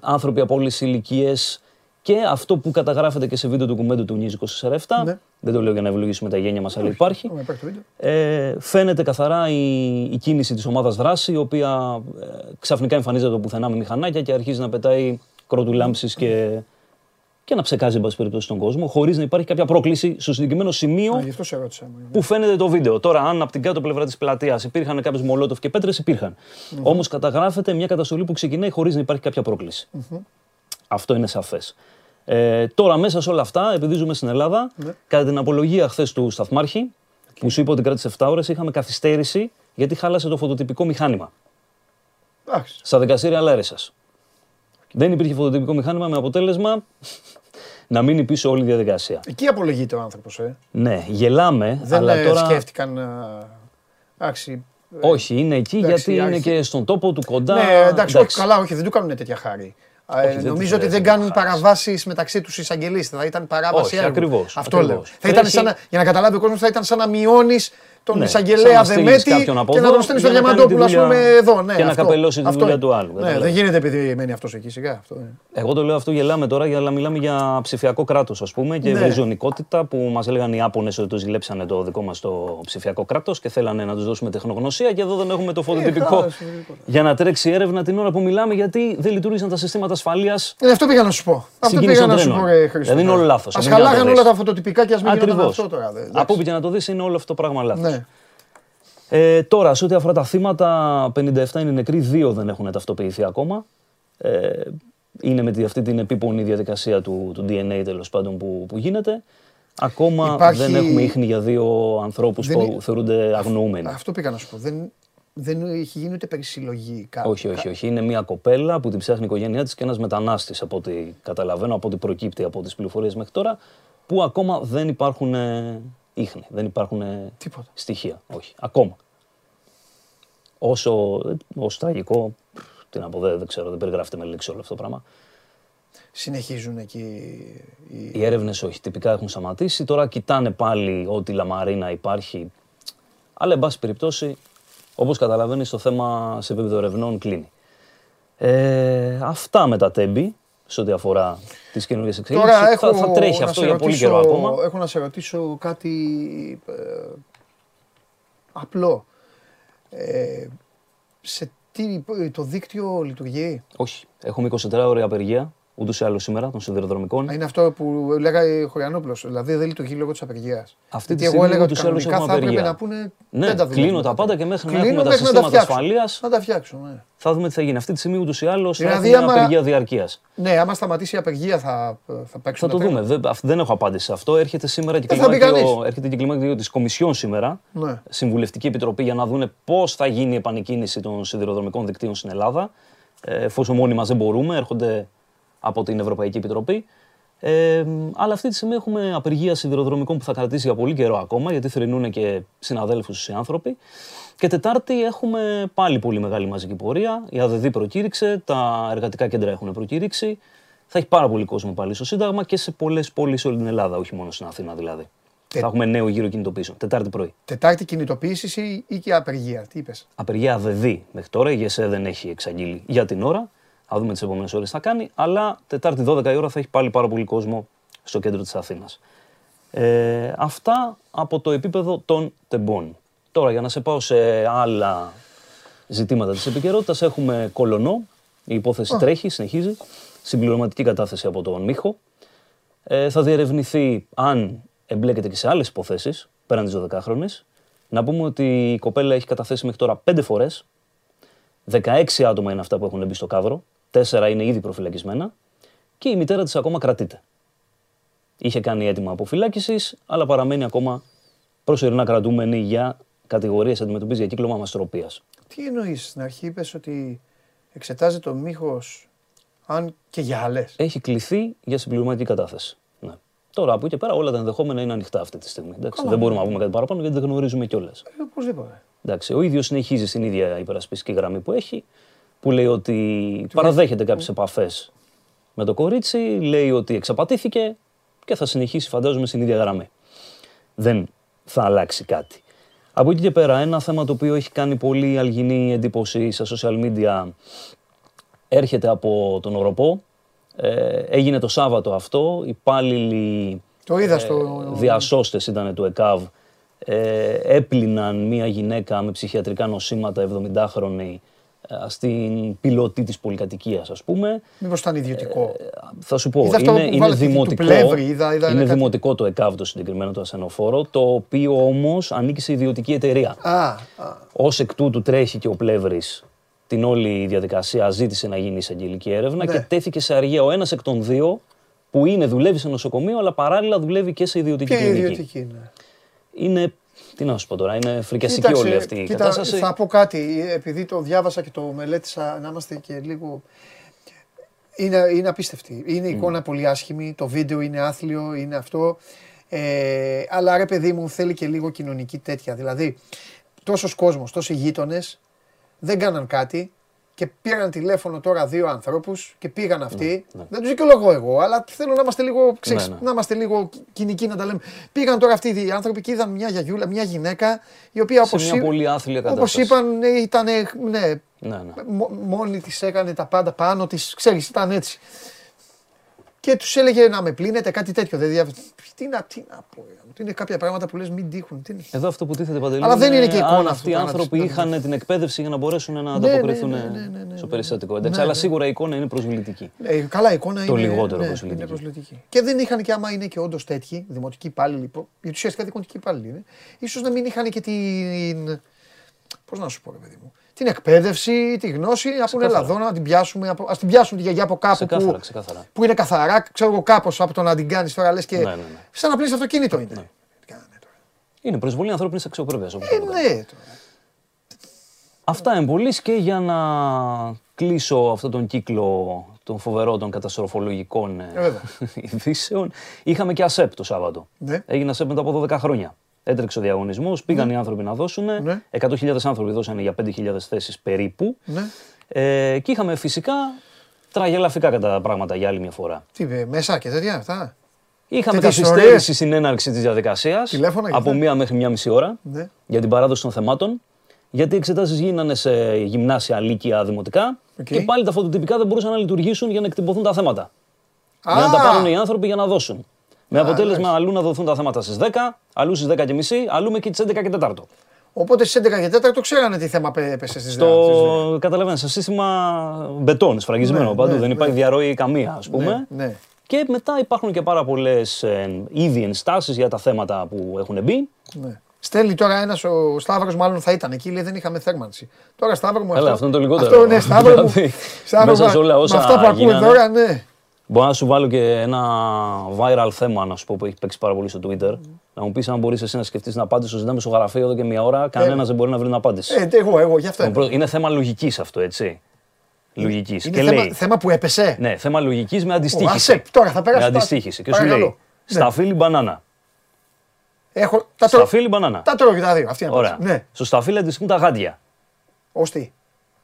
άνθρωποι από όλες τις ηλικίες. Και αυτό που καταγράφεται και σε βίντεο του κουμέντου του News 24 Ναι. δεν το λέω για να ευλογήσουμε τα γένια μας, αλλά υπάρχει. Ωραία, υπάρχει το βίντεο. Ε, φαίνεται καθαρά η, η κίνηση της ομάδας δράση, η οποία ε, ξαφνικά εμφανίζεται από πουθενά με μηχανάκια και αρχίζει να πετάει κρότου λάμψης και, και να ψεκάζει, εν πάση περιπτώσει, τον κόσμο, χωρίς να υπάρχει κάποια πρόκληση στο συγκεκριμένο σημείο Α, Γι' αυτό σε ρώτησα. μου. που φαίνεται το βίντεο. Τώρα, αν από την κάτω πλευρά της πλατείας υπήρχαν κάποιες μολότοφ και πέτρες, υπήρχαν. Όμως καταγράφεται μια καταστολή που ξεκινάει χωρίς να υπάρχει κάποια πρόκληση. Αυτό είναι σαφές. Ε, τώρα, μέσα σε όλα αυτά, επειδή ζούμε στην Ελλάδα, κατά την απολογία χθες του Σταθμάρχη, που σου είπα ότι κράτησε 7 ώρες, είχαμε καθυστέρηση γιατί χάλασε το φωτοτυπικό μηχάνημα Εντάξει. στα δικαστήρια Λάρισα. Δεν υπήρχε φωτοτυπικό μηχάνημα με αποτέλεσμα να μείνει πίσω όλη η διαδικασία. Εκεί απολογείται ο άνθρωπος. Ε. Ναι, γελάμε, Δεν αλλά ε, τώρα. σκέφτηκαν. α, Εντάξει. Όχι, είναι εκεί Εντάξει, γιατί είναι άρχι- και στον τόπο του κοντά. Ναι, εντάξει, όχι καλά, όχι, δεν του κάνουν τέτοια χάρη. Ε, δεν νομίζω τους ότι δεν αρέσει κάνουν να χάρεις. παραβάσεις μεταξύ τους εισαγγελείς. Θα ήταν παράβαση Όχι, έργου. ακριβώς, Αυτό ακριβώς. λέω. Θα ήταν Τρέχει- σαν να, για να καταλάβει ο κόσμος, θα ήταν σαν να μειώνεις τον Ναι, εισαγγελέα σαν να στείλεις Δεμέτη κάποιον από και να εδώ τον στέλνεις στο για να κάνει Διαμαντόπουλο, ας τη δουλειά πούμε, εδώ. Ναι, και να αυτό. καπελώσει τη Αυτό δουλειά είναι. του άλλου, Ναι, κατάλαβα. δεν γίνεται επειδή μένει αυτός εκεί σιγά. Αυτό είναι. Εγώ το λέω αυτό, γελάμε τώρα, αλλά μιλάμε για ψηφιακό κράτος, ας πούμε, και Ναι. ευρυζωνικότητα που μας έλεγαν οι Άπωνες ότι το ζηλέψανε το δικό μας το ψηφιακό κράτος και θέλανε να τους δώσουμε τεχνογνωσία. Και εδώ δεν έχουμε το φωτοτυπικό χάλασε, φωτοτυπικό. για να τρέξει έρευνα την ώρα που μιλάμε, γιατί δεν λειτουργήσαν τα συστήματα ασφαλείας. Ε, αυτό πήγα να σου πω. Αυτό Συγκίνηση πήγα να των σου τρένων. πω, ρε Χρήστο. Δηλαδή είναι όλο λάθος. Α Από την κάτω χαλάγαν δεις. όλα τα φωτοτυπικά και ας μην γινόταν Ακριβώς. αυτό τώρα. δε, εντάξει. Από όπου και να το δεις, είναι όλο αυτό το πράγμα λάθος. Ναι. Ε, τώρα, σε ό,τι αφορά τα θύματα, 57 είναι νεκροί, δύο δεν έχουν ταυτοποιηθεί ακόμα. Ε, είναι με τη- αυτή την επίπονη διαδικασία του, του DNA τέλος πάντων που, που γίνεται. Ακόμα Υπάρχει- δεν έχουμε ίχνη για δύο ανθρώπους Δεν που είναι- θεωρούνται αγνοούμενοι. Αυτό πήγα να σου πω. Δεν, δεν έχει γίνει ούτε περισυλλογή κάπου. Όχι, όχι, όχι. Είναι μια κοπέλα που την ψάχνει η οικογένειά της και ένας μετανάστης, από ό,τι καταλαβαίνω, από ό,τι προκύπτει από τις πληροφορίες μέχρι τώρα, που ακόμα δεν υπάρχουν ε, ίχνη, δεν υπάρχουν ε, Τίποτα. στοιχεία. Όχι, ακόμα. Όσο, ε, όσο τραγικό, τι να πω, δεν, δεν ξέρω, δεν περιγράφεται με λέξη όλο αυτό το πράγμα. Συνεχίζουν εκεί οι... Οι έρευνες όχι, τυπικά έχουν σταματήσει. Τώρα κοιτάνε πάλι ό,τι λαμαρίνα υπάρχει. Αλλά, εν πάση περιπτώσει, όπως καταλαβαίνεις, το θέμα σε επίπεδο ερευνών κλείνει. Ε, αυτά με τα τέμπη, σε ό,τι αφορά τις καινούργιες εξελίξεις. Τώρα έχω θα, θα τρέχει να αυτό σε για πολύ ρωτήσω- καιρό ακόμα. Έχω να σε ρωτήσω κάτι ε, απλό. Ε, σε τι, το δίκτυο λειτουργεί; Όχι. Έχουμε 24 ώρες απεργία, ούτως ή άλλως σήμερα, των σιδηροδρομικών. Είναι αυτό που λέγανε ο Χωριανόπουλος, δηλαδή δεν λειτουργεί λόγω της απεργίας. Αυτή τη Γιατί εγώ στιγμή έλεγα ότι ούτως ή άλλως κανονικά έχουμε θα έπρεπε απεργία. να πούνε Ναι, δεν τα κλείνω δουλεύουμε. τα πάντα και μέχρι να Κλείνω έχουμε τα μέχρι να συστήματα φτιάξουν. ασφαλείας. Να τα φτιάξουν, ναι. Θα δούμε τι θα γίνει. Αυτή τη στιγμή ούτως ή άλλως θα Δηλαδή, έχουμε μια άμα- απεργία διαρκείας. Ναι, άμα σταματήσει η απεργία θα, θα παίξουν. Θα το τα δούμε. Δεν, αυ- δεν έχω απάντηση σε αυτό. Έρχεται σήμερα και Δεν θα μπει κλιμάκιο, έρχεται και κλιμάκιο της Κομισιόν σήμερα. Ναι. Συμβουλευτική Επιτροπή για να δούνε πώς θα γίνει η επανεκκίνηση των σιδηροδρομικών δικτύων στην Ελλάδα. Ε, εφόσον μόνοι μας δεν μπορούμε, έρχονται από την Ευρωπαϊκή Επιτροπή. Ε, αλλά αυτή τη στιγμή έχουμε απεργία σιδηροδρομικών που θα κρατήσει για πολύ καιρό ακόμα, γιατί θρυνούν και συναδέλφους οι άνθρωποι. Και Τετάρτη έχουμε πάλι πολύ μεγάλη μαζική πορεία. Η ΑΔΔ προκήρυξε, τα εργατικά κέντρα έχουν προκήρυξει. Θα έχει πάρα πολύ κόσμο πάλι στο Σύνταγμα και σε πολλές πόλεις σε όλη την Ελλάδα, όχι μόνο στην Αθήνα δηλαδή. Τε- Θα έχουμε νέο γύρο κινητοποίησεων. Τετάρτη πρωί. Τετάρτη κινητοποίησης ή, ή και απεργία. Τι είπες; Απεργία ΑΔΔ μέχρι τώρα. Η ΓΕΣΕ δεν έχει εξαγγείλει για την ώρα. Θα δούμε τις επόμενες ώρες τι θα κάνει. Αλλά Τετάρτη 12 η ώρα θα έχει πάλι πάρα πολύ κόσμο στο κέντρο της Αθήνας. Ε, αυτά από το επίπεδο των τεμπών. Τώρα για να σε πάω σε άλλα ζητήματα της επικαιρότητας, έχουμε κολονό. Η υπόθεση τρέχει, συνεχίζει. Συμπληρωματική κατάθεση από τον Μίχο. Ε, θα διερευνηθεί αν εμπλέκεται και σε άλλες υποθέσεις, πέραν της 12χρονης. Να πούμε ότι η κοπέλα έχει καταθέσει μέχρι τώρα 5 φορές. 16 άτομα είναι αυτά που έχουν μπει στο κάδρο. 4 είναι ήδη προφυλακισμένα. Και η μητέρα της ακόμα κρατείται. Είχε κάνει αίτημα αποφυλάκησης, αλλά παραμένει ακόμα προσωρινά κρατούμενη για κατηγορίες αντιμετωπίζει για κύκλωμα μαστροπίας. Τι εννοείς; Στην αρχή, είπες ότι εξετάζεται ο μύχος αν και για άλλες. Έχει κληθεί για συμπληρωματική κατάθεση. Ναι. Τώρα από εκεί και πέρα όλα τα ενδεχόμενα είναι ανοιχτά αυτή τη στιγμή. Εντάξει, δεν μπορούμε να πούμε κάτι παραπάνω γιατί δεν γνωρίζουμε κιόλας. Ε, Οπωσδήποτε. Εντάξει, ο ίδιος συνεχίζει στην ίδια υπερασπιστική γραμμή που έχει, που λέει ότι παραδέχεται κάποιες επαφές με το κορίτσι, λέει ότι εξαπατήθηκε και θα συνεχίσει, φαντάζομαι, στην ίδια γραμμή. Δεν θα αλλάξει κάτι. Από εκεί και πέρα, ένα θέμα το οποίο έχει κάνει πολύ αλγινή εντύπωση στα social media έρχεται από τον Οροπό. Ε, έγινε το Σάββατο αυτό. Υπάλληλοι Το είδα στο. διασώστες ήταν του ΕΚΑΒ, ε, έπλυναν μία γυναίκα με ψυχιατρικά νοσήματα 70χρονη ε, στην πιλωτή της πολυκατοικίας ας πούμε. Μήπως ήταν ιδιωτικό. Θα σου πω, Είδα αυτό είναι, που είναι βάλατε του δημοτικό, Πλεύρη, είδα- είδα είναι κάτι. δημοτικό το ΕΚΑΒ το συγκεκριμένο το ασθενοφόρο, το οποίο όμως ανήκει σε ιδιωτική εταιρεία. Α, α, Ως εκ τούτου τρέχει και ο Πλεύρης την όλη διαδικασία, ζήτησε να γίνει εισαγγελική έρευνα Ναι. και τέθηκε σε αργία ο ένας εκ των δύο που είναι, δουλεύει σε νοσοκομείο, αλλά παράλληλα δουλεύει και σε ιδιωτική και κλινική. ιδιωτική είναι. Είναι, τι να σου πω τώρα, είναι φρικιαστική όλη αυτή η κοίτα, κατάσταση. Θα πω κάτι, επειδή το διάβασα και το μελέτησα, να είμαστε και λίγο... Είναι, είναι απίστευτη. Είναι εικόνα πολύ άσχημη, το βίντεο είναι άθλιο, είναι αυτό. Ε, αλλά ρε παιδί μου θέλει και λίγο κοινωνική τέτοια. Δηλαδή, τόσος κόσμος, τόσοι γείτονες δεν κάναν κάτι και πήραν τηλέφωνο τώρα δύο ανθρώπους και πήγαν αυτοί. ναι. Δεν τους δικαιολογώ εγώ, αλλά θέλω να είμαστε λίγο, ξέρεις, Ναι, ναι. να είμαστε λίγο κοινικοί να τα λέμε. Πήγαν τώρα αυτοί οι άνθρωποι και είδαν μια γιαγιούλα, μια γυναίκα, η οποία σε όπως μια εί- πολύ άθλια όπως κατάσταση. είπαν, ήταν, ναι, Ναι, ναι. μο- μόνη της έκανε τα πάντα πάνω της, ξέρεις, ήταν έτσι. Και τους έλεγε να με πλύνετε, κάτι τέτοιο. Δεν δια... τι, να, τι να πω, ρε, τι είναι κάποια πράγματα που λες μην τύχουν. Τι είναι; Εδώ αυτό που τίθεται παντελή. Αλλά δεν είναι και εικόνα αν αυτό αυτοί οι το να τους- άνθρωποι να- είχαν την εκπαίδευση για να μπορέσουν να ναι, ανταποκριθούν ναι, ναι, ναι, ναι, στο ναι. περιστατικό. Εντάξει, Ναι, αλλά ναι. σίγουρα η εικόνα είναι προσβλητική. Ε, καλά, η εικόνα Το είναι. λιγότερο ναι, προσβλητική. είναι προσβλητική. Και δεν είχαν και άμα είναι και όντως τέτοιοι, δημοτικοί υπάλληλοι, που- γιατί ουσιαστικά δημοτικοί υπάλληλοι είναι, ίσως να μην είχαν και την. Πώς να σου πω, ρε παιδί μου. Την εκπαίδευση, τη γνώση, να πούνε έλα εδώ να την πιάσουμε, από- ας την πιάσουν τη γιαγιά από κάπου Ξεκάθαρα, που, ξεκάθαρα. που είναι καθαρά, ξέρω εγώ κάπως από το να την κάνεις τώρα λες και Ναι, ναι, ναι. σαν να πλύνεις αυτοκίνητο είναι. Τι κάνανε τώρα. Είναι προσβολή ανθρώπινης αξιοπρέπειας. Ε, ναι, τώρα. Αυτά είναι πολύ και για να κλείσω αυτόν τον κύκλο των φοβερών των καταστροφολογικών ε, Ε, βέβαια. ειδήσεων. Είχαμε και ΑΣΕΠ το Σάββατο. Ναι. Έγινε ΑΣΕΠ μετά από 12 χρόνια. Έτρεξε ο διαγωνισμός, πήγαν οι άνθρωποι να δώσουν. Ναι. 100.000 άνθρωποι δώσανε για 5.000 θέσεις περίπου. Ναι. Ε, και είχαμε φυσικά τραγελαφικά κατά τα πράγματα για άλλη μια φορά. Τι είπε, μέσα και τέτοια αυτά; Είχαμε Τέτοιες καθυστέρηση ιστορίες; στην έναρξη της διαδικασίας. Τηλέφωνα και Από αυτά. μία μέχρι μία μισή ώρα Ναι. για την παράδοση των θεμάτων. Γιατί οι εξετάσεις γίνανε σε γυμνάσια, λύκεια, δημοτικά Οκ. και πάλι τα φωτοτυπικά δεν μπορούσαν να λειτουργήσουν για να εκτυπωθούν τα θέματα. Α, Για να τα πάρουν οι άνθρωποι για να δώσουν. Με Α, αποτέλεσμα εντάξει. αλλού να δοθούν τα θέματα στις 10, αλλού στις 10 και μισή, αλλού με και τι 11 και 4. Οπότε στις 11 και 4 το ξέρανε τι θέμα πέ- έπεσε στις Το καταλαβαίνετε, σε σύστημα μπετόν, σφραγισμένο Ναι, παντού. ναι, δεν ναι. υπάρχει διαρροή καμία, ας πούμε. Ναι, ναι. Και μετά υπάρχουν και πάρα πολλές ήδη ενστάσεις για τα θέματα που έχουν μπει. Ναι. Στέλνει τώρα ένας ο Σταύρος, μάλλον θα ήταν εκεί, λέει δεν είχαμε θέρμανση. Τώρα Σταύρο μου Έλα, αυτό είναι το λιγότερο. Αυτό ναι, Σταύρο μου. Δηλαδή, Σταύρο, μέσα με- σε όλα με όσα αυτά που ακούμε γίνανε. τώρα, ναι. Μπορώ να σου βάλω και ένα viral θέμα, να σου πω, που έχει παίξει πάρα πολύ στο Twitter. Να μου πεις αν μπορείς εσύ να σκεφτείς την απάντηση. Το ζητάμε στο γραφείο εδώ και μία ώρα. Κανένας δεν μπορεί να βρει την απάντηση. Ε, εγώ, εγώ, γι' αυτό. Το είμαι. πρώτο- Είναι θέμα λογικής αυτό, έτσι. Λογικής. Είναι Και θέμα, λέει. θέμα που έπεσε. Ναι, θέμα λογικής με Ο αντιστοίχηση. Ασέπ, τώρα θα περάσει. Με το- αντιστοίχηση. Και σου Παρακαλώ. λέει. Ναι. Σταφύλι μπανάνα. Έχω, τα τρώω. Σταφύλι μπανάνα. Τα τρώω και τα δύο. Αυτή είναι η Ωραία. απάντηση. Ναι. Στο σταφύλι αντιστοιχούν τα γάντια. Ως τι;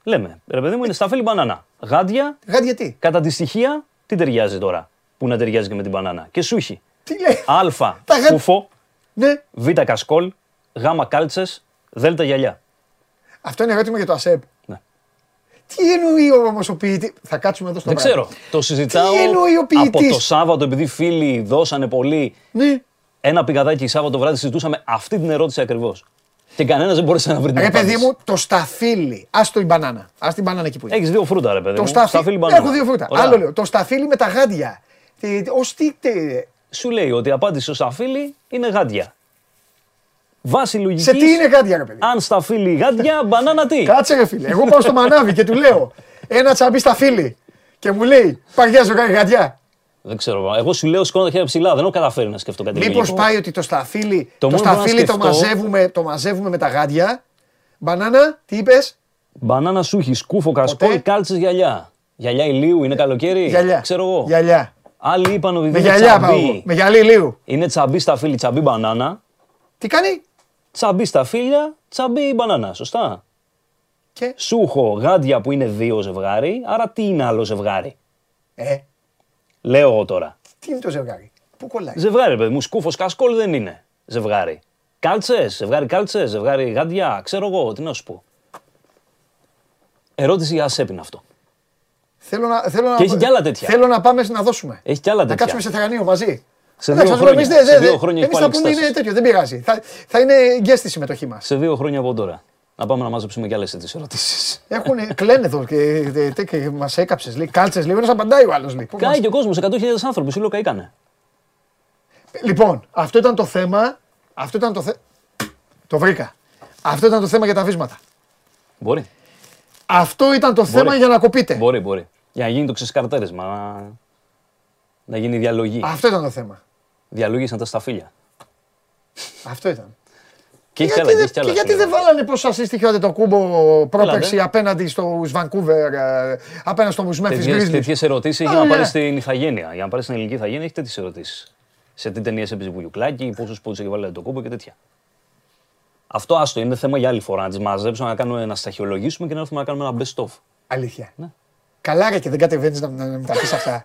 Λέμε, ρε παιδί μου, είναι σταφύλι μπανάνα. Γάντια, Γάντια τι; κατά τη στοιχεία, τι ταιριάζει τώρα. Που να ταιριάζει και με την μπανάνα; Και σούχι. Τι λέει; Α, Τα γα- σκούφο. Ναι. Β, κασκόλ. Γ, κάλτσες. Δ, γυαλιά. Αυτό είναι ερώτημα για το ΑΣΕΠ. Ναι. Τι εννοεί όμω ο ποιητή. Θα κάτσουμε εδώ στο Δεν βράδυ. ξέρω. Το συζητάω Τι εννοεί ο από ποιητής; το Σάββατο, επειδή φίλοι δώσανε πολύ Ναι. ένα πηγαδάκι Σάββατο βράδυ, συζητούσαμε αυτή την ερώτηση ακριβώς. Και κανένας δεν μπορούσε να βρει την Ρε παιδί απάντηση. μου, το σταφύλι. Α το η μπανάνα. Α την μπανάνα εκεί που είναι. Έχεις δύο φρούτα, ρε παιδί Το μου. σταφύλι. μπανάνα. Έχω δύο φρούτα. Ωραία. Άλλο λέω. Το σταφύλι με τα γάντια. Τι- τι- Ως τι. τε- Σου λέει ότι η απάντηση στο σταφύλι είναι γάντια. Βάση λογικής. Σε τι είναι γάντια, ρε παιδί; Αν σταφύλι γάντια, μπανάνα τι; Κάτσε ρε φίλε. Εγώ πάω στο μανάβι και του λέω ένα τσαμπί σταφύλι. Και μου λέει Παριάζω κάτι γάντια. Δεν ξέρω. Εγώ σου λέω σηκώνω τα χέρια ψηλά. Δεν έχω καταφέρει να σκεφτώ κάτι Μήπως λογικό. πάει ότι το σταφύλι Το το, μόνο που μπορώ να σταφύλι το, σκεφτώ- μαζεύουμε, το μαζεύουμε με τα γάντια. Μπανάνα, τι είπες; Μπανάνα σούχι, σκούφο, κασκόλ, Ποτέ. κάλτσες γυαλιά. Γυαλιά ηλίου, είναι καλοκαίρι; Γυαλιά. Ξέρω εγώ. Γυαλιά. Άλλοι είπαν ότι Με είναι γυαλιά πάω. εγώ. τσαμπί. Με γυαλί λίγο. Είναι τσαμπί στα φίλη, τσαμπί μπανάνα. Τι κάνει; Τσαμπί στα φίλια, τσαμπί μπανάνα. Σωστά. Και; Σούχο, γάντια που είναι δύο ζευγάρι. Άρα τι είναι άλλο ζευγάρι; Ε, Λέω εγώ τώρα. τι είναι το ζευγάρι; Πού κολλάει; Ζευγάρι, παιδί μου. Σκούφος κασκόλ δεν είναι ζευγάρι. Κάλτσες, ζευγάρι κάλτσες, ζευγάρι γάντια. Ξέρω εγώ, τι να σου πω. Ερώτηση για ΑΣΕΠ είναι αυτό. Θέλω να, θέλω Και να, έχει κι άλλα τέτοια. Θέλω να πάμε να δώσουμε. Έχει κι άλλα Να τέτοια. κάτσουμε σε θερανείο μαζί. Σε Εντάξει, δύο θα πούμε, χρόνια. εμείς, Σε δε- δύο δε- χρόνια εμείς έχει θα πάλι πούμε είναι εξετάσεις. τέτοιο, δεν πειράζει. Θα, θα είναι γκέστη η συμμετοχή μας. Σε δύο χρόνια από τώρα. Να πάμε να μαζέψουμε κι άλλες τέτοιες ερωτήσεις. Έχουν κλαίνε εδώ και, και, και, και μας έκαψες. Λέει κάλτσες, λέει ένας απαντάει ο άλλος. Πού μας- Κάει και ο κόσμος, 100.000 άνθρωποι. Σου λέω καήκανε. Λοιπόν, αυτό ήταν το θέμα. Αυτό ήταν το θέμα. Το βρήκα. Αυτό ήταν το θέμα για τα βίσματα. Μπορεί. Αυτό ήταν το θέμα για να κοπείτε. Μπορεί, μπορεί. Για να γίνει το ξεσκαρτέρισμα. Να, να γίνει διαλογή. Αυτό ήταν το θέμα. Διαλογήσαν τα σταφύλια. Αυτό ήταν. Και έχει κι γιατί άλλα. και δεν- έχει κι άλλα, και γιατί σου λέω. δεν βάλανε πόσο ασύστηκε το κούμπο πρόπερση Έλατε. απέναντι στο Βανκούβερ, ε, απέναντι στο Memphis Τέτοιες, Grizzlies. τέτοιες ερωτήσεις έχει Α, για να ναι. πάρεις στην ηθαγένεια. Για να πάρεις στην ελληνική ηθαγένεια έχει τέτοιες ερωτήσεις. Σε τι ταινίες έπαιζε Βουγιουκλάκη, πόσους πόντους έχει βάλει το κούμπο και τέτοια. Αυτό άστο είναι θέμα για άλλη φορά. Να τις μαζέψουμε, να, κάνουμε, να σταχυολογήσουμε και να έρθουμε να κάνουμε ένα best of. Αλήθεια. Ναι. Καλά ρε και δεν κατεβαίνεις να, να, να μου τα πεις αυτά.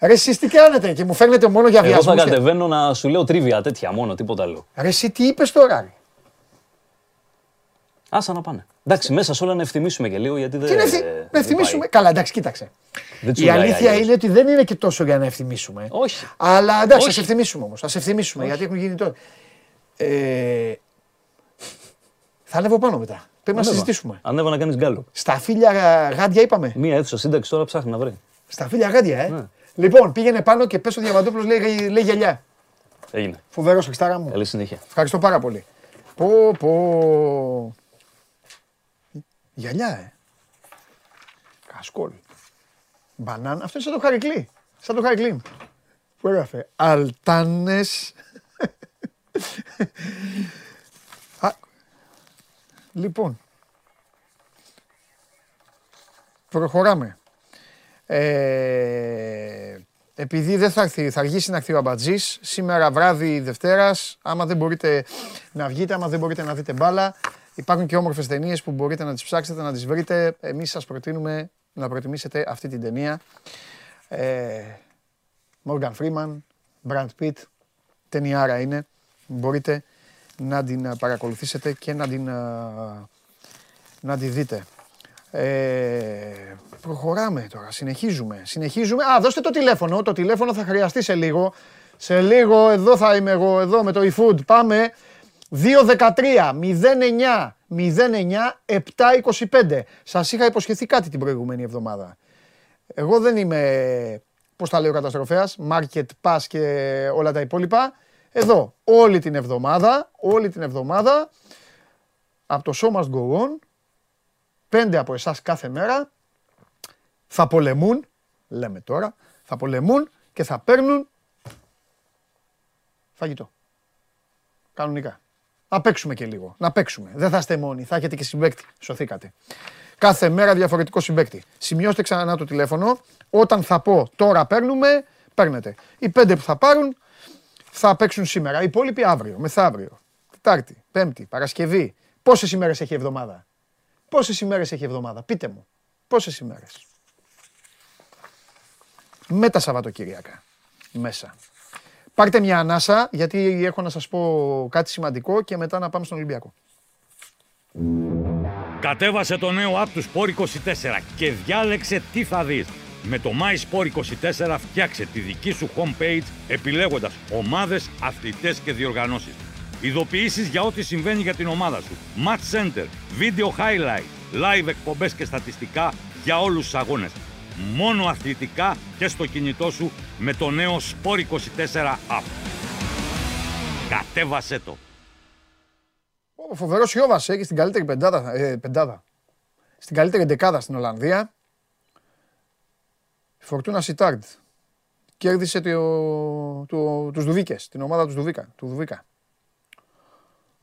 Ρε εσείς τι κάνετε και μου φέρνετε μόνο για Εγώ θα βιασμούς. και- κατεβαίνω να σου λέω τρίβια τέτοια μόνο, τίποτα άλλο. Ρε εσύ τι είπες τώρα ρε; Άσα να πάνε. Εντάξει, μέσα σε όλα να ευθυμίσουμε και λίγο γιατί δεν. Τι να ευθυ- δεν να ευθυμίσουμε. πάει. Καλά εντάξει κοίταξε. Δεν Η τσουλάει αλήθεια αλλιώς. είναι ότι δεν είναι και τόσο για να ευθυμίσουμε. Όχι. Αλλά εντάξει, Όχι. ας ευθυμίσουμε όμως. Ας ευθυμίσουμε γιατί έχουν γίνει τώρα. Ε, θα ανέβω πάνω μετά. Πρέπει να Ανέβα. συζητήσουμε. Ανέβα να κάνεις γκάλο. Στα φίλια γάντια είπαμε. Μία αίθουσα σύνταξη τώρα ψάχνει να βρει. Στα φίλια γάντια, ε. Ναι. Λοιπόν, πήγαινε πάνω και πες ο Διαμαντόπουλος λέει, λέει γελιά. Έγινε. Φοβερός Χριστάρα μου. Καλή συνέχεια. Ευχαριστώ πάρα πολύ. Πω, πω. Γυαλιά, ε. Κασκόλ. Μπανάνα. Αυτό είναι σαν το χαρικλί. Σαν το χαρικλί. Που έγραφε; Αλτάνες. Α, λοιπόν. Προχωράμε. Ε, επειδή δεν θα έρθει, θα αργήσει να έρθει ο Αμπατζής, σήμερα βράδυ Δευτέρας, άμα δεν μπορείτε να βγείτε, άμα δεν μπορείτε να δείτε μπάλα, υπάρχουν και όμορφες ταινίες που μπορείτε να τις ψάξετε, να τις βρείτε. Εμείς σας προτείνουμε να προτιμήσετε αυτή την ταινία. Ε, Morgan Freeman, Brad Pitt, ταινιάρα είναι. Μπορείτε να την παρακολουθήσετε και να την, να τη δείτε. Ε, προχωράμε τώρα, συνεχίζουμε, συνεχίζουμε. Α, δώστε το τηλέφωνο, το τηλέφωνο θα χρειαστεί σε λίγο. Σε λίγο, εδώ θα είμαι εγώ, εδώ με το eFood. Πάμε. 2-13, 09, 09, 7-25. Σας είχα υποσχεθεί κάτι την προηγούμενη εβδομάδα. Εγώ δεν είμαι, πώς τα λέω, καταστροφέας, market pass και όλα τα υπόλοιπα. Εδώ, όλη την εβδομάδα, όλη την εβδομάδα, από το Show Must Go On, πέντε από εσάς κάθε μέρα θα πολεμούν, λέμε τώρα, θα πολεμούν και θα παίρνουν φαγητό. Κανονικά. Να παίξουμε και λίγο. Να παίξουμε. Δεν θα είστε μόνοι. Θα έχετε και συμπέκτη. Σωθήκατε. Κάθε μέρα διαφορετικό συμπέκτη. Σημειώστε ξανά το τηλέφωνο. Όταν θα πω τώρα παίρνουμε, παίρνετε. Οι πέντε που θα πάρουν θα παίξουν σήμερα. Οι υπόλοιποι αύριο, μεθαύριο. Τετάρτη, Πέμπτη, Παρασκευή. Πόσες ημέρες έχει η εβδομάδα; Πόσες ημέρες έχει η εβδομάδα; Πείτε μου. Πόσες ημέρες; Με τα Σαββατοκύριακα. Μέσα. Πάρτε μια ανάσα, γιατί έχω να σας πω κάτι σημαντικό και μετά να πάμε στον Ολυμπιακό. Κατέβασε το νέο app του Sport 24 και διάλεξε τι θα δεις. Με το My Sport 24 φτιάξε τη δική σου homepage επιλέγοντας ομάδες, αθλητές και διοργανώσεις. Ειδοποιήσεις για ό,τι συμβαίνει για την ομάδα σου. Match Center, Video Highlight, Live εκπομπές και στατιστικά για όλους τους αγώνες μόνο αθλητικά και στο κινητό σου με το νέο Sport 24 App. Κατέβασέ το. Ο φοβερός Ιώβας έχει στην καλύτερη πεντάδα, ε, πεντάδα. Στην καλύτερη δεκάδα στην Ολλανδία. Η Φορτούνα Σιτάρντ. Κέρδισε το, το, τους Δουβίκες, την ομάδα τους Δουβίκα, του Δουβίκα.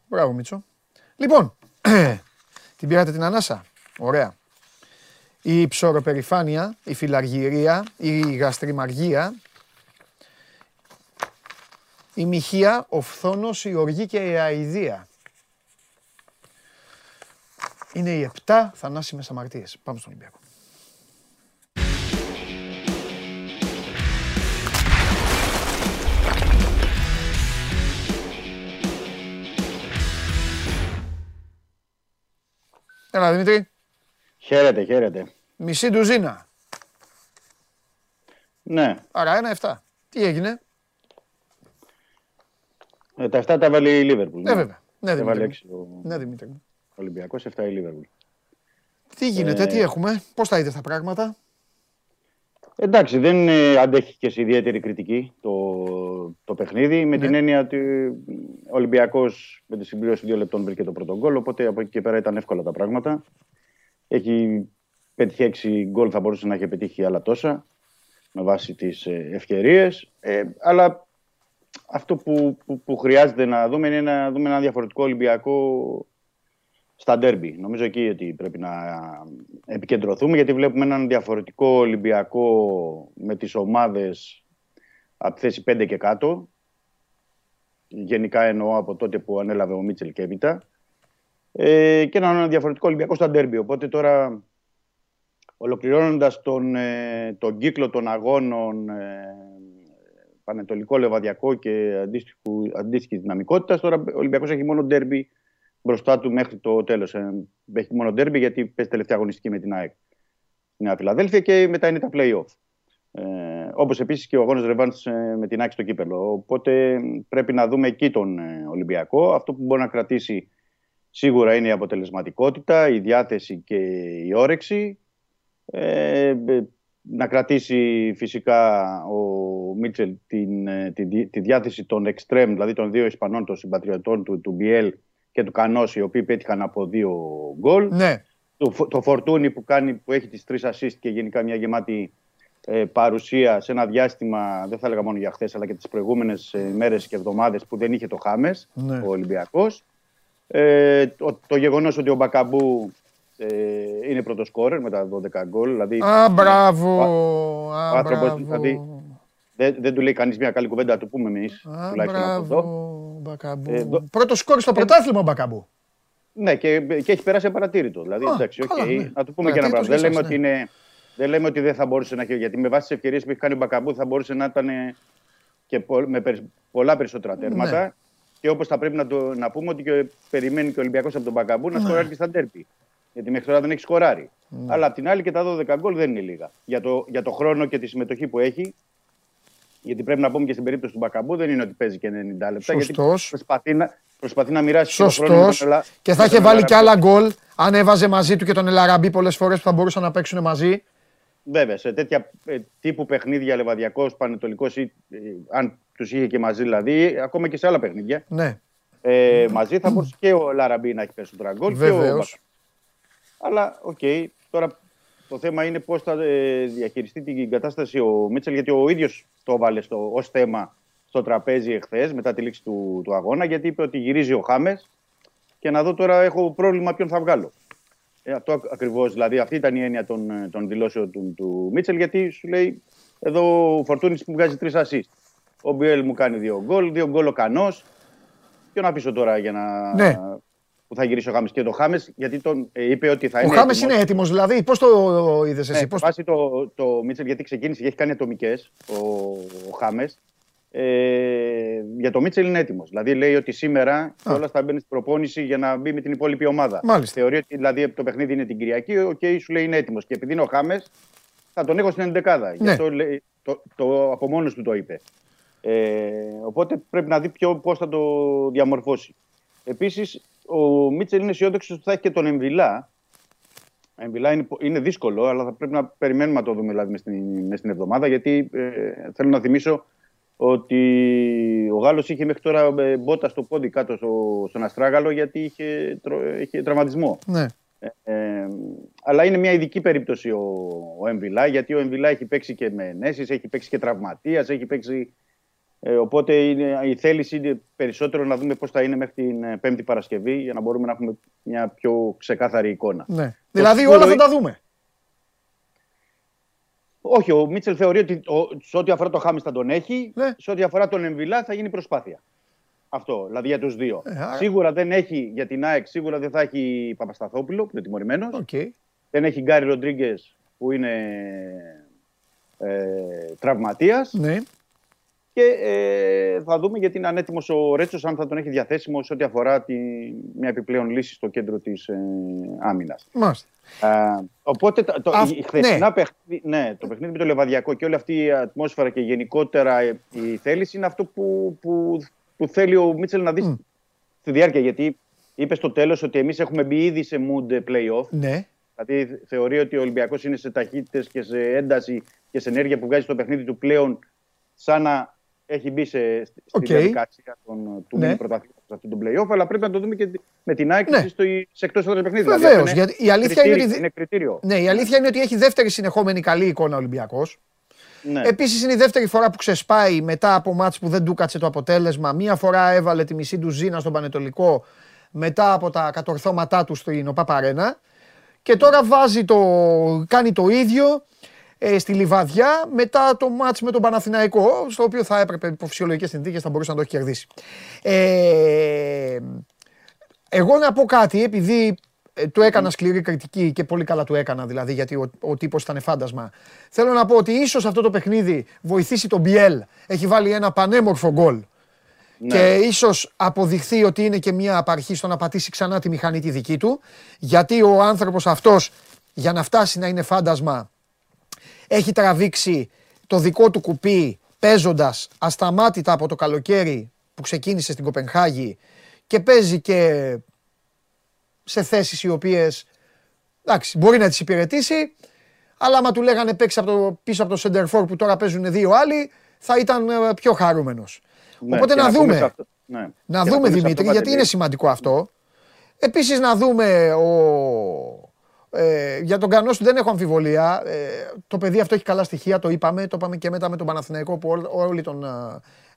Μπράβο Μίτσο. Λοιπόν, την πήρατε την ανάσα. Ωραία η ψωροπερηφάνεια, η φιλαργυρία, η γαστριμαργία, η μοιχεία, ο φθόνος, η οργή και η αηδία. Είναι οι επτά θανάσιμες αμαρτίες. Πάμε στον Ολυμπιακό. Έλα Δημήτρη. Χαίρετε, χαίρετε. Μισή ντουζίνα. Ναι. Άρα ένα-εφτά. Τι έγινε; Ε, τα 7 τα βάλει η Λίβερπουλ. Ναι, βέβαια. Ναι, τα βάλει Δημήτρη. 6 ο Ναι, Δημήτρη. Ολυμπιακός, 7 η Λίβερπουλ. Τι γίνεται, Ε, τι έχουμε, πώς τα είδες τα πράγματα; Εντάξει, δεν ε, αντέχει και σε ιδιαίτερη κριτική το, το παιχνίδι. Με Ναι. την έννοια ότι ο Ολυμπιακός με τη συμπλήρωση δύο λεπτών βρήκε το πρώτο γκολ. Οπότε από εκεί και πέρα ήταν εύκολα τα πράγματα. Έχει πετύχει έξι γκολ, θα μπορούσε να έχει πετύχει άλλα τόσα με βάση τις ε, ευκαιρίες. Ε, αλλά αυτό που, που, που χρειάζεται να δούμε είναι να δούμε ένα διαφορετικό Ολυμπιακό στα ντέρμπι. Νομίζω εκεί ότι πρέπει να επικεντρωθούμε γιατί βλέπουμε έναν διαφορετικό Ολυμπιακό με τις ομάδες από τη θέση 5 και κάτω. Γενικά εννοώ από τότε που ανέλαβε ο Μίτσελ και έπειτα. Ε, και έναν διαφορετικό Ολυμπιακό στα ντέρμπι. Οπότε τώρα ολοκληρώνοντας τον, ε, τον κύκλο των αγώνων ε, Πανετολικό, Λεβαδιακό και αντίστοιχου- αντίστοιχης δυναμικότητας. Τώρα ο Ολυμπιακός έχει μόνο ντέρμπι μπροστά του μέχρι το τέλος. Ε, έχει μόνο ντέρμπι γιατί παίζει τελευταία αγωνιστική με την ΑΕΚ στη Νέα Φιλαδέλφια και μετά είναι τα play-off. Ε, όπως επίσης και ο αγώνας Ρεβάνς ε, με την ΑΕΚ στο κύπελο. Οπότε πρέπει να δούμε εκεί τον ε, Ολυμπιακό. Αυτό που μπορεί να κρατήσει σίγουρα είναι η αποτελεσματικότητα, η διάθεση και η όρεξη. Ε, ε, να κρατήσει φυσικά ο Μίτσελ την, ε, τη, δι- τη διάθεση των εξτρέμ, δηλαδή των δύο Ισπανών, των συμπατριωτών του, του Μπιέλ και του Κανόση, οι οποίοι πέτυχαν από δύο γκολ. Ναι. το, φο- το φορτούνι που, κάνει, που έχει τις τρεις assist και γενικά μια γεμάτη ε, παρουσία σε ένα διάστημα, δεν θα έλεγα μόνο για χθες, αλλά και τις προηγούμενες ε, μέρες και εβδομάδες που δεν είχε το Χάμες, Ναι. ο Ολυμπιακός. Ε, το, το γεγονός ότι ο Μπακαμπού ε, είναι πρώτος σκόρερ με τα 12 γκολ. Δηλαδή, Α, μπράβο. ο Α, άνθρωπος, δηλαδή, μπράβο. δεν, δεν του λέει κανείς μια καλή κουβέντα, να του πούμε εμείς. Α, τουλάχιστον από εδώ. μπράβο. Μπακαμπού. Ε, δο- Πρώτος σκόρερ στο πρωτάθλημα ο Μπακαμπού. Ναι, και, και έχει περάσει απαρατήρητο. Δηλαδή, Α, εντάξει, οκ, καλά, ναι. να του πούμε και ένα πράγμα. Παρατήρητος Δεν για λέμε, σας, ότι είναι, δεν λέμε ότι δεν θα μπορούσε να έχει. Γιατί με βάση τις ευκαιρίες που έχει κάνει ο Μπακαμπού θα μπορούσε να ήταν ε, και πο- με περι- πολλά περισσότερα τέρματα. Ναι. Και όπως θα πρέπει να, το, να πούμε ότι και περιμένει και ο Ολυμπιακός από τον Μπακαμπού Ναι. να σκοράρει και στα ντέρπι. Γιατί μέχρι τώρα δεν έχει σκοράρει. Αλλά απ' την άλλη και τα 12 γκολ δεν είναι λίγα. Για το, για το χρόνο και τη συμμετοχή που έχει. Γιατί πρέπει να πούμε και στην περίπτωση του Μπακαμπού δεν είναι ότι παίζει και 90 λεπτά. Γιατί Σωστός. προσπαθεί να, προσπαθεί να μοιράσει και το χρόνο με Σωστός. τον Ελα- Και θα με είχε τον βάλει και Ελ Αραμπί. άλλα γκολ αν έβαζε μαζί του και τον Ελ Αραμπί πολλές φορές που θα μπορούσαν να παίξουν μαζί. Βέβαια, σε τέτοια ε, τύπου παιχνίδια, Λεβαδειακός, Πανετολικός, ή ε, αν τους είχε και μαζί δηλαδή, ακόμα και σε άλλα παιχνίδια, Ναι, ε, μαζί θα μπορούσε και ο Ελ Αραμπί να έχει περισσότερα γκολ. και ο βεβαίως. Μπακα. Αλλά, οκ, τώρα το θέμα είναι πώς θα ε, διαχειριστεί την κατάσταση ο Μίτσελ, γιατί ο ίδιος το έβαλε ως θέμα στο τραπέζι εχθές μετά τη λήξη του, του αγώνα, γιατί είπε ότι γυρίζει ο Χάμες και να δω τώρα έχω πρόβλημα ποιον θα βγάλω. Ε, αυτό ακριβώς, δηλαδή αυτή ήταν η έννοια των, ε, των δηλώσεων του, του Μίτσελ, γιατί σου λέει εδώ ο Φορτούνης μου βγάζει τρεις assist. Ο Μπιέλ μου κάνει δύο γκολ, δύο γκολ ο Κανός. Ποιον αφήσω τώρα για να. Ναι. που θα γυρίσει ο Χάμες και το Χάμες, γιατί τον ε, είπε ότι θα Ο είναι. Χάμες έτοιμος. είναι έτοιμος δηλαδή. Πώς το είδες Ναι, εσύ, με πώς... βάση το, το Μίτσελ, γιατί ξεκίνησε και έχει κάνει ατομικές ο, ο Χάμες. Ε, για το Μίτσελ είναι έτοιμος. Δηλαδή λέει ότι σήμερα όλα θα μπαίνει στην προπόνηση για να μπει με την υπόλοιπη ομάδα. Μάλιστα. Θεωρεί ότι δηλαδή, το παιχνίδι είναι την Κυριακή, οκ, σου λέει είναι έτοιμος. Και επειδή είναι ο Χάμες, θα τον έχω στην ενδεκάδα. Ναι. Γι' αυτό λέει, το, το, από μόνος του το είπε. Ε, οπότε πρέπει να δει πώς θα το διαμορφώσει. Επίσης, ο Μίτσελ είναι αισιόδοξος ότι θα έχει και τον Εμβιλά. Εμβιλά είναι, είναι δύσκολο, αλλά θα πρέπει να περιμένουμε να το δούμε δηλαδή, μες στην, μες στην εβδομάδα. Γιατί ε, θέλω να θυμίσω ότι ο Γάλλος είχε μέχρι τώρα ε, μπότα στο πόδι κάτω στο, στον Αστράγαλο γιατί είχε, τρο- είχε τραυματισμό. Ναι. Ε, ε, αλλά είναι μια ειδική περίπτωση ο, ο Εμβιλά, γιατί ο Εμβιλά έχει παίξει και με ενέσεις, έχει παίξει και τραυματίας, έχει παίξει... Ε, οπότε είναι, η θέληση είναι περισσότερο να δούμε πώς θα είναι μέχρι την ε, Πέμπτη Παρασκευή για να μπορούμε να έχουμε μια πιο ξεκάθαρη εικόνα. ναι. Δηλαδή σίγουρο όλα θα είναι- τα δούμε. Όχι, ο Μίτσελ θεωρεί ότι ο, σε ό,τι αφορά το Χάμες θα τον έχει, Ναι. σε ό,τι αφορά τον Εμβιλά θα γίνει προσπάθεια. Αυτό, δηλαδή για τους δύο. Ε, άρα- Σίγουρα δεν έχει για την ΑΕΚ, σίγουρα δεν θα έχει Παπασταθόπουλο που είναι τιμωρημένος. Οκ. Δεν έχει Γκάρι Ροντρίγκες που είναι ε, τραυματίας. Ναι. Και ε, θα δούμε γιατί είναι ανέτοιμος ο Ρέτσος, αν θα τον έχει διαθέσιμο σε ό,τι αφορά τη, μια επιπλέον λύση στο κέντρο της ε, άμυνας. Μάλιστα. οπότε τα- το, Αυ- η χθεσινά ναι. παιχνίδι, ναι, το παιχνίδι με το Λεβαδειακό και όλη αυτή η ατμόσφαιρα και γενικότερα ε, η θέληση είναι αυτό που, που, που θέλει ο Μίτσελ να δει Μμ. στη διάρκεια. Γιατί είπες στο τέλος ότι εμείς έχουμε μπει ήδη σε mood playoff. Ναι. Δηλαδή θεωρεί ότι ο Ολυμπιακός είναι σε ταχύτητες και σε ένταση και σε ενέργεια που βγάζει στο παιχνίδι του πλέον σαν να έχει μπει σε, στη Οκ. διαδικασία των, του Ναι. ναι. πρωταθλήματος αυτού του play-off, αλλά πρέπει να το δούμε και με την ΑΕΚ Ναι. ναι. στο, σε εκτός έδρας παιχνίδι. Βεβαίως, Δηλαδή, αυτό γιατί η αλήθεια είναι κριτήριο, ότι- είναι κριτήριο. Ναι, η αλήθεια είναι ότι έχει δεύτερη συνεχόμενη καλή εικόνα ο Ολυμπιακός. Ναι. Επίσης είναι η δεύτερη φορά που ξεσπάει μετά από μάτς που δεν του κάτσε το αποτέλεσμα. Μία φορά έβαλε τη μισή του ζήνα στον Πανετολικό μετά από τα κατορθώματά του στην ΟΠΑΠΑΡΕΝΑ. Και τώρα βάζει το, κάνει το ίδιο ε, στη Λιβαδιά μετά το μάτς με τον Παναθηναϊκό, στο οποίο θα έπρεπε υπό φυσιολογικές συνθήκες θα μπορούσε να το έχει κερδίσει. Ε, εγώ να πω κάτι, επειδή ε, του έκανα σκληρή κριτική και πολύ καλά του έκανα δηλαδή, γιατί ο, ο τύπος ήταν φάντασμα. Θέλω να πω ότι ίσως αυτό το παιχνίδι βοηθήσει τον Μπιέλ. Έχει βάλει ένα πανέμορφο γκολ. Ναι. Και ίσως αποδειχθεί ότι είναι και μια απαρχή στο να πατήσει ξανά τη μηχανή τη δική του. Γιατί ο άνθρωπος αυτός για να φτάσει να είναι φάντασμα έχει τραβήξει το δικό του κουπί παίζοντας ασταμάτητα από το καλοκαίρι που ξεκίνησε στην Κοπενχάγη και παίζει και σε θέσεις οι οποίες εντάξει, μπορεί να τις υπηρετήσει αλλά άμα του λέγανε παίξει από το, πίσω από το center for που τώρα παίζουν δύο άλλοι θα ήταν ε, πιο χαρούμενος. Ναι, Οπότε και να πούμε δούμε, σε αυτό- ναι. να Και να δούμε πούμε σε Δημήτρη, αυτό, γιατί Παντελή, είναι σημαντικό αυτό. Επίσης να δούμε ο, Ε, για τον Κανό σου δεν έχω αμφιβολία. Ε, το παιδί αυτό έχει καλά στοιχεία, το είπαμε. Το είπαμε και μετά με τον Παναθηναϊκό που ό- όλοι, τον,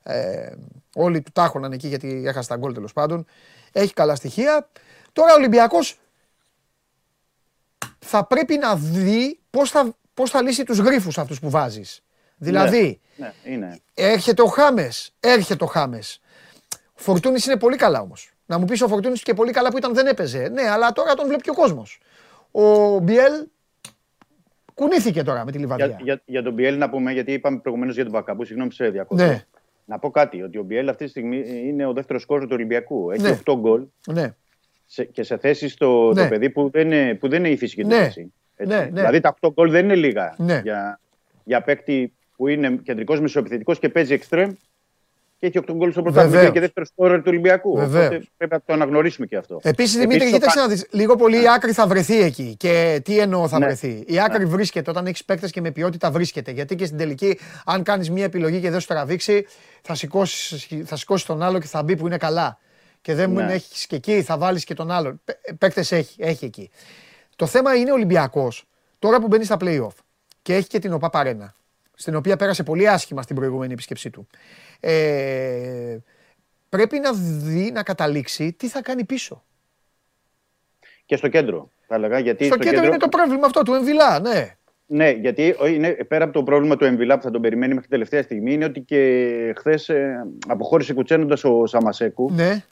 ε, όλοι του τάχωναν εκεί γιατί έχασε τα γκολ τέλος πάντων. Έχει καλά στοιχεία. Τώρα ο Ολυμπιακός θα πρέπει να δει πώς θα, πώς θα λύσει τους γρίφους αυτούς που βάζεις. Δηλαδή, Ναι, είναι. έρχεται ο Χάμες, έρχεται ο Χάμες. Ο Φορτούνης είναι πολύ καλά όμως. Να μου πεις ο Φορτούνης και πολύ καλά που ήταν δεν έπαιζε. Ναι, αλλά τώρα τον βλέπει και ο κόσμος. Ο Μπιέλ κουνήθηκε τώρα με τη Λιβαδιά. Για, για, για τον Μπιέλ να πούμε, γιατί είπαμε προηγουμένως για τον Μπακαμπού, συγγνώμη σε διακόπτω. Ναι. Να πω κάτι, ότι ο Μπιέλ αυτή τη στιγμή είναι ο δεύτερος κόρη του Ολυμπιακού. Έχει Ναι. 8 γκολ Ναι. σε, και σε θέση στο Ναι. το παιδί που δεν είναι, που δεν είναι η φυσική του Ναι. θέση. Έτσι. Ναι, ναι. Δηλαδή τα 8 γκολ δεν είναι λίγα Ναι. για, για παίκτη που είναι κεντρικός μεσοεπιθετικός και παίζει εξτρέμ και έχει 8 γκολ στο πρωτάθλημα Βεβαίως. και δεύτερο σκόρερ του Ολυμπιακού. Βεβαίως. Οπότε πρέπει να το αναγνωρίσουμε και αυτό. Επίσης, Δημήτρη, Επίσης, κοίταξε ο να δεις. Λίγο πολύ η άκρη θα βρεθεί εκεί. Και τι εννοώ θα Ναι. βρεθεί. Η άκρη βρίσκεται όταν έχεις παίκτες και με ποιότητα βρίσκεται. Γιατί και στην τελική, αν κάνεις μια επιλογή και δεν σου τραβήξει, θα σηκώσεις θα σηκώσεις τον άλλο και θα μπει που είναι καλά. Και δεν μου Ναι. έχεις και εκεί, θα βάλεις και τον άλλον. Παίκτες έχει, έχει εκεί. Το θέμα είναι Ολυμπιακός, τώρα που μπαίνει στα playoff και έχει και την ΟΠΑ Παρένα, στην οποία πέρασε πολύ άσχημα στην προηγούμενη επίσκεψή του. Ε, πρέπει να δει, να καταλήξει τι θα κάνει πίσω. Και στο κέντρο, θα έλεγα. Γιατί Στο κέντρο είναι το πρόβλημα αυτό του Εμβιλά, ναι. Ναι, γιατί ο- είναι, πέρα από το πρόβλημα του Εμβιλά που θα τον περιμένει μέχρι την τελευταία στιγμή, είναι ότι και χθες αποχώρησε κουτσένοντας ο Σαμασέκου. Ναι.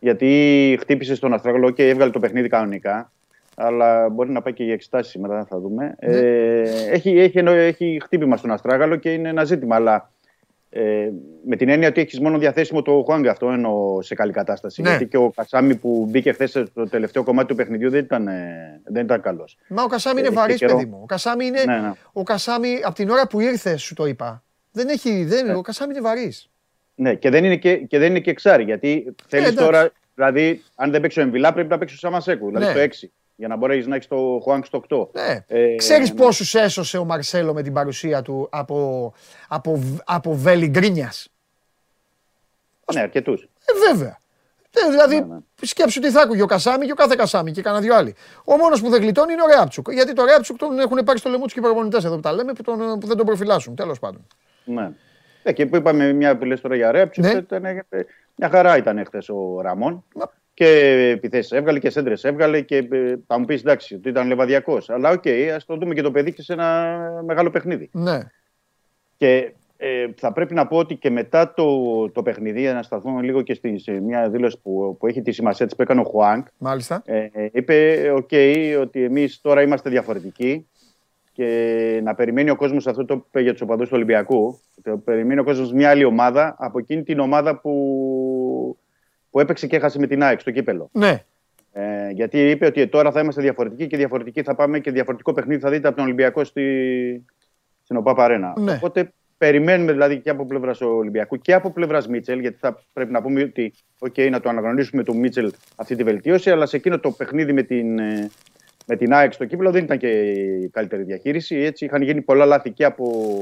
Γιατί χτύπησε στον Αστράγαλο και έβγαλε το παιχνίδι κανονικά. Αλλά μπορεί να πάει και για εξετάσεις μετά, θα δούμε. Ναι. Ε, έχει, έχει, εννο- έχει χτύπημα στον Αστράγαλο και είναι ένα ζήτημα. Αλλά ε, με την έννοια ότι έχεις μόνο διαθέσιμο το Χουάνγκ, αυτό εννοώ σε καλή κατάσταση. Ναι. Γιατί και ο Κασάμι που μπήκε χθες στο τελευταίο κομμάτι του παιχνιδιού δεν ήταν, ε, δεν ήταν καλός. Μα ο Κασάμι είναι Έχει βαρύς, καιρό. παιδί μου. Ο Κασάμι είναι. Ναι, ναι. Ο Κασάμι, από την ώρα που ήρθε, σου το είπα. Δεν έχει. Δεν, Ο Κασάμι είναι βαρύς. Ναι, και δεν είναι και, και, δεν είναι και εξάρι. Γιατί θέλεις Ε, εντάξει. τώρα, δηλαδή, αν δεν παίξει ο Εμβιλά, πρέπει να παίξει ο Σαμασέκου. Δηλαδή Ναι. στο 6. Για να μπορέσεις να έχεις το Χουάνκ στο 8. Ναι. Ε, Ξέρεις πόσους έσωσε ο Μαρσέλο με την παρουσία του από, από, από βέλη γκρίνια. Ναι, αρκετούς. Ε, βέβαια. Ε, δηλαδή, Ναι, ναι. σκέψου τι θα άκουγε ο Κασάμι και ο κάθε Κασάμι και κανένα δυο άλλοι. Ο μόνος που δεν γλιτώνει είναι ο Ρέαμπτσουκ. Γιατί το Ρέαμπτσουκ τον έχουν πάρει στο λαιμό του και οι προπονητές εδώ που τα λέμε που, τον, που δεν τον προφυλάσσουν. Τέλος πάντων. Ναι. Ε, και που είπαμε μια που λες τώρα για ρέψη, Ναι. ήταν, ε, μια χαρά ήταν χθες ο Ραμόν. Μα- Και επιθέσεις έβγαλε και σέντρες έβγαλε και ε, θα μου πεις εντάξει, ότι ήταν Λεβαδειακός. Αλλά οκ, ας το δούμε και το παιδί και σε ένα μεγάλο παιχνίδι. Ναι. Και ε, θα πρέπει να πω ότι και μετά το, το παιχνίδι, να σταθούμε λίγο και στη, σε μια δήλωση που, που έχει τη σημασία της που έκανε ο Χουάνγκ. Μάλιστα. Ε, ε, είπε, οκ, ότι εμείς τώρα είμαστε διαφορετικοί και να περιμένει ο κόσμος, αυτό το είπε για τους οπαδούς του Ολυμπιακού, το περιμένει ο κόσμος μια άλλη ομάδα από εκείνη την ομάδα που, που έπαιξε και έχασε με την ΑΕΚ στο κύπελο. Ναι. Ε, γιατί είπε ότι τώρα θα είμαστε διαφορετικοί και διαφορετικοί θα πάμε και διαφορετικό παιχνίδι θα δείτε από τον Ολυμπιακό στη, στην OPAP Arena. Ναι. Οπότε περιμένουμε δηλαδή και από πλευράς Ολυμπιακού και από πλευράς Μίτσελ, γιατί θα πρέπει να πούμε ότι, οκ, να το αναγνωρίσουμε τον Μίτσελ αυτή τη βελτίωση, αλλά σε εκείνο το παιχνίδι με την, ε, με την ΑΕΚ στο κύπελο δεν ήταν και η καλύτερη διαχείριση. Έτσι είχαν γίνει πολλά λάθη και από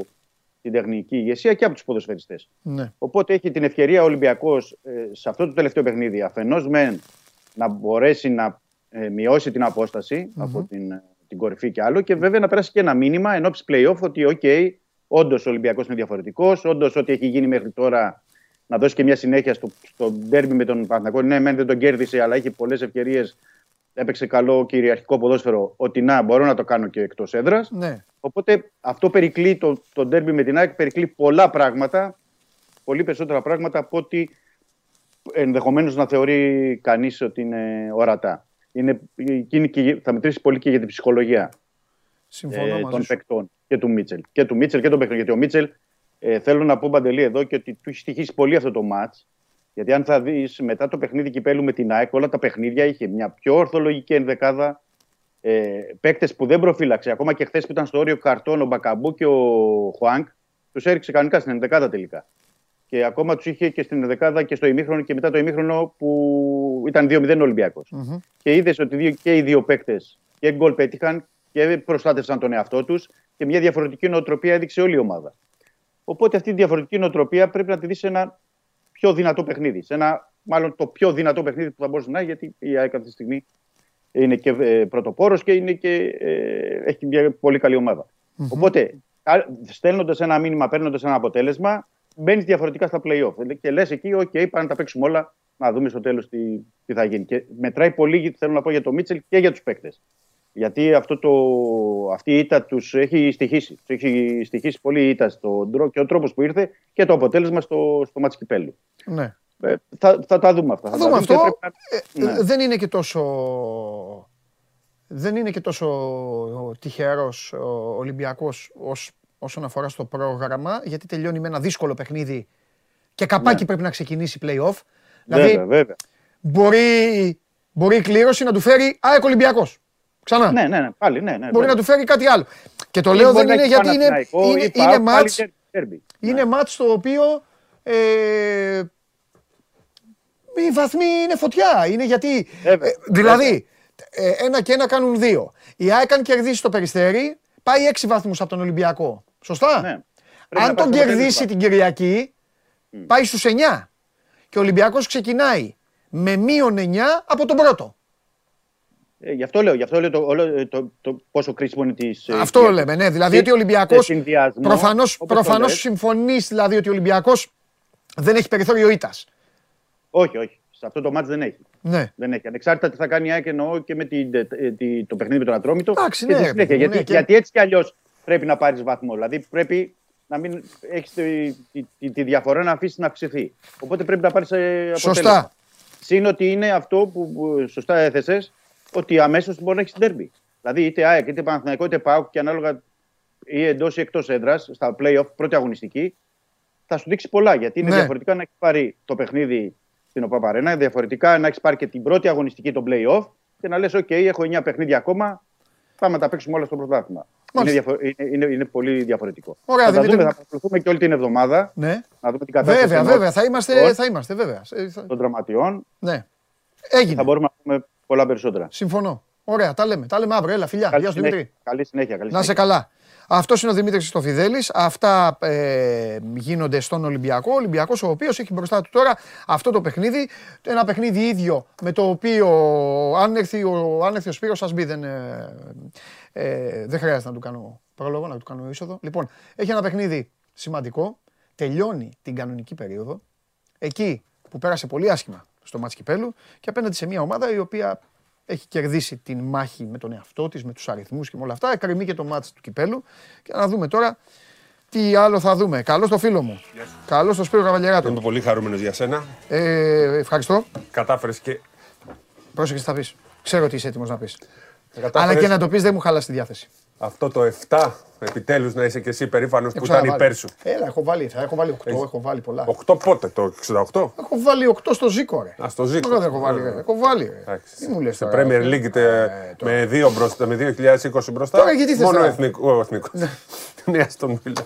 την τεχνική ηγεσία και από τους ποδοσφαιριστές. ναι. Οπότε έχει την ευκαιρία ο Ολυμπιακός σε αυτό το τελευταίο παιχνίδι αφενός μεν να μπορέσει να ε, μειώσει την απόσταση από την, ε, την κορυφή και άλλο και βέβαια να περάσει και ένα μήνυμα εν όψει playoff ότι, οκ, όντως ο Ολυμπιακός είναι διαφορετικός, όντως ό,τι έχει γίνει μέχρι τώρα να δώσει και μια συνέχεια στο, στο ντέρμπι με τον Παναθηναϊκό. Ναι, μεν δεν τον κέρδισε, αλλά είχε πολλές ευκαιρίες. Έπαιξε καλό κυριαρχικό ποδόσφαιρο. Ότι να, μπορώ να το κάνω και εκτός έδρας. ναι. Οπότε αυτό περικλεί το, το ντέρμπι με την ΑΕΚ, περικλεί πολλά πράγματα, πολύ περισσότερα πράγματα από ότι ενδεχομένως να θεωρεί κανείς ότι είναι ορατά. Είναι, είναι και, θα μετρήσει πολύ και για την ψυχολογία Συμφωνώ ε, μαζί των σου. παικτών και του Μίτσελ. Και του Μίτσελ και τον παίκτων. Γιατί ο Μίτσελ ε, θέλω να πω παντελή εδώ και ότι του έχει στοιχήσει πολύ αυτό το ματ. Γιατί αν θα δεις μετά το παιχνίδι κυπέλου με την ΑΕΚ, όλα τα παιχνίδια είχε μια πιο ορθολογική ενδεκάδα. Ε, Παίκτες που δεν προφύλαξε. Ακόμα και χθες που ήταν στο όριο καρτών ο Μπακαμπού και ο Χουάνκ, τους έριξε κανονικά στην ενδεκάδα τελικά. Και ακόμα τους είχε και στην ενδεκάδα και στο ημίχρονο και μετά το ημίχρονο που ήταν 2-0 Ολυμπιακός. Μμμ. Και είδες ότι δύο, και οι δύο παίκτες και γκολ πέτυχαν και προστάτευσαν τον εαυτό τους και μια διαφορετική νοοτροπία έδειξε όλη η ομάδα. Οπότε αυτή η διαφορετική νοοτροπία πρέπει να τη δεις σε ένα πιο δυνατό παιχνίδι. Σε ένα, μάλλον το πιο δυνατό παιχνίδι που θα μπορούσε να έχει, γιατί η ΑΕΚ αυτή τη στιγμή είναι και ε, πρωτοπόρος και, είναι και ε, έχει μια πολύ καλή ομάδα. Οπότε, στέλνοντας ένα μήνυμα, παίρνοντας ένα αποτέλεσμα, μπαίνεις διαφορετικά στα playoff. Και λες εκεί, OK, πάμε να τα παίξουμε όλα, να δούμε στο τέλος τι, τι θα γίνει. Και μετράει πολύ, θέλω να πω, για το Μίτσελ και για τους παίκτες. Γιατί αυτό το, αυτή η ήττα τους έχει στοιχήσει. Τους έχει στοιχήσει πολύ η ήττα στον τρόπο και ο τρόπος που ήρθε και το αποτέλεσμα στο, στο μάτς κυπέλου. Ναι. Ε, θα, θα τα δούμε αυτά. Θα δούμε αυτό. πρέπει να- Ε, ναι. Δεν είναι και τόσο. Δεν είναι και τόσο τυχερός ο Ολυμπιακός ως, όσον αφορά στο πρόγραμμα, γιατί τελειώνει με ένα δύσκολο παιχνίδι και καπάκι πρέπει να ξεκινήσει play-off. Δηλαδή, Ναι. Βέβαια, βέβαια. μπορεί, μπορεί η κλήρωση να του φέρει ΑΕΚ Ολυμπιακός. Ξανά. Ναι, ναι, ναι, πάλι, ναι. ναι Μπορεί βέβαια. να του φέρει κάτι άλλο. Και το Ή λέω μπορεί δεν να είναι έχει γιατί είναι, Παναθηναϊκό είναι, ή είναι ΠΑΟΚ, πάλι μάτς, derby. είναι μάτς το οποίο ε, οι βαθμοί είναι φωτιά. Είναι γιατί. Βέβαια, ε, δηλαδή, ε, ένα και ένα κάνουν δύο. Η ΑΕΚ αν κερδίσει το περιστέρι, πάει έξι βαθμούς από τον Ολυμπιακό. Σωστά; Ναι. Πρέπει Αν να τον πάει στο κερδίσει αποτέλεσμα. την Κυριακή, πάει στους 9. Και ο Ολυμπιακός ξεκινάει με μείον 9 από τον πρώτο. Ε, γι' αυτό λέω, γι' αυτό λέω το, όλο, το, το πόσο κρίσιμο είναι της... ε, Αυτό Κυριακής. λέμε, ναι. Δηλαδή Και- ότι ο Ολυμπιακός, σε συνδυασμός, προφανώς, όπως το προφανώς λες. συμφωνείς δηλαδή ότι ο Ολυμπιακός δεν έχει περιθώριο ήττας. Όχι, όχι. Σε αυτό το μάτς δεν έχει. Ναι. Δεν έχει. Ανεξάρτητα τι θα κάνει η ΑΕΚ εννοώ και με την, ε, τη- το παιχνίδι με τον Ατρόμητο. Εντάξει, και ναι, στη ρε συνέχεια. παιδί μου, γιατί, ναι, και- γιατί έτσι κι αλλιώς πρέπει να πάρεις βαθμό. Δηλαδή πρέπει να μην έχεις τη, τη, τη, τη διαφορά να αφήσεις να αυξηθεί. Οπότε πρέπει να πάρεις αποτέλεσμα. Σωστά. Συν ότι είναι αυτό που, που σωστά έθεσες, ότι αμέσως μπορεί να έχεις τέρμπι. Δηλαδή είτε ΑΕΚ είτε Παναθηναϊκό είτε ΠΑΟΚ και ανάλογα ή εντός ή εκτός έδρας, στα playoff, πρώτη αγωνιστική, θα σου δείξει πολλά. Γιατί είναι Ναι. διαφορετικά να έχεις πάρει το παιχνίδι στην ΟΠΑΠΑΡΕΝΑ, διαφορετικά να έχεις πάρει και την πρώτη αγωνιστική των playoff και να λες: OK, έχω 9 παιχνίδια ακόμα. Πάμε να τα παίξουμε όλα στο πρωτάθλημα. Είναι, Μάλιστα. διαφο- είναι, είναι, είναι πολύ διαφορετικό. Ωραία, θα, τα Δημήτρη δούμε, μου. θα παρακολουθούμε και όλη την εβδομάδα. Ναι. Να δούμε την κατάσταση Βέβαια, των βέβαια. Θα είμαστε, των- θα είμαστε βέβαια. Ε, θα- των δραματιών. Ναι. Έγινε. Θα μπορούμε να πούμε πολλά περισσότερα. Συμφωνώ. Ωραία, τα λέμε. Τα λέμε αύριο. Έλα, φιλιά. Καλή Γεια σου συνέχεια. Δημήτρη. Καλή συνέχεια. Καλή Να σε συνέχεια. καλά. Αυτός είναι ο Δημήτρης Χριστοφιδέλης. Αυτά ε, γίνονται στον Ολυμπιακό. Ο Ολυμπιακός, ο οποίος έχει μπροστά του τώρα αυτό το παιχνίδι. Ένα παιχνίδι ίδιο με το οποίο αν έρθει ο, αν έρθει ο Σπύρος σας μπει, δεν, ε, ε, δεν χρειάζεται να του κάνω πρόλογο, να του κάνω είσοδο. Λοιπόν, έχει ένα παιχνίδι σημαντικό. Τελειώνει την κανονική περίοδο. Εκεί που πέρασε πολύ άσχημα στο μάτς Κυπέλου και απέναντι σε μια ομάδα η οποία έχει κερδίσει την μάχη με τον εαυτό της, με τους αριθμούς και με όλα αυτά. Εκκρεμεί και το μάτς του Κυπέλου και να δούμε τώρα τι άλλο θα δούμε. Καλώς το φίλο μου. Καλώς το Σπύρο Καβαλιαράτο. Είμαι πολύ χαρούμενος για σένα. Ε, ευχαριστώ. Κατάφερες και... Πρόσεχε τι θα πεις. Ξέρω ότι είσαι έτοιμος να πεις. κατάφερες Αλλά και να το πεις δεν μου χαλάς τη διάθεση. Αυτό το 7 επιτέλους να είσαι και εσύ περήφανος που Έχω ήταν ξαναβάλει. υπέρ σου. Έλα, έχω βάλει, θα έχω βάλει 8, έχω βάλει πολλά. 8 πότε, το 68. Έχω βάλει 8 στο Ζήκο, ρε. Α, στο Ζήκο. Τώρα δεν έχω βάλει, ρε. Έχω βάλει, ρε. Εντάξει. Τι μου λες Σε τώρα, Premier ε, League τε- με, δύο μπροστά, με 2020 μπροστά. Τώρα γιατί θες Μόνο τώρα. εθνικό, ο εθνικός. Μία στον Μίλα.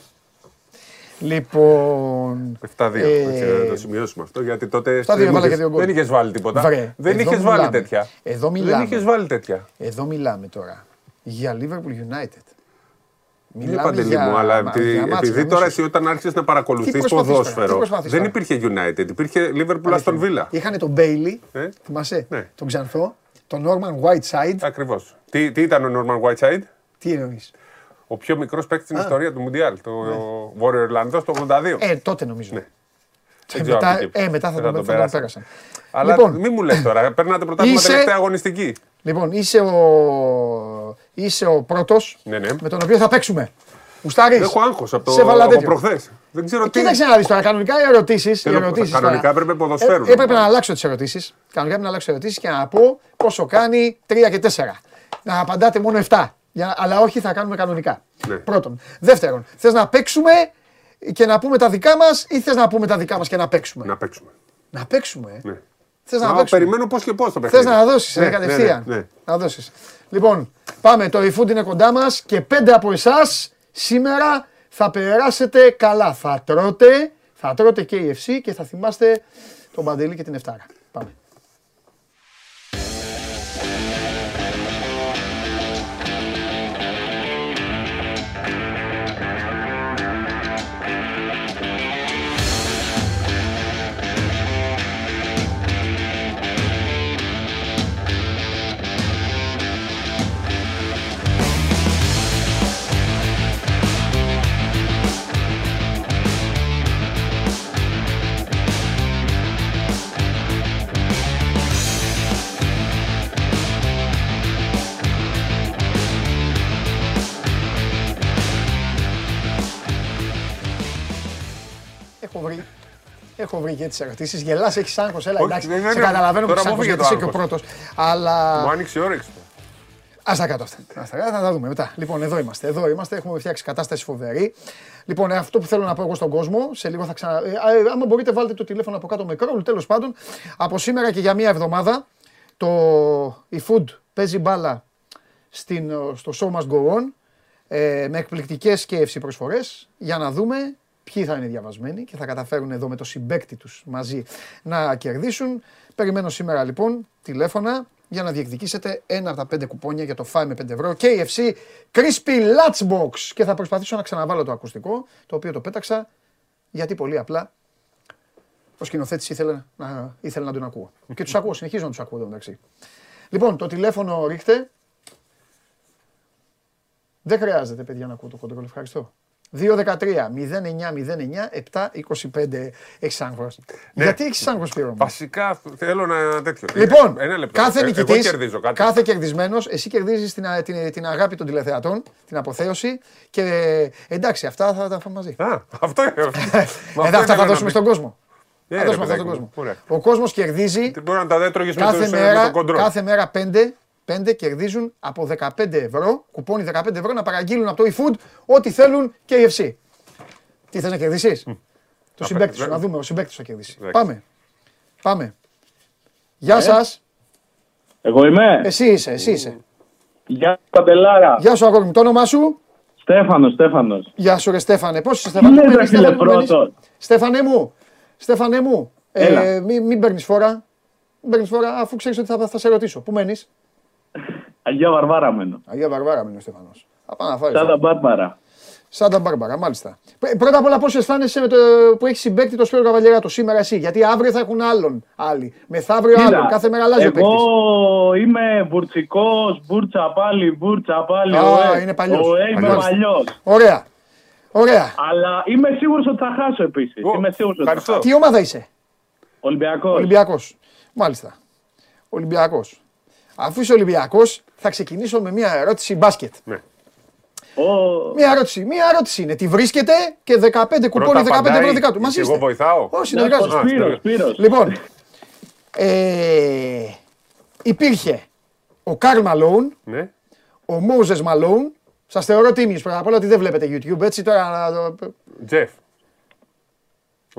Λοιπόν. 7-2. Ε, Έτσι, να το σημειώσουμε αυτό. Γιατί τότε 7-2 δεν έβαλα είχες- και δύο γκολ. δεν είχες βάλει τίποτα. Βρε, δεν εδώ είχες βάλει μιλάμε. τέτοια. Εδώ Δεν μιλάμε. είχες βάλει τέτοια. Εδώ μιλάμε τώρα για Liverpool United. Ναι, Παντελή μου, αλλά επει- για μάτς, επειδή για τώρα μίσους. εσύ όταν άρχισες να παρακολουθείς Τι προσπαθείς τώρα, τι ποδόσφαιρο, προσπαθείς δεν τώρα; υπήρχε United, υπήρχε Liverpool Aston Villa. Είχανε τον Bailey, Ε; θυμάσαι, Ναι. τον Ξανθό, τον Norman Whiteside. Ακριβώς. Τι, τι ήταν ο Norman Whiteside, Τι εννοείς; ο πιο μικρός παίκτης στην ιστορία του Μουντιάλ, το Βόρειο Ιρλανδός το 82. Ε, τότε νομίζω. Ναι. Ε, Δεν ξέρω μετά, από εκεί. ε, μετά θα, Δεν τον, τον θα τον πέρασαν. πέρασαν. Αλλά λοιπόν, μην μου λες τώρα, περνάτε πρωτάθλημα Είσαι- τελευταία αγωνιστική. Λοιπόν, είσαι ο, είσαι ο πρώτος Ναι, ναι. με τον οποίο θα παίξουμε. Γουστάρεις; Έχω άγχος από, το, Σε βάλα από τέτοιο. προχθές. Δεν ξέρω τι. Κοίταξε να δεις τώρα, κανονικά οι ερωτήσεις, οι Θέλω- ερωτήσεις κανονικά τώρα, έπρεπε ποδοσφαίρου Ε, να έπρεπε να πάρει. αλλάξω τις ερωτήσεις. Κανονικά έπρεπε να αλλάξω ερωτήσεις και να πω πόσο κάνει 3 και 4. Να απαντάτε μόνο 7. Για, αλλά όχι θα κάνουμε κανονικά. Ναι. Πρώτον. Δεύτερον, θες να παίξουμε και να πούμε τα δικά μας ή θες να πούμε τα δικά μας και να παίξουμε; Να παίξουμε. Να παίξουμε; ε. Ναι. Θες να Α, παίξουμε. περιμένω πώς και πώς το Θες παιχνίδι. να δώσεις Ναι, ε, κατευθείαν. Ναι, ναι, ναι. Να δώσεις. Λοιπόν, πάμε. Το eFood είναι κοντά μας και πέντε από εσάς σήμερα θα περάσετε καλά. Θα τρώτε, θα τρώτε και η FC και θα θυμάστε τον Παντελή και την Εφτάρα. Πάμε. Έχω βρει και τις ερωτήσεις. Γελάς, έχεις άγχος. Έλα, Όχι, εντάξει. δεν Σε είναι- καταλαβαίνω τώρα που μου άγχο φύγε γιατί το είσαι και ο άγχος. πρώτος. Αλλά. Μου άνοιξε η όρεξη. Α τα κάτω αυτά. Ας τα κάτω, θα τα δούμε μετά. Λοιπόν, εδώ είμαστε. Εδώ είμαστε. Έχουμε φτιάξει κατάσταση φοβερή. Λοιπόν, ε, αυτό που θέλω να πω εγώ στον κόσμο, σε λίγο θα ξανα. Ε, ε, άμα μπορείτε, βάλτε το τηλέφωνο από κάτω με κρόλ. Τέλος πάντων, από σήμερα και για μία εβδομάδα, το η Food παίζει μπάλα στην, στο Show Must Go On ε, με εκπληκτικές KFC προσφορές για να δούμε ποιοι θα είναι διαβασμένοι και θα καταφέρουν εδώ με το συμπέκτη τους μαζί να κερδίσουν. Περιμένω σήμερα λοιπόν τηλέφωνα για να διεκδικήσετε ένα από τα πέντε κουπόνια για το Fine με 5 ευρώ KFC Crispy Lunchbox και θα προσπαθήσω να ξαναβάλω το ακουστικό το οποίο το πέταξα γιατί πολύ απλά ο σκηνοθέτης ήθελε να, ήθελε να τον ακούω. Και τους ακούω, συνεχίζω να τους ακούω εδώ μεταξύ. Λοιπόν, το τηλέφωνο ρίχτε. Δεν χρειάζεται, παιδιά, να ακούω το κοντρόλ. Ευχαριστώ. 2-13-09-09-7-25. Έχεις άγχος. Γιατί έχεις άγχος, Σπύρο μου; Βασικά θέλω να τέτοιο. Λοιπόν, Ένα λεπτό. κάθε Ε, νικητή, Εγώ κερδίζω κάτι. κάθε κερδισμένος, εσύ κερδίζεις την, α- την, την αγάπη των τηλεθεατών, την αποθέωση και εντάξει, αυτά θα τα φάμε μαζί. Α, αυτό είναι. Ε, αυτά θα δώσουμε στον κόσμο. Ε, Θα ρε, δώσουμε αυτά παιδάκι στον μου. κόσμο. Ωραία. Ο κόσμος κερδίζει Μπορεί να τα δέτρωγες με κάθε το- με μέρα, το κοντρόλ. κάθε μέρα 5, 5 κερδίζουν από 15 ευρώ, κουπόνι 15 ευρώ να παραγγείλουν από το eFood ό,τι θέλουν KFC. Τι θες να κερδίσεις; Το συμπέκτη σου, βέβαια. να δούμε, ο συμπέκτης σου θα κερδίσει. Εντάξει. Πάμε. Πάμε. Γεια σας. Εγώ είμαι. Εσύ είσαι, εσύ είσαι. Γεια σου, Παντελάρα. Γεια σου αγόρι μου, το όνομά σου; Στέφανος, Στέφανος. Γεια σου ρε Στέφανε, πώς είσαι Τι Στέφανε, λες, Πού ρε μένεις, φίλε, Στέφανε, πού μένεις; πρώτον. Στέφανε μου, Στέφανε μου, ε, Έλα. μην, μην παίρνεις φόρα. Μην παίρνεις φόρα αφού ξέρεις ότι θα, θα σε ρωτήσω. Πού μένεις; Αγία Βαρβάρα μένω. Αγία Βαρβάρα μένει ο Στέφανος. Θα πάω να φάρεις. Σάντα Μπάρμπαρα. Σάντα Μπάρμπαρα, μάλιστα. Πρέ- Πρώτα απ' όλα, πώς αισθάνεσαι με το, που έχεις συμπέκτη το Σπύρο Καβαλιεράτο σήμερα εσύ; Γιατί αύριο θα έχουν άλλον άλλοι. Μεθαύριο Κοίτα, άλλον. Κάθε μέρα αλλάζει ο παίκτης. Εγώ είμαι βουρτσικός, μπούρτσα πάλι, μπούρτσα πάλι. Α, ωε. είναι παλιός. Ωε, είμαι Μάλιστα. παλιός. Ωραία. Ωραία. Αλλά είμαι σίγουρος ότι θα χάσω επίσης. Ω, Είμαι σίγουρος ότι θα ευχαριστώ. χάσω. Τι ομάδα είσαι, Ολυμπιακός. Ολυμπιακός. Μάλιστα. Ολυμπιακός. Αφού είσαι Ολυμπιακός, θα ξεκινήσω με μια ερώτηση μπάσκετ. Ναι. Ω, Μια ερώτηση. Μια ερώτηση είναι. Τη βρίσκεται και 15 κουπόνι, 15 ευρώ δικά του. Μαζί και είστε. Εγώ βοηθάω. Όχι, ναι, συνεργάζεστε. ο Σπύρος, Σπύρος. Λοιπόν, ε, υπήρχε ο Καρλ Μαλόουν, Ναι. ο Μόζες Μαλόουν. Σας θεωρώ τίμιου πρώτα απ' όλα ότι δεν βλέπετε YouTube έτσι τώρα. να το- Τζεφ.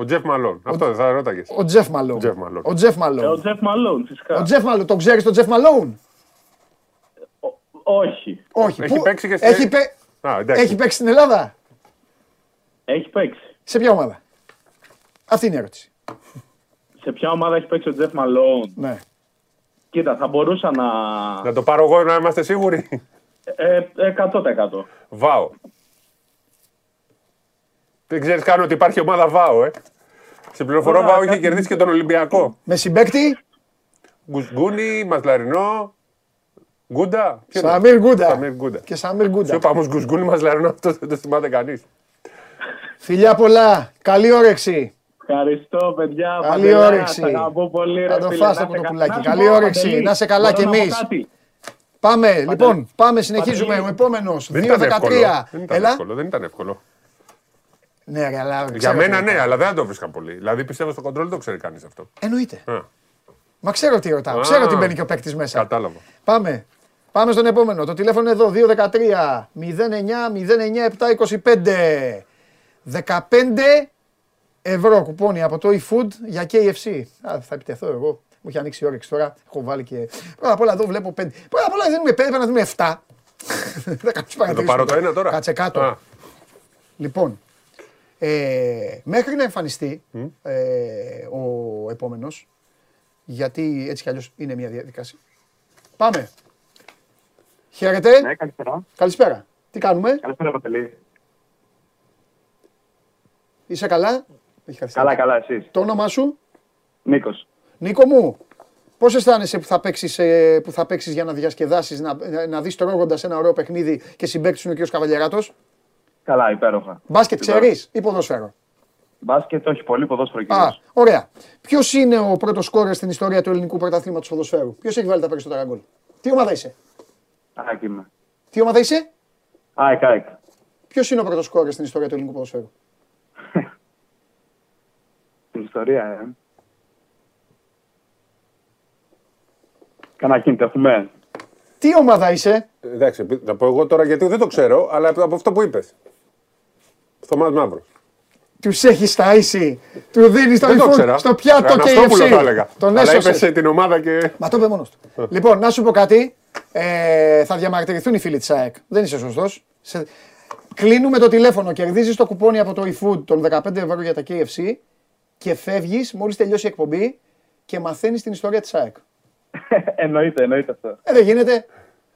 Ο Τζεφ Μαλόν. Αυτό δεν θα ρώταγες. Ο Τζεφ Μαλόουν. Τζεφ Μαλόν. Ο Τζεφ ε, ο Μαλόουν. Τζεφ Μαλόν, φυσικά. Ο Τζεφ Μαλόουν. Τον ξέρεις τον Τζεφ Μαλόουν. Όχι. Όχι. Έχει Πού- παίξει και στη- έχει, παί- Α, εντάξει. έχει παίξει στην Ελλάδα; Έχει παίξει. Σε ποια ομάδα; Αυτή είναι η ερώτηση. Σε ποια ομάδα έχει παίξει ο Τζεφ Μαλόν; Ναι. Κοίτα, θα μπορούσα να... Να το πάρω εγώ να είμαστε σίγουροι; Ε, 100%. Βάο. Δεν ξέρεις καν ότι υπάρχει ομάδα Βάο, ε. Σε πληροφορώ, Ωραία, Βάο είχε κάτι- κερδίσει και τον Ολυμπιακό. Με συμπέκτη; Γκουσγκούνι, Μασλαρινό, Γκούντα. Ποιος είναι; Σαμίρ Γκούντα. Σαμίρ Γκούντα. Και Σαμίρ Σου Γκούντα. είπα όμως Γκουσγκούνι, Μασλαρινό, αυτό δεν το θυμάται κανείς. Φιλιά πολλά. Καλή όρεξη. Ευχαριστώ, παιδιά. Καλή Παντελάρα, όρεξη. σ' αγαπώ πολύ, ρε Θα το φίλε. φας Να το σε κα- κουτουλάκι. να σου Καλή πω, όρεξη. Παντελή, Να σε καλά μπορώ κι να πω εμείς. κάτι; Πάμε, λοιπόν, πάμε, συνεχίζουμε. Παντελή. Ο επόμενος. Δεν ήταν εύκολο. 2-13. Δεν ήταν Έλα. εύκολο. Δεν ήταν εύκολο. Ναι, ρε, αλλά. Για ξέρω μένα τι ναι, ρωτάω. αλλά δεν το βρίσκα πολύ. Δηλαδή πιστεύω στο κοντρόλ δεν το ξέρει κανείς αυτό. Εννοείται. Α, Μα ξέρω τι ρωτάω. Α. Ξέρω τι μπαίνει και ο παίκτης μέσα. Κατάλαβα. Πάμε. Πάμε στον επόμενο. Το τηλέφωνο είναι εδώ. 213 09 09 725. 15 ευρώ κουπόνι από το eFood για KFC. Α, θα επιτεθώ εγώ. Μου έχει ανοίξει η όρεξη τώρα. Έχω βάλει και. Πρώτα απ' όλα εδώ βλέπω 5. Πρώτα απ' όλα δεν είμαι 5, πρέπει να δούμε 7. Θα κάτσω Θα το πάρω το ένα τώρα. Κάτσε κάτω. Α, Λοιπόν, ε, μέχρι να εμφανιστεί ε, ο επόμενος, γιατί έτσι κι αλλιώς είναι μια διαδικασία. Πάμε. Χαίρετε. Ναι, καλησπέρα. Καλησπέρα. Τι κάνουμε; Καλησπέρα, Παντελή. Είσαι καλά; Έχει καθυστερήσει. Καλά, καλά, εσείς. Το όνομά σου; Νίκος. Νίκο μου, πώς αισθάνεσαι που θα παίξεις, ε, που θα παίξεις για να διασκεδάσεις, να, να, να δεις τρώγοντας ένα ωραίο παιχνίδι και συμπαίκτης σου είναι ο κ. Καβαλιεράτος. Καλά, υπέροχα. Μπάσκετ Υπέροχα. ξέρεις ή ποδόσφαιρο. Μπάσκετ, όχι πολύ, ποδόσφαιρο Α, κυρίως. ωραία. Ποιος είναι ο πρώτος σκόρερ στην ιστορία του ελληνικού πρωταθλήματος ποδοσφαίρου, Ποιος έχει βάλει τα περισσότερα γκολ; Τι ομάδα είσαι, ΑΕΚ είμαι. Τι ομάδα είσαι, ΑΕΚ, ΑΕΚ. Ποιος είναι ο πρώτος σκόρερ στην ιστορία του ελληνικού ποδοσφαίρου; Στην ιστορία, ε. Κάνα κίνητο έχουμε. Τι ομάδα είσαι, Εντάξει, θα πω εγώ τώρα γιατί δεν το ξέρω, αλλά από αυτό που είπες. Θωμάς Μαύρος. τους έχεις ταΐσει, του δίνεις το Δεν το iPhone ξέρα. στο πιάτο Αναστόπουλο KFC. θα έλεγα. Τον Αλλά έσωσε. έπεσε την ομάδα και... Μα το είπε μόνος του. λοιπόν, να σου πω κάτι. Ε, θα διαμαρτυρηθούν οι φίλοι της ΑΕΚ. Δεν είσαι σωστός. Σε... Κλείνουμε το τηλέφωνο, κερδίζεις το κουπόνι από το eFood των 15 ευρώ για τα KFC και φεύγεις μόλις τελειώσει η εκπομπή και μαθαίνεις την ιστορία της ΑΕΚ. εννοείται, εννοείται αυτό. Ε, δεν γίνεται.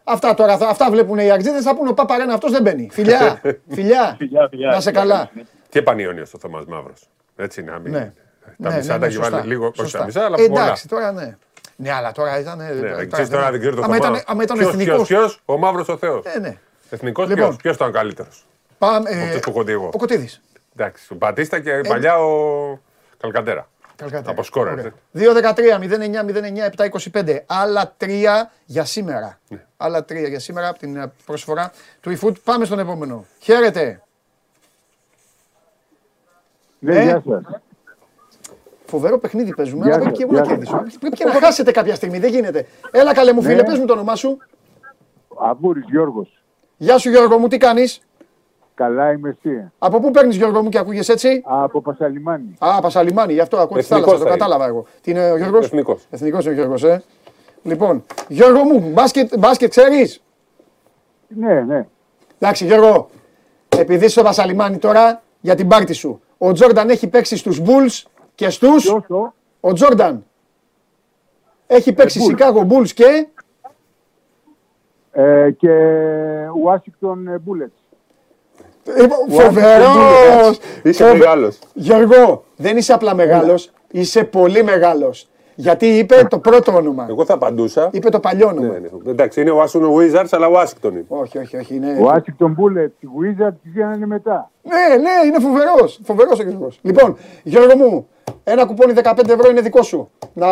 Αυτά τώρα, θα- αυτά βλέπουν οι Αγτζίδε. Θα πούνε ο Παπαρένα αυτός δεν μπαίνει. Φιλιά, φιλιά. Φιλιά, φιλιά. Να σε καλά. Και επανείωνιο ο Θωμάς Μαύρος. Έτσι είναι, άμα Ναι. Τα Ναι, μισά ναι, τα ναι, έχει βάλει σωστά. λίγο, όχι Σωστά. τα μισά, αλλά Ε, πολλά. Εντάξει, τώρα ναι. Ναι, αλλά τώρα ήταν. Ναι, ξέρεις τώρα δεν ξέρω το άμα Θωμά. ήταν, άμα ήταν Ποιος, εθνικό. ποιος, ποιος, ο Μαύρος ο Θεός. Ε, ναι. Εθνικός Λοιπόν. ποιος, ποιος ήταν καλύτερος; Πάμε, ε, Αυτός που έχω δει εγώ. ο Κωτίδη. Εντάξει, ο Μπατίστα και παλιά ο Καλκαντέρα. Από σκόρερ. ε. 2-13-09-09-7-25. Άλλα τρία για σήμερα. Ναι. Άλλα τρία για σήμερα από την ε, προσφορά του eFood. Πάμε στον επόμενο. Χαίρετε. Ναι, Ε, γεια σας. Φοβερό παιχνίδι παίζουμε, Γεια αλλά πρέπει σας, και εγώ να γεια κερδίσω. σας. Πρέπει και να χάσετε κάποια στιγμή, δεν γίνεται. Έλα καλέ μου φίλε, Ναι. πες μου το όνομά σου. Αμπούρης Γιώργος. Γεια σου Γιώργο μου, τι κάνεις; Καλά είμαι εσύ. Από πού παίρνεις Γιώργο μου και ακούγεσαι έτσι; Από Πασαλιμάνι. Α, Πασαλιμάνι, γι' αυτό ακούω τη Εθνικός θάλασσα, το θα είναι. κατάλαβα εγώ. Τι είναι ο Γιώργος; Εθνικός. Εθνικός είναι ο Γιώργος, ε. Λοιπόν, Γιώργο μου, μπάσκετ, μπάσκετ ξέρεις; Ναι, ναι. Εντάξει Γιώργο, επειδή είσαι στο Πασαλιμάνι τώρα, για την πάρτι σου. Ο Τζόρνταν έχει παίξει στους Bulls και στους... Ποιος το; Ο Τζόρνταν. Έχει παίξει Bulls. Chicago Bulls και... Ε, και Washington Bullets. Φοβερός! Είσαι μεγάλος. Γιώργο, δεν είσαι απλά μεγάλος, είσαι πολύ μεγάλος. Γιατί είπε το πρώτο όνομα. Εγώ θα απαντούσα. Είπε το παλιό όνομα. Ναι, ναι. Εντάξει, είναι ο Washington Wizards, αλλά Washington είναι. Όχι, όχι, όχι. Είναι... Washington Bullets, οι Wizards γίνανε μετά; Ναι, ναι, είναι φοβερός. Φοβερός ο Γιώργο. Λοιπόν, Γιώργο μου, ένα κουπόνι 15 ευρώ είναι δικό σου. Να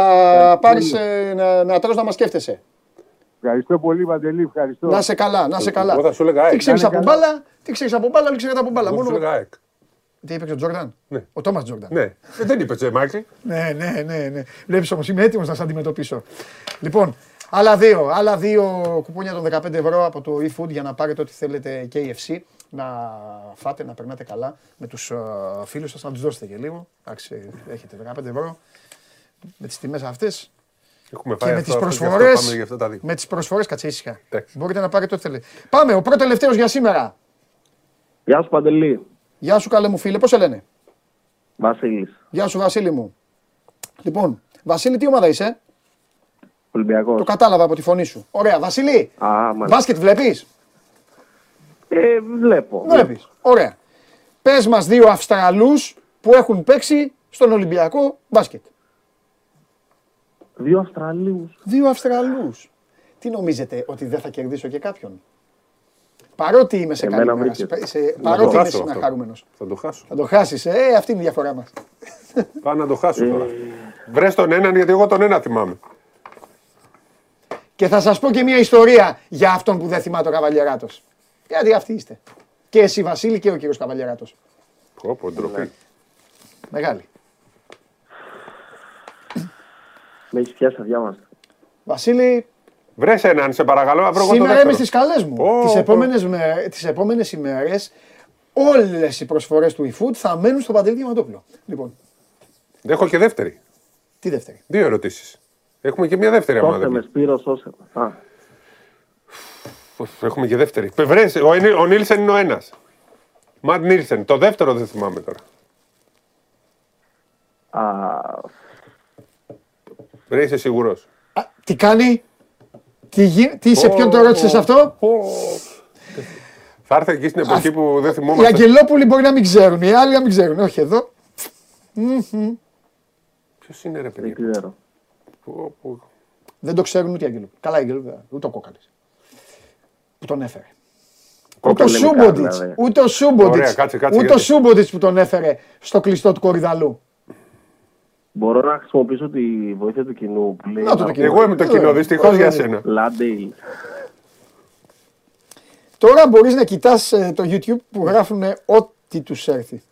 πάρεις να, να τρως να μας σκέφτεσαι. Ευχαριστώ πολύ, Βαντελή, ευχαριστώ. Να σε καλά, να σε καλά. Εγώ θα σου έλεγα Τι ΑΕΚ. ξέρεις Να από είναι καλά. μπάλα, τι ξέρεις από μπάλα, τι ξέρεις από μπάλα. Εγώ θα σου Μόνο... έλεγα ΑΕΚ. Τι είπε ο Τζόρνταν; Ναι. Ο Τόμας Τζόρνταν. Ναι. Ε, Δεν είπε Τζε Μάικλ. Ναι, ναι, ναι. ναι. Βλέπεις όμως, είμαι έτοιμος να σε αντιμετωπίσω. Λοιπόν, άλλα δύο, άλλα δύο κουπόνια των 15 ευρώ από το eFood για να πάρετε ό,τι θέλετε KFC. Να φάτε, να περνάτε καλά με τους uh, φίλους σας, να τους δώσετε και λίγο. Εντάξει, έχετε 15 ευρώ. Με τις τιμές αυτές Έχουμε και φάει με τις αυτό, αυτό και αυτό, προσφορέ. Πάμε για αυτά τα δύο. Με τις προσφορές, κάτσε ήσυχα. Εντάξει. Μπορείτε να πάρετε ό,τι θέλετε. Πάμε, ο πρώτος τελευταίος για σήμερα. Γεια σου Παντελή. Γεια σου, καλέ μου φίλε, πώς σε λένε; Βασίλης. Γεια σου, Βασίλη μου. Λοιπόν, Βασίλη, τι ομάδα είσαι; Το Ολυμπιακός. κατάλαβα από τη φωνή σου. Ωραία. Βασίλη, Α, μάλιστα. μπάσκετ βλέπεις; Ε, βλέπω. Βλέπεις. Ωραία. Πες μας δύο Αυστραλούς που έχουν παίξει στον Ολυμπιακό μπάσκετ. Δύο Αυστραλίους. Δύο Αυστραλούς. Τι νομίζετε, ότι δεν θα κερδίσω και κάποιον; Παρότι είμαι σε Εμένα καλή μέρα, βρήκες. σε- Θα το παρότι είμαι χάσω σήμερα αυτό. χαρούμενο. Θα το χάσω. Θα το χάσεις. Ε, αυτή είναι η διαφορά μας. Πάω να το χάσω τώρα. Βρες τον έναν, γιατί εγώ τον ένα θυμάμαι. Και θα σας πω και μια ιστορία για αυτόν που δεν θυμάται ο Καβαλιεράτος. Γιατί αυτοί είστε. Και εσύ, Βασίλη, και ο κύριος Καβαλιεράτος. Πω, πω, ντροπή. Μεγάλη. Με έχεις πιάσει αδιάμαστα. Βασίλη, Βρες έναν, σε παρακαλώ, να βρω εγώ το Σήμερα είμαι δεύτερο. στις καλές μου. Ω, τις, ω. επόμενες με, τις επόμενες ημέρες όλες οι προσφορές του eFood θα μένουν στο Παντελή Διαματόπουλο. Λοιπόν, Έχω και δεύτερη. τι δεύτερη; Δύο ερωτήσεις. Έχουμε και μια δεύτερη άμα Σώσε δεν με πει. Σπύρο, σώσε με. Α, Έχουμε και δεύτερη. Βρες, ο, Νί- ο Νίλσεν είναι ο ένας. Ματ Νίλσεν. Το δεύτερο δεν θυμάμαι τώρα. Α, Βρε, είσαι σίγουρος. Α, τι κάνει, τι, γι- τι σε ποιον το ρώτησες αυτό; Θα έρθει εκεί στην εποχή που δεν Οι θυμόμαστε. Αγγελόπουλοι μπορεί να μην ξέρουν, οι άλλοι να μην ξέρουν. Όχι εδώ. Ποιος είναι ρε παιδί. δεν ξέρω. Πω, πω. Δεν το ξέρουν ούτε οι Αγγελόπουλοι. Καλά οι Αγγελόπουλοι, ούτε ο Κόκαλης. Που τον έφερε. Ούτε ο Κόκαλη λέμε Σούμποντιτς, καλά, ούτε ο Σούμποντιτς, Ωραία, κάτσε, κάτσε, ούτε ο γιατί- Σούμποντιτς που τον έφερε στο κλειστό του κορυδαλού. Μπορώ να χρησιμοποιήσω τη βοήθεια του κοινού που λέει. Να το το κοινό. Εγώ είμαι το κοινό, δυστυχώς για σένα. Λάντεϊ. Τώρα μπορείς να κοιτάς ε, το YouTube που γράφουν ό,τι τους έρθει.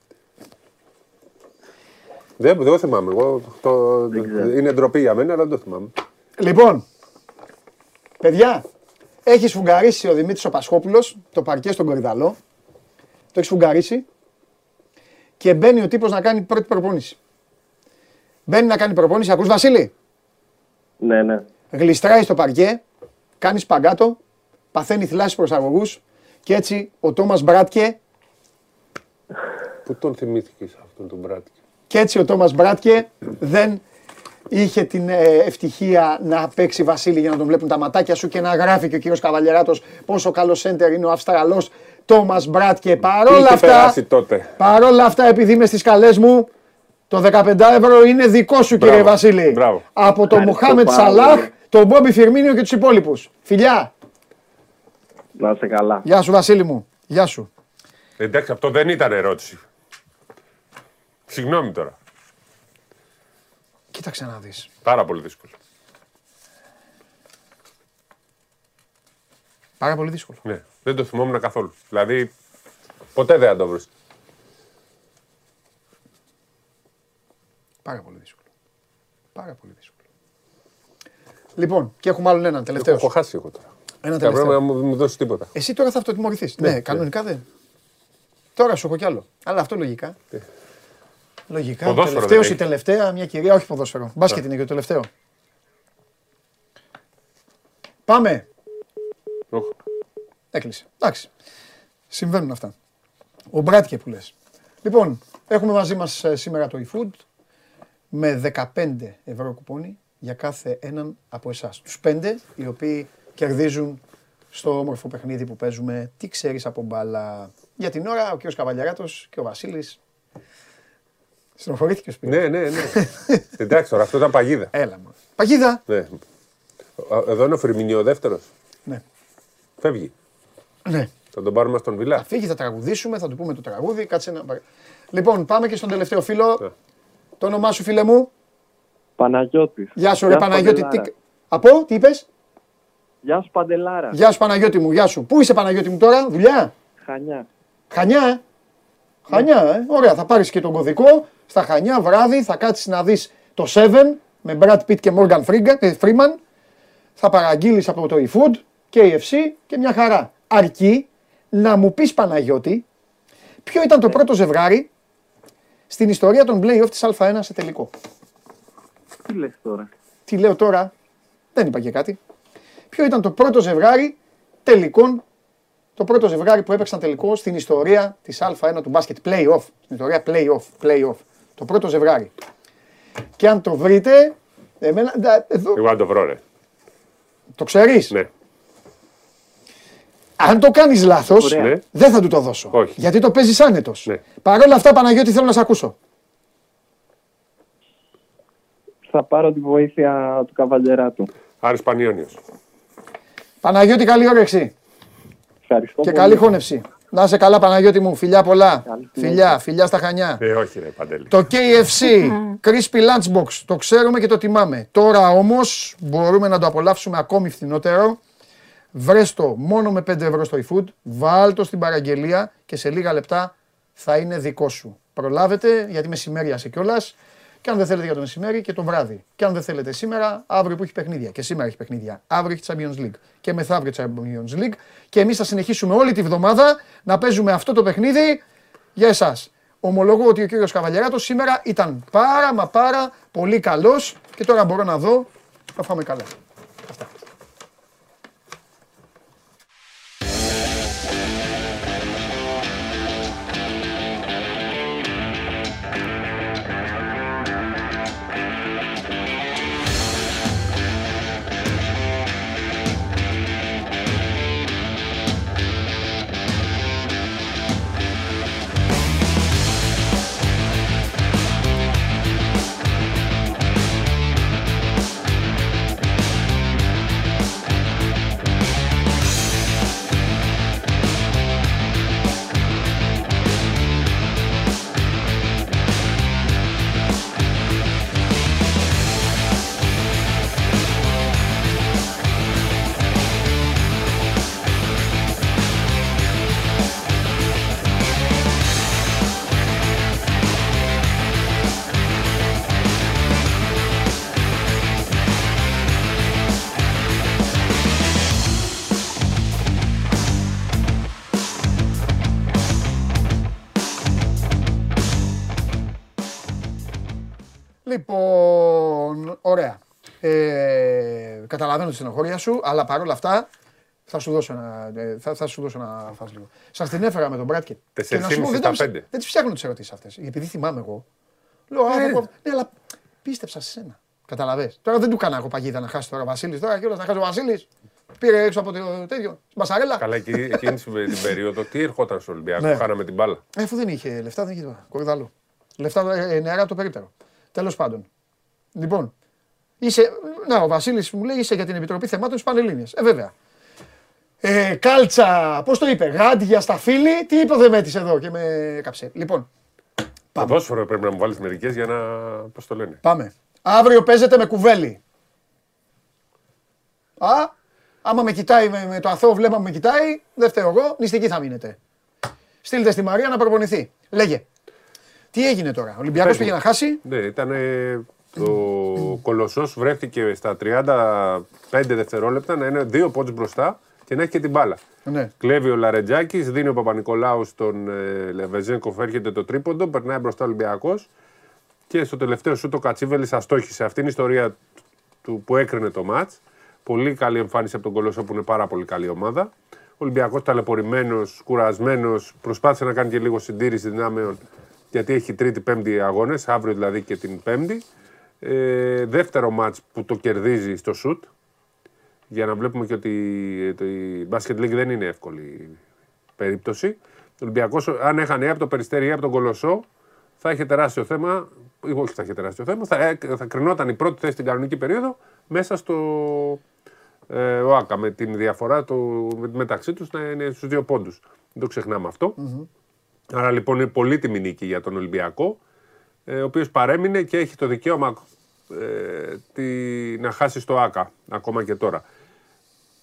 Δεν, δεν το θυμάμαι. Εγώ, το, είναι ντροπή για μένα, αλλά δεν το θυμάμαι. Λοιπόν, παιδιά, έχεις σφουγγαρίσει ο Δημήτρης ο Πασχόπουλος το παρκέ στον Κορυδαλό. Το έχεις σφουγγαρίσει και μπαίνει ο τύπος να κάνει πρώτη προπόνηση. Μπαίνει να κάνει προπόνηση, ακούς Βασίλη; Ναι, ναι. Γλιστράει στο παρκέ, κάνει σπαγκάτο, παθαίνει θλάσσης προσαγωγούς και έτσι ο Τόμας Μπράτκε Πού τον θυμήθηκες αυτόν τον Μπράτκε; Και έτσι ο Τόμας Μπράτκε δεν είχε την ε, ευτυχία να παίξει Βασίλη για να τον βλέπουν τα ματάκια σου και να γράφει και ο κύριος Καβαλιεράτος πόσο καλός σέντερ είναι ο Αυστραλός Τόμας Μπράτκε. Παρόλα είχε αυτά, περάσει τότε. παρόλα αυτά επειδή είμαι στις καλές μου, το 15 ευρώ είναι δικό σου κύριε Μπράβο. Βασίλη. Μπράβο. Από τον Ευχαριστώ Μοχάμετ πάρα Σαλάχ, πολύ. τον Μπόμπι Φιρμίνιο και τους υπόλοιπους. Φιλιά. Να είσαι καλά. Γεια σου Βασίλη μου. Γεια σου. Εντάξει, αυτό δεν ήταν ερώτηση. Συγγνώμη τώρα. Κοίταξε να δεις. Πάρα πολύ δύσκολο. Πάρα πολύ δύσκολο. Ναι, δεν το θυμόμουν καθόλου. Δηλαδή, ποτέ δεν θα το βρεις. Πάρα πολύ δύσκολο. Πάρα πολύ δύσκολο. Λοιπόν, και έχουμε άλλον έναν τελευταίος. Έχω χάσει εγώ τώρα. Ένα Θα πρέπει τελευταίο. να μου, μου δώσεις τίποτα. Εσύ τώρα θα αυτοτιμωρηθείς. Ναι, Ναι, ναι. κανονικά δεν. Τώρα σου έχω κι άλλο. Αλλά αυτό λογικά. Λογικά. Ο Ποδόσφαιρο τελευταίος δεν ή τελευταία, μια κυρία, όχι ποδόσφαιρο. Μπάσκετ είναι και το τελευταίο. Πάμε. Οχ. Έκλεισε. Εντάξει. Συμβαίνουν αυτά. Ο Μπράτκε που λες. Λοιπόν, έχουμε μαζί μας ε, σήμερα το eFood με 15 ευρώ κουπόνι για κάθε έναν από εσάς. Τους πέντε οι οποίοι κερδίζουν στο όμορφο παιχνίδι που παίζουμε. Τι ξέρεις από μπάλα. Για την ώρα ο κ. Καβαλιαράτος και ο Βασίλης. Στενοχωρήθηκε ο Σπύρος. Ναι, ναι, ναι. Εντάξει τώρα, αυτό ήταν παγίδα. Έλα μου. Παγίδα. Ναι. Α, Εδώ είναι ο Φρυμινιό δεύτερος. Ναι. Φεύγει. Ναι. Θα τον πάρουμε στον Βιλά. Θα φύγει, θα τραγουδήσουμε, θα του πούμε το τραγούδι. Κάτσε να... Λοιπόν, πάμε και στον τελευταίο φίλο. Ναι. Το όνομά σου, φίλε μου; Παναγιώτης. Γεια σου, ρε Γεια σου, Παναγιώτη. Παντελάρα. Τι... Από, τι είπες; Γεια σου Παντελάρα. Γεια σου, Παναγιώτη μου, γεια σου. Πού είσαι, Παναγιώτη μου, τώρα, δουλειά; Χανιά. Χανιά, ε; Χανιά, ε; Ωραία, θα πάρεις και τον κωδικό. Στα Χανιά, βράδυ, θα κάτσεις να δεις το 7 με Brad Pitt και Morgan Freeman. ε, Freeman. Θα παραγγείλεις από το eFood και EFC και μια χαρά. Αρκεί να μου πεις, Παναγιώτη, ποιο ήταν το πρώτο ζευγάρι στην ιστορία των play-off της Α1 σε τελικό. Τι λες τώρα; Τι λέω τώρα, δεν είπα και κάτι. Ποιο ήταν το πρώτο ζευγάρι τελικών, το πρώτο ζευγάρι που έπαιξαν τελικό στην ιστορία της Α1 του μπάσκετ. Play-off. Στην ιστορία play-off. Play-off. Το πρώτο ζευγάρι. Και αν το βρείτε, εμένα, ντα- εδώ, Εγώ να το βρω, ρε. το ξέρεις; Ναι. Αν το κάνεις λάθος, Ωραία. Ναι. δεν θα του το δώσω. Όχι. Γιατί το παίζεις άνετος. Ναι. Παρ' όλα αυτά, Παναγιώτη, θέλω να σε ακούσω. Θα πάρω τη βοήθεια του Καβαλιεράτου. Άρης Πανιόνιος. Παναγιώτη, καλή όρεξη. Ευχαριστώ Και πολύ. καλή χώνευση. Να είσαι καλά, Παναγιώτη μου. Φιλιά πολλά. Καλή Φιλιά, φιλιά στα Χανιά. Ε, όχι, ρε, Παντέλη. Το KFC, Crispy Lunchbox, το ξέρουμε και το τιμάμε. Τώρα όμως μπορούμε να το απολαύσουμε ακόμη φθηνότερο. Βρες το μόνο με 5 ευρώ στο eFood, βάλ το στην παραγγελία και σε λίγα λεπτά θα είναι δικό σου. Προλάβετε γιατί μεσημέριασε κιόλας. Και αν δεν θέλετε για το μεσημέρι και το βράδυ. Και αν δεν θέλετε σήμερα, αύριο που έχει παιχνίδια. Και σήμερα έχει παιχνίδια. Αύριο έχει Champions League. Και μεθαύριο Champions League. Και εμείς θα συνεχίσουμε όλη τη βδομάδα να παίζουμε αυτό το παιχνίδι για εσάς. Ομολογώ ότι ο κύριος Καβαλιαράτος σήμερα ήταν πάρα μα πάρα πολύ καλός και τώρα μπορώ να δω θα φάμε καλά. Λοιπόν, ωραία. Ε, καταλαβαίνω τη στενοχώρια σου, αλλά παρόλα αυτά θα σου δώσω ένα, ε, θα, θα σου δώσω ένα φας λίγο. Σας την έφερα με τον Μπράτ και, και να σου πω, 4,5 δεν, στα τα- πέντε. δεν τις φτιάχνω τις ερωτήσεις αυτές. Επειδή θυμάμαι εγώ. Λέω, α, θα πω- ναι, αλλά πίστεψα σε σένα. Καταλαβες. Τώρα δεν του κάνα εγώ παγίδα να χάσει τώρα ο Βασίλης. Τώρα κιόλας να χάσει ο Βασίλης. Πήρε έξω από το τέτοιο. Μπασαρέλα. Καλά, εκεί, εκείνη την περίοδο τι ερχόταν στο Ολυμπιακό, Ναι. χάναμε την μπάλα. Ε, Αφού δεν είχε λεφτά, δεν είχε τίποτα. Κορδαλό. Λεφτά ε, νεαρά από το περίπτερο. Τέλος πάντων. Λοιπόν, είσαι. Να, ο Βασίλης μου λέει είσαι για την Επιτροπή Θεμάτων της Πανελλήνιας. Ε, βέβαια. Ε, κάλτσα, πώς το είπε, γάντια στα φίλη, τι είπε ο Δεμέτης εδώ και με έκαψε. Λοιπόν, Ποδόσφαιρο πρέπει να μου βάλεις μερικές για να. Πώς το λένε. πάμε. Αύριο παίζετε με κουβέλι. Α, άμα με κοιτάει με, με το αθώο βλέμμα που με κοιτάει, δεν φταίω εγώ, νηστική θα μείνετε. Στείλτε στη Μαρία να προπονηθεί. Λέγε. Τι έγινε τώρα, ο Ολυμπιακός Πες μου. πήγε να χάσει; Ναι, ήταν. ε, Το Κολοσσός βρέθηκε στα 35 δευτερόλεπτα να είναι δύο πόντους μπροστά και να έχει και την μπάλα. Ναι. Κλέβει ο Λαρετζάκης, δίνει ο Παπα-Νικολάους στον ε, Λεβεζέγκοφ, έρχεται το τρίποντο, περνάει μπροστά ο Ολυμπιακός και στο τελευταίο σου το Κατσίβελης αστόχησε. Αυτή είναι η ιστορία του που έκρινε το μάτς. Πολύ καλή εμφάνιση από τον Κολοσσό που είναι πάρα πολύ καλή ομάδα. Ο Ολυμπιακός ταλαιπωρημένος, κουρασμένος, προσπάθησε να κάνει και λίγο συντήρηση δυνάμεων γιατί έχει τρίτη-πέμπτη αγώνες, αύριο δηλαδή και την πέμπτη. Ε, δεύτερο μάτς που το κερδίζει στο σουτ. Για να βλέπουμε και ότι το, η Basket League δεν είναι εύκολη περίπτωση. Ο Ολυμπιακός, αν έχανε ή από το Περιστέρι ή από τον Κολοσσό, θα είχε τεράστιο θέμα. ή Όχι, θα είχε τεράστιο θέμα. Θα, ε, θα κρινόταν η πρώτη θέση στην κανονική περίοδο μέσα στο ε, ΟΑΚΑ με την διαφορά του, με- μεταξύ τους να είναι στους δύο πόντους. Δεν το ξεχνάμε αυτό. Άρα λοιπόν είναι πολύτιμη νίκη για τον Ολυμπιακό, ε, ο οποίος παρέμεινε και έχει το δικαίωμα ε, τη, να χάσει στο ΑΚΑ ακόμα και τώρα.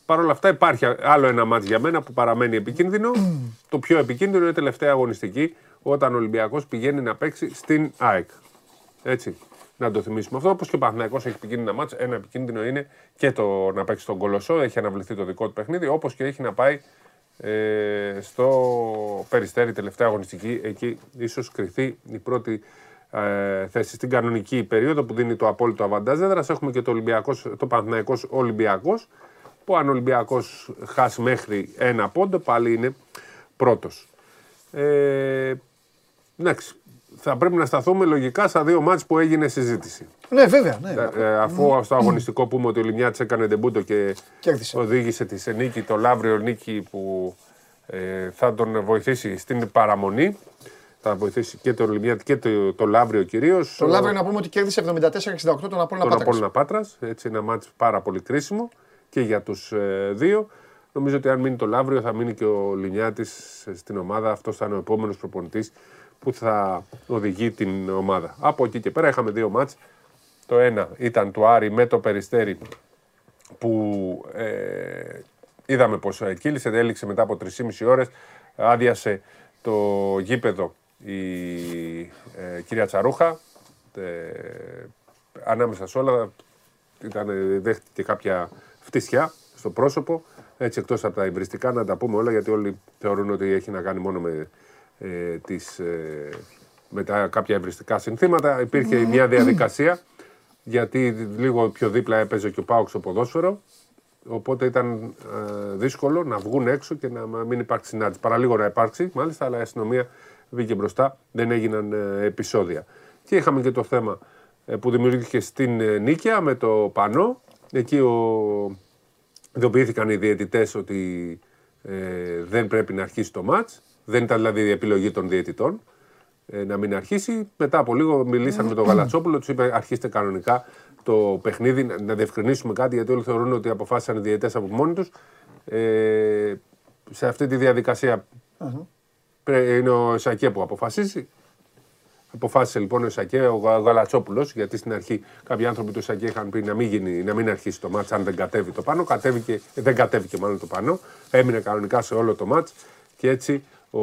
Παρ' όλα αυτά υπάρχει άλλο ένα μάτς για μένα που παραμένει επικίνδυνο. το πιο επικίνδυνο είναι η τελευταία αγωνιστική όταν ο Ολυμπιακός πηγαίνει να παίξει στην ΑΕΚ. Έτσι. Να το θυμίσουμε αυτό. Όπως και ο Παναθηναϊκός έχει επικίνδυνα μάτς, ένα επικίνδυνο είναι και το να παίξει τον Κολοσσό. Έχει αναβληθεί το δικό του παιχνίδι. Όπως και έχει να πάει ε, στο Περιστέρι τελευταία αγωνιστική. Εκεί ίσως κρυθεί η πρώτη ε, θέση στην κανονική περίοδο που δίνει το απόλυτο αβαντάζ έδρας. Έχουμε και το, Ολυμπιακός, το Παναθηναϊκός Ολυμπιακός που αν ο Ολυμπιακός χάσει μέχρι ένα πόντο πάλι είναι πρώτος. Ε, εντάξει, θα πρέπει να σταθούμε λογικά στα δύο μάτς που έγινε συζήτηση. Ναι, βέβαια. Ναι. Ε, αφού στο αγωνιστικό πούμε ότι ο Λιμιάτης έκανε ντεμπούτο και Κέρδισε. οδήγησε τη σε νίκη, το Λαύριο νίκη που ε, θα τον βοηθήσει στην παραμονή. Θα βοηθήσει και τον Λιμιάτη και το, το Λαύριο κυρίως. Το Λαύριο να πούμε ότι κέρδισε 74-68 τον Απόλλωνα τον Πάτρας. Απόλλωνα Πάτρας. Έτσι ένα μάτς πάρα πολύ κρίσιμο και για τους ε, δύο. Νομίζω ότι αν μείνει το Λαύριο θα μείνει και ο Λινιάτης στην ομάδα. Αυτός θα είναι ο επόμενος προπονητής που θα οδηγεί την ομάδα. Από εκεί και πέρα είχαμε δύο μάτς. Το ένα ήταν του Άρη με το Περιστέρι που ε, είδαμε πως ε, κύλησε, έληξε μετά από 3,5 ώρες, άδειασε το γήπεδο η ε, κυρία Τσαρούχα, ε, ανάμεσα σε όλα ήταν, δέχτηκε κάποια φτυσιά στο πρόσωπο, έτσι εκτός από τα υβριστικά να τα πούμε όλα γιατί όλοι θεωρούν ότι έχει να κάνει μόνο με, ε, τις, ε, με τα κάποια υβριστικά συνθήματα. Υπήρχε μια διαδικασία γιατί λίγο πιο δίπλα έπαιζε και ο Πάοξ στο ποδόσφαιρο. Οπότε ήταν ε, δύσκολο να βγουν έξω και να μην υπάρξει συνάντηση. Παραλίγο να υπάρξει, μάλιστα, αλλά η αστυνομία βγήκε μπροστά, δεν έγιναν ε, επεισόδια. Και είχαμε και το θέμα ε, που δημιουργήθηκε στην ε, Νίκαια με το Πανό. Εκεί ο... ειδοποιήθηκαν οι διαιτητές ότι ε, δεν πρέπει να αρχίσει το μάτς. Δεν ήταν δηλαδή η επιλογή των διαιτητών ε, να μην αρχίσει. Μετά από λίγο μιλήσαν με τον Γαλατσόπουλο, τους είπε αρχίστε κανονικά το παιχνίδι, να, να διευκρινίσουμε κάτι, γιατί όλοι θεωρούν ότι αποφάσισαν οι διαιτητές από μόνοι τους. Ε, σε αυτή τη διαδικασία πρέ- είναι ο Σακέ που αποφασίζει. Αποφάσισε λοιπόν ο Σακέ, ο Γα- Γαλατσόπουλος, γιατί στην αρχή κάποιοι άνθρωποι του Σακέ είχαν πει να μην, γίνει, να μην αρχίσει το μάτς αν δεν κατέβει το πάνω. Κατέβηκε, ε, δεν κατέβηκε μάλλον το πάνω. Έμεινε κανονικά σε όλο το μάτς και έτσι ο,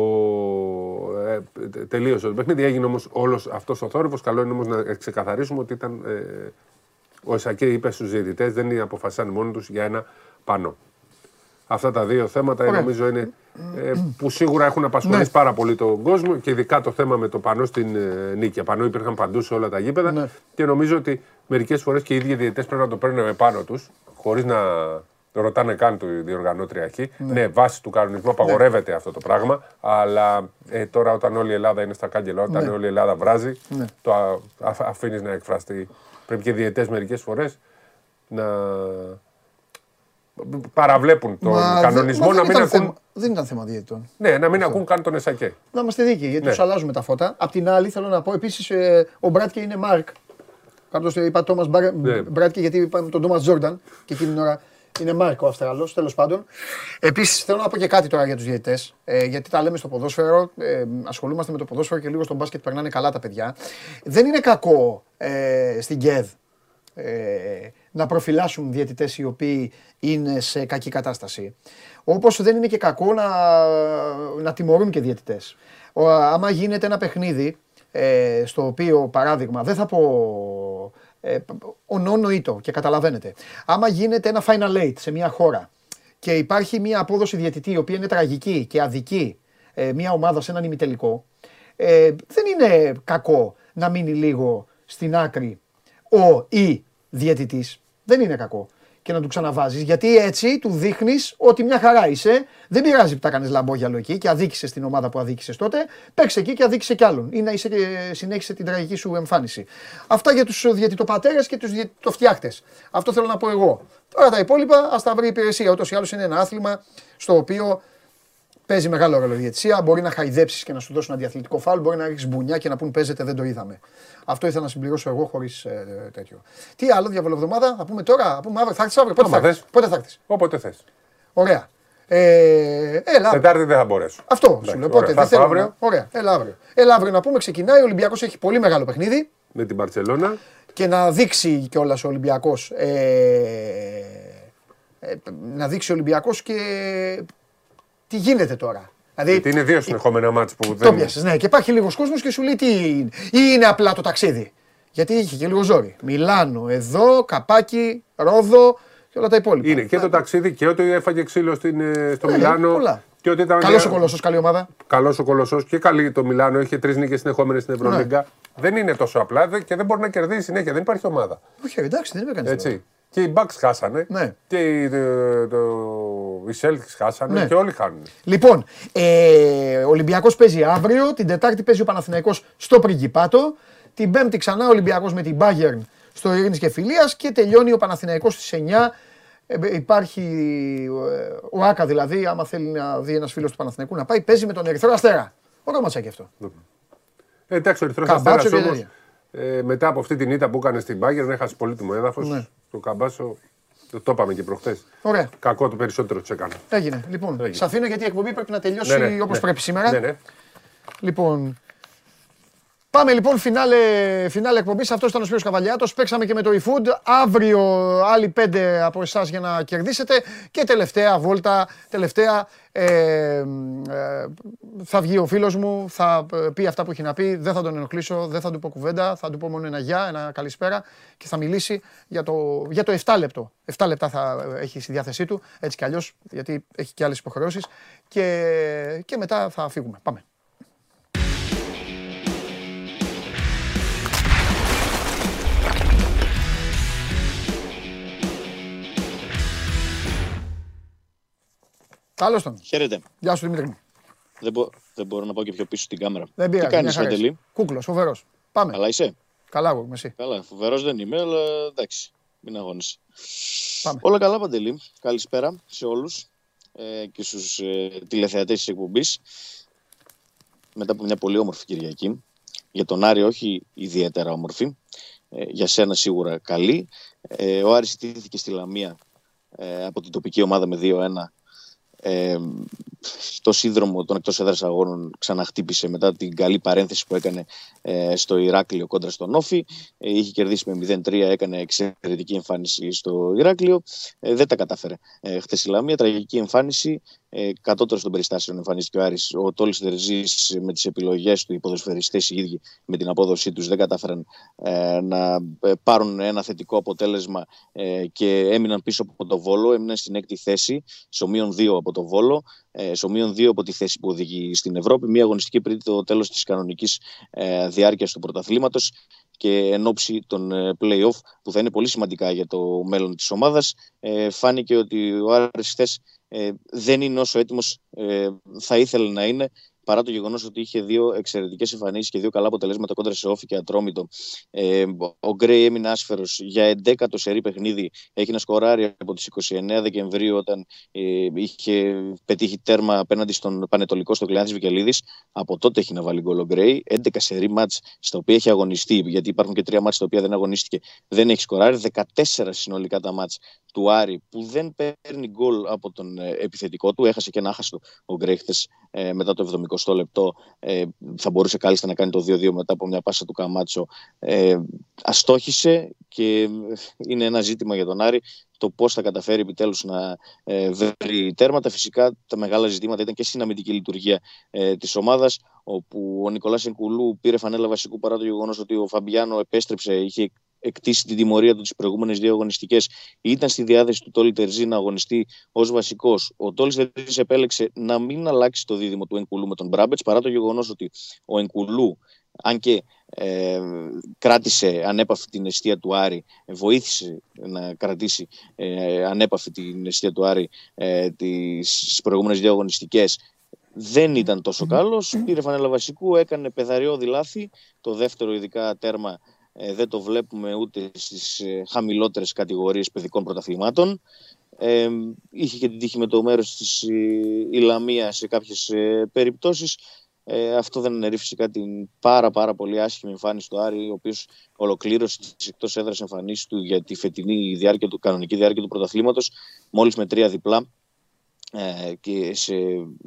ε, τε- τελείωσε το παιχνίδι. Έγινε όμως όλος αυτός ο θόρυβος. Καλό είναι όμως να ξεκαθαρίσουμε ότι ήταν. Ε, ο Σακέ είπε στους διαιτητές δεν αποφασίσαν μόνοι τους για ένα πανό. Αυτά τα δύο θέματα Ωραία. νομίζω είναι ε, που σίγουρα έχουν απασχολήσει Ναι. πάρα πολύ τον κόσμο και ειδικά το θέμα με το πανό στην ε, νίκη. Πανό υπήρχαν παντού σε όλα τα γήπεδα Ναι. και νομίζω ότι μερικές φορές και οι ίδιοι διαιτητές πρέπει να το παίρνουν με πάνω τους χωρίς να ρωτάνε καν του διοργανώτρια εκεί. Ναι. βάσει του κανονισμού απαγορεύεται αυτό το πράγμα. Αλλά ε, τώρα όταν όλη η Ελλάδα είναι στα κάγκελα, όταν Ναι. όλη η Ελλάδα βράζει, Ναι. το αφήνεις να εκφραστεί. Πρέπει και οι διαιτητέ μερικές φορές να παραβλέπουν τον Μα δεν- κανονισμό μα να δεν μην ήταν ακούν. θέμα- Δεν ήταν θέμα διαιτητών. Ναι, να μην ακούν καν τον Εσακέ. Να είμαστε δίκαιοι, γιατί Ναι. τους αλλάζουμε τα φώτα. Απ' την άλλη, θέλω να πω επίσης, ο Μπράτκε είναι Μάρκ. Κάπως είπα Τόμας Ναι. Μπράτκε, γιατί είπαμε τον Τόμας Τζόρνταν και εκείνη την ώρα είναι Μάρκ ο Αυστραλός, τέλος πάντων. Επίσης, θέλω να πω και κάτι τώρα για τους διαιτητές. Ε, γιατί τα λέμε στο ποδόσφαιρο, ε, ασχολούμαστε με το ποδόσφαιρο και λίγο στο μπάσκετ περνάνε καλά τα παιδιά. Δεν είναι κακό ε, στην ΚΕΔ ε, να προφυλάσσουν διαιτητές οι οποίοι είναι σε κακή κατάσταση. Όπως δεν είναι και κακό να, να τιμωρούν και διαιτητές. Ο, άμα γίνεται ένα παιχνίδι ε, στο οποίο, παράδειγμα, δεν θα πω ε, ο νόνο ήτο και καταλαβαίνετε. Άμα γίνεται ένα final eight σε μια χώρα και υπάρχει μια απόδοση διαιτητή η οποία είναι τραγική και αδική ε, μια ομάδα σε έναν ημιτελικό, ε, δεν είναι κακό να μείνει λίγο στην άκρη ο ή διαιτητής. Δεν είναι κακό. Και να του ξαναβάζεις. Γιατί έτσι του δείχνεις ότι μια χαρά είσαι. Δεν πειράζει που τα κάνεις λαμπόγιαλο εκεί και αδίκησες την ομάδα που αδίκησες τότε. Παίξε εκεί και αδίκησε κι άλλον. Ή να είσαι και συνέχισε την τραγική σου εμφάνιση. Αυτά για τους διαιτητοπατέρες και τους διαιτητοφτιάχτες. Αυτό θέλω να πω εγώ. Τώρα τα υπόλοιπα ας τα βρει η υπηρεσία. Ούτως ή άλλως είναι ένα άθλημα στο οποίο παίζει μεγάλο ρόλο η διαιτησία. Μπορεί να χαϊδέψεις και να σου δώσουν αντιαθλητικό φάουλ. Μπορεί να ρίξεις μπουνιά και να πούν παίζετε, δεν το είδαμε. Αυτό ήθελα να συμπληρώσω εγώ χωρίς ε, τέτοιο. Τι άλλο, διαβολοβδομάδα, θα πούμε τώρα, θα πούμε αύριο. Θα έρθει αύριο. Πότε Άμα θα έρθεις; θες. Πότε θα έρθεις; Όποτε θες. Ωραία. Ε, έλα. Τετάρτη δεν θα μπορέσω. Αυτό σου Εντάξει, λέω. ωραία. Πότε Θα δεν θέλω. έρθω αύριο. να- Ωραία. Έλα αύριο. Έλα αύριο να πούμε. Ξεκινάει. Ο Ολυμπιακός έχει πολύ μεγάλο παιχνίδι Με την Παρσελώνα. και να δείξει κιόλας ο Ολυμπιακός. Ε, ε, να δείξει ο Ολυμπιακός και τι γίνεται τώρα; Δηλαδή, Γιατί είναι δύο συνεχόμενα μάτς που το δεν. πιάσε, ναι. Και υπάρχει λίγος κόσμος και σου λέει τι είναι. Ή είναι απλά το ταξίδι. Γιατί είχε και λίγο ζόρι. Μιλάνο, εδώ, καπάκι, ρόδο και όλα τα υπόλοιπα. Είναι και το ταξίδι και ότι έφαγε ξύλο στην, ε, στο Ναι, Μιλάνο. πολλά. Και ότι ήταν Καλός ο Κολοσσός, καλή ομάδα. Καλός ο Κολοσσός και καλή το Μιλάνο. Είχε τρεις νίκες συνεχόμενες στην Ευρωλίγκα. Ναι. Δεν είναι τόσο απλά δε- και δεν μπορεί να κερδίσει συνέχεια. Δεν υπάρχει ομάδα. Όχι, εντάξει, δεν έκανε Έτσι. Και οι Bucks χάσανε. Ναι. Και οι, το, το, οι Celtics χάσανε. Ναι. Και όλοι χάνουν. Λοιπόν, ε, ο Ολυμπιακός παίζει αύριο, την Τετάρτη παίζει ο Παναθηναϊκός στο Πριγκιπάτο, την Πέμπτη ξανά ο Ολυμπιακός με την Bayern στο Ειρήνης και Φιλίας και τελειώνει ο Παναθηναϊκός στις 9. Ε, υπάρχει ε, ο Άκα δηλαδή, άμα θέλει να δει ένας φίλος του Παναθηναϊκού να πάει, παίζει με τον Ερυθρό Αστέρα. Ωραίο ματσάκι αυτό. Ε, εντάξει, ο Ερυθρός Καμπάτσο Αστέρας και όμως. Ε, μετά από αυτή την ήττα που έκανε στην Bayern, έχασε πολύτιμο έδαφος. Ναι. Το καμπάσο. Το, το είπαμε και προχθές. Ωραία. Κακό το περισσότερο τους έκανε. Έγινε. Λοιπόν, σα αφήνω γιατί η εκπομπή πρέπει να τελειώσει Ναι, ναι, όπως ναι. πρέπει σήμερα. Ναι, ναι. Λοιπόν, Πάμε λοιπόν, φινάλε, φινάλε εκπομπής. Αυτός ήταν ο Σπύρος Καβαλιάτος. Παίξαμε και με το eFood. Αύριο άλλοι πέντε από εσάς για να κερδίσετε. Και τελευταία βόλτα, τελευταία ε, ε, θα βγει ο φίλος μου, θα πει αυτά που έχει να πει. Δεν θα τον ενοχλήσω, δεν θα του πω κουβέντα. Θα του πω μόνο ένα γεια, ένα καλησπέρα και θα μιλήσει για το, για το 7 λεπτό. 7 λεπτά θα έχει στη διάθεσή του, έτσι κι αλλιώς, γιατί έχει και άλλες υποχρεώσεις. Και, και μετά θα φύγουμε. Πάμε. Καλώς τον. Χαίρετε. Γεια σου Δημήτρη μου. Δεν, μπο- δεν μπορώ να πάω και πιο πίσω στην κάμερα. Δεν πειράζει. Τι κάνεις, μια χαρά Παντελή. είσαι. Κούκλος, φοβερός. Πάμε. Καλά είσαι; Καλά εγώ είμαι εσύ. Καλά, φοβερός δεν είμαι, αλλά εντάξει. Μην αγώνεσαι. Πάμε. Όλα καλά, Παντελή. Καλησπέρα σε όλους ε, και στους ε, τηλεθεατές της εκπομπής. Μετά από μια πολύ όμορφη Κυριακή. Για τον Άρη, όχι ιδιαίτερα όμορφη. Ε, για σένα σίγουρα καλή. Ε, ο Άρης στήθηκε στη Λαμία ε, από την τοπική ομάδα με 2-1. Ε, το σύνδρομο των εκτός έδρας αγώνων ξαναχτύπησε μετά την καλή παρένθεση που έκανε ε, στο Ηράκλειο κόντρα στον Όφη. Ε, είχε κερδίσει με 0-3, έκανε εξαιρετική εμφάνιση στο Ηράκλειο. Ε, δεν τα κατάφερε ε, χθες η Λαμία. Τραγική εμφάνιση. Ε, κατώτερος των περιστάσεων εμφανίστηκε ο Άρης. Ο Τόλης Δερζής με τις επιλογές του, οι ποδοσφαιριστές οι ίδιοι με την απόδοσή τους δεν κατάφεραν ε, να ε, πάρουν ένα θετικό αποτέλεσμα ε, και έμειναν πίσω από το Βόλο. Έμειναν στην έκτη θέση, στο μείον 2 από το Βόλο ε, στο μείον 2 από τη θέση που οδηγεί στην Ευρώπη. Μία αγωνιστική πριν το τέλος της κανονικής ε, διάρκειας του πρωταθλήματος και εν ώψη των ε, play-off που θα είναι πολύ σημαντικά για το μέλλον της ομάδας. Ε, φάνηκε ότι ο Άρης χθες ε, δεν είναι όσο έτοιμος ε, θα ήθελε να είναι παρά το γεγονός ότι είχε δύο εξαιρετικές εμφανίσεις και δύο καλά αποτελέσματα κόντρα σε όφη και ατρόμητο. Ε, ο Γκρέι έμεινε άσφερος για 11ο σερή παιχνίδι. Έχει να σκοράρει από τις 29 Δεκεμβρίου, όταν ε, είχε πετύχει τέρμα απέναντι στον Πανετολικό στο Κλειάνθη Βικελίδης. Από τότε έχει να βάλει γκολ ο Γκρέι. 11 σερή μάτς στα οποία έχει αγωνιστεί, γιατί υπάρχουν και τρία μάτς στα οποία δεν αγωνίστηκε, δεν έχει σκοράρει. 14 συνολικά τα μάτς του Άρη που δεν παίρνει γκολ από τον ε, επιθετικό του. Έχασε και ένα άχαστο ο Γκρέι ε, μετά το 70 λεπτό. Ε, θα μπορούσε κάλλιστα να κάνει το 2-2 μετά από μια πάσα του Καμάτσο. Ε, αστόχησε και είναι ένα ζήτημα για τον Άρη το πώς θα καταφέρει επιτέλους να ε, βρει τέρματα. Φυσικά τα μεγάλα ζητήματα ήταν και στην αμυντική λειτουργία ε, της ομάδας, όπου ο Νικολάς Ενκουλού πήρε φανέλα βασικού παρά το γεγονός ότι ο Φαμπιάνο επέστρεψε, είχε εκτίσει την τιμωρία του τις προηγούμενες δύο αγωνιστικές. Ήταν στη διάθεση του Τόλι Τερζή να αγωνιστεί ως βασικός. Ο Τόλις Τερζής επέλεξε να μην αλλάξει το δίδυμο του Ενκουλού με τον Μπράμπετς παρά το γεγονός ότι ο Ενκουλού, αν και ε, κράτησε ανέπαφη την αιστεία του Άρη, βοήθησε να κρατήσει ε, ανέπαφη την αιστεία του Άρη ε, τις προηγούμενες δύο αγωνιστικές δεν ήταν τόσο καλός, πήρε φανέλα βασικού, έκανε πεδαριώδη λάθη, το δεύτερο ειδικά τέρμα ε, δεν το βλέπουμε ούτε στις ε, χαμηλότερες κατηγορίες παιδικών πρωταθλημάτων. Ε, είχε και την τύχη με το μέρος της ε, Ιλαμία σε κάποιες ε, περιπτώσεις. Ε, αυτό δεν αναιρεί φυσικά την πάρα πάρα πολύ άσχημη εμφάνιση του Άρη, ο οποίος ολοκλήρωσε τις εκτός έδρας εμφανίσεις του για τη φετινή διάρκεια του, κανονική διάρκεια του πρωταθλήματος, μόλις με τρία διπλά ε, και σε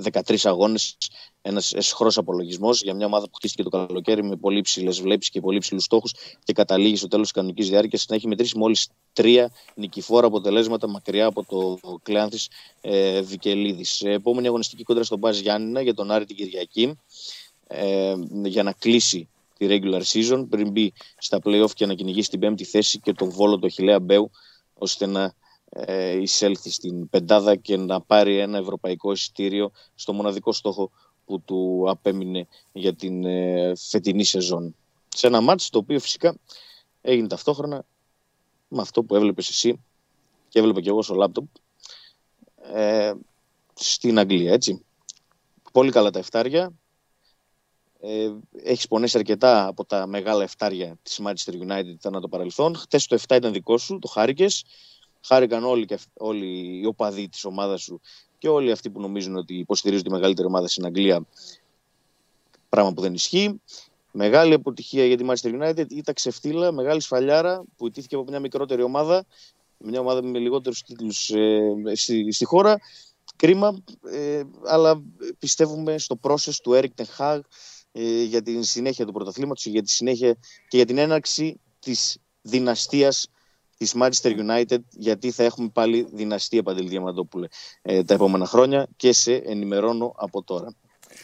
13 αγώνες ένας εσχρό απολογισμός για μια ομάδα που χτίστηκε το καλοκαίρι με πολύ ψηλές βλέψεις και πολύ ψηλούς στόχους και καταλήγει στο τέλος της κανονικής διάρκειας να έχει μετρήσει μόλις τρία νικηφόρα αποτελέσματα μακριά από το Κλέανθη ε, Βικελίδης. Επόμενη αγωνιστική κόντρα στον Μπάζ Γιάννηνα για τον Άρη την Κυριακή ε, για να κλείσει τη regular season πριν μπει στα playoff και να κυνηγήσει την πέμπτη θέση και τον βόλο του Χιλέα Μπέου ώστε να ε, εισέλθει στην πεντάδα και να πάρει ένα ευρωπαϊκό εισιτήριο στο μοναδικό στόχο που του απέμεινε για την ε, φετινή σεζόν. Σε ένα μάτς το οποίο φυσικά έγινε ταυτόχρονα με αυτό που έβλεπες εσύ και έβλεπα και εγώ στο λάπτοπ ε, στην Αγγλία, έτσι. Πολύ καλά τα εφτάρια. Ε, έχεις πονέσει αρκετά από τα μεγάλα εφτάρια της Manchester United ανά το παρελθόν. Χτες το 7 ήταν δικό σου, το χάρηκες. Χάρηκαν όλοι, όλοι οι οπαδοί της ομάδας σου και όλοι αυτοί που νομίζουν ότι υποστηρίζουν τη μεγαλύτερη ομάδα στην Αγγλία. Πράγμα που δεν ισχύει. Μεγάλη αποτυχία για τη Manchester United ήταν ξεφτύλα, μεγάλη σφαλιάρα που ιτήθηκε από μια μικρότερη ομάδα, μια ομάδα με λιγότερους τίτλους ε, στη, στη, χώρα. Κρίμα, ε, αλλά πιστεύουμε στο process του Eric Ten Hag ε, για την συνέχεια του πρωταθλήματος για τη συνέχεια και για την έναρξη της δυναστείας της Manchester United γιατί θα έχουμε πάλι δυναστή Παντελή Διαμαντόπουλε ε, τα επόμενα χρόνια και σε ενημερώνω από τώρα.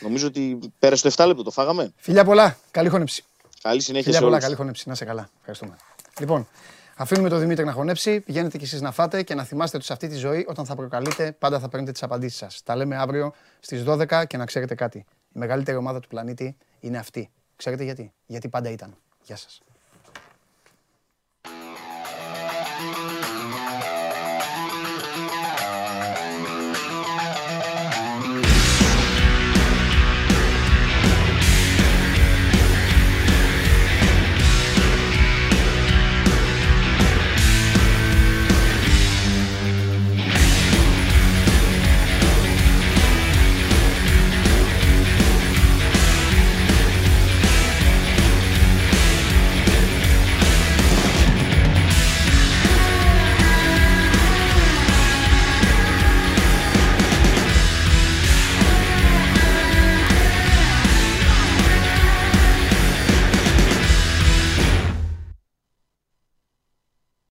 Νομίζω ότι πέρασε το 7 λεπτό, το φάγαμε. Φιλιά πολλά, καλή χώνεψη. Καλή συνέχεια Φιλιά σε πολλά, όλους. καλή χώνεψη. Να σε καλά. Ευχαριστούμε. Λοιπόν, αφήνουμε τον Δημήτρη να χωνέψει, πηγαίνετε κι εσείς να φάτε και να θυμάστε ότι σε αυτή τη ζωή όταν θα προκαλείτε πάντα θα παίρνετε τις απαντήσεις σας. Τα λέμε αύριο στις 12 και να ξέρετε κάτι. Η μεγαλύτερη ομάδα του πλανήτη είναι αυτή. Ξέρετε γιατί; Γιατί πάντα ήταν. Γεια σας.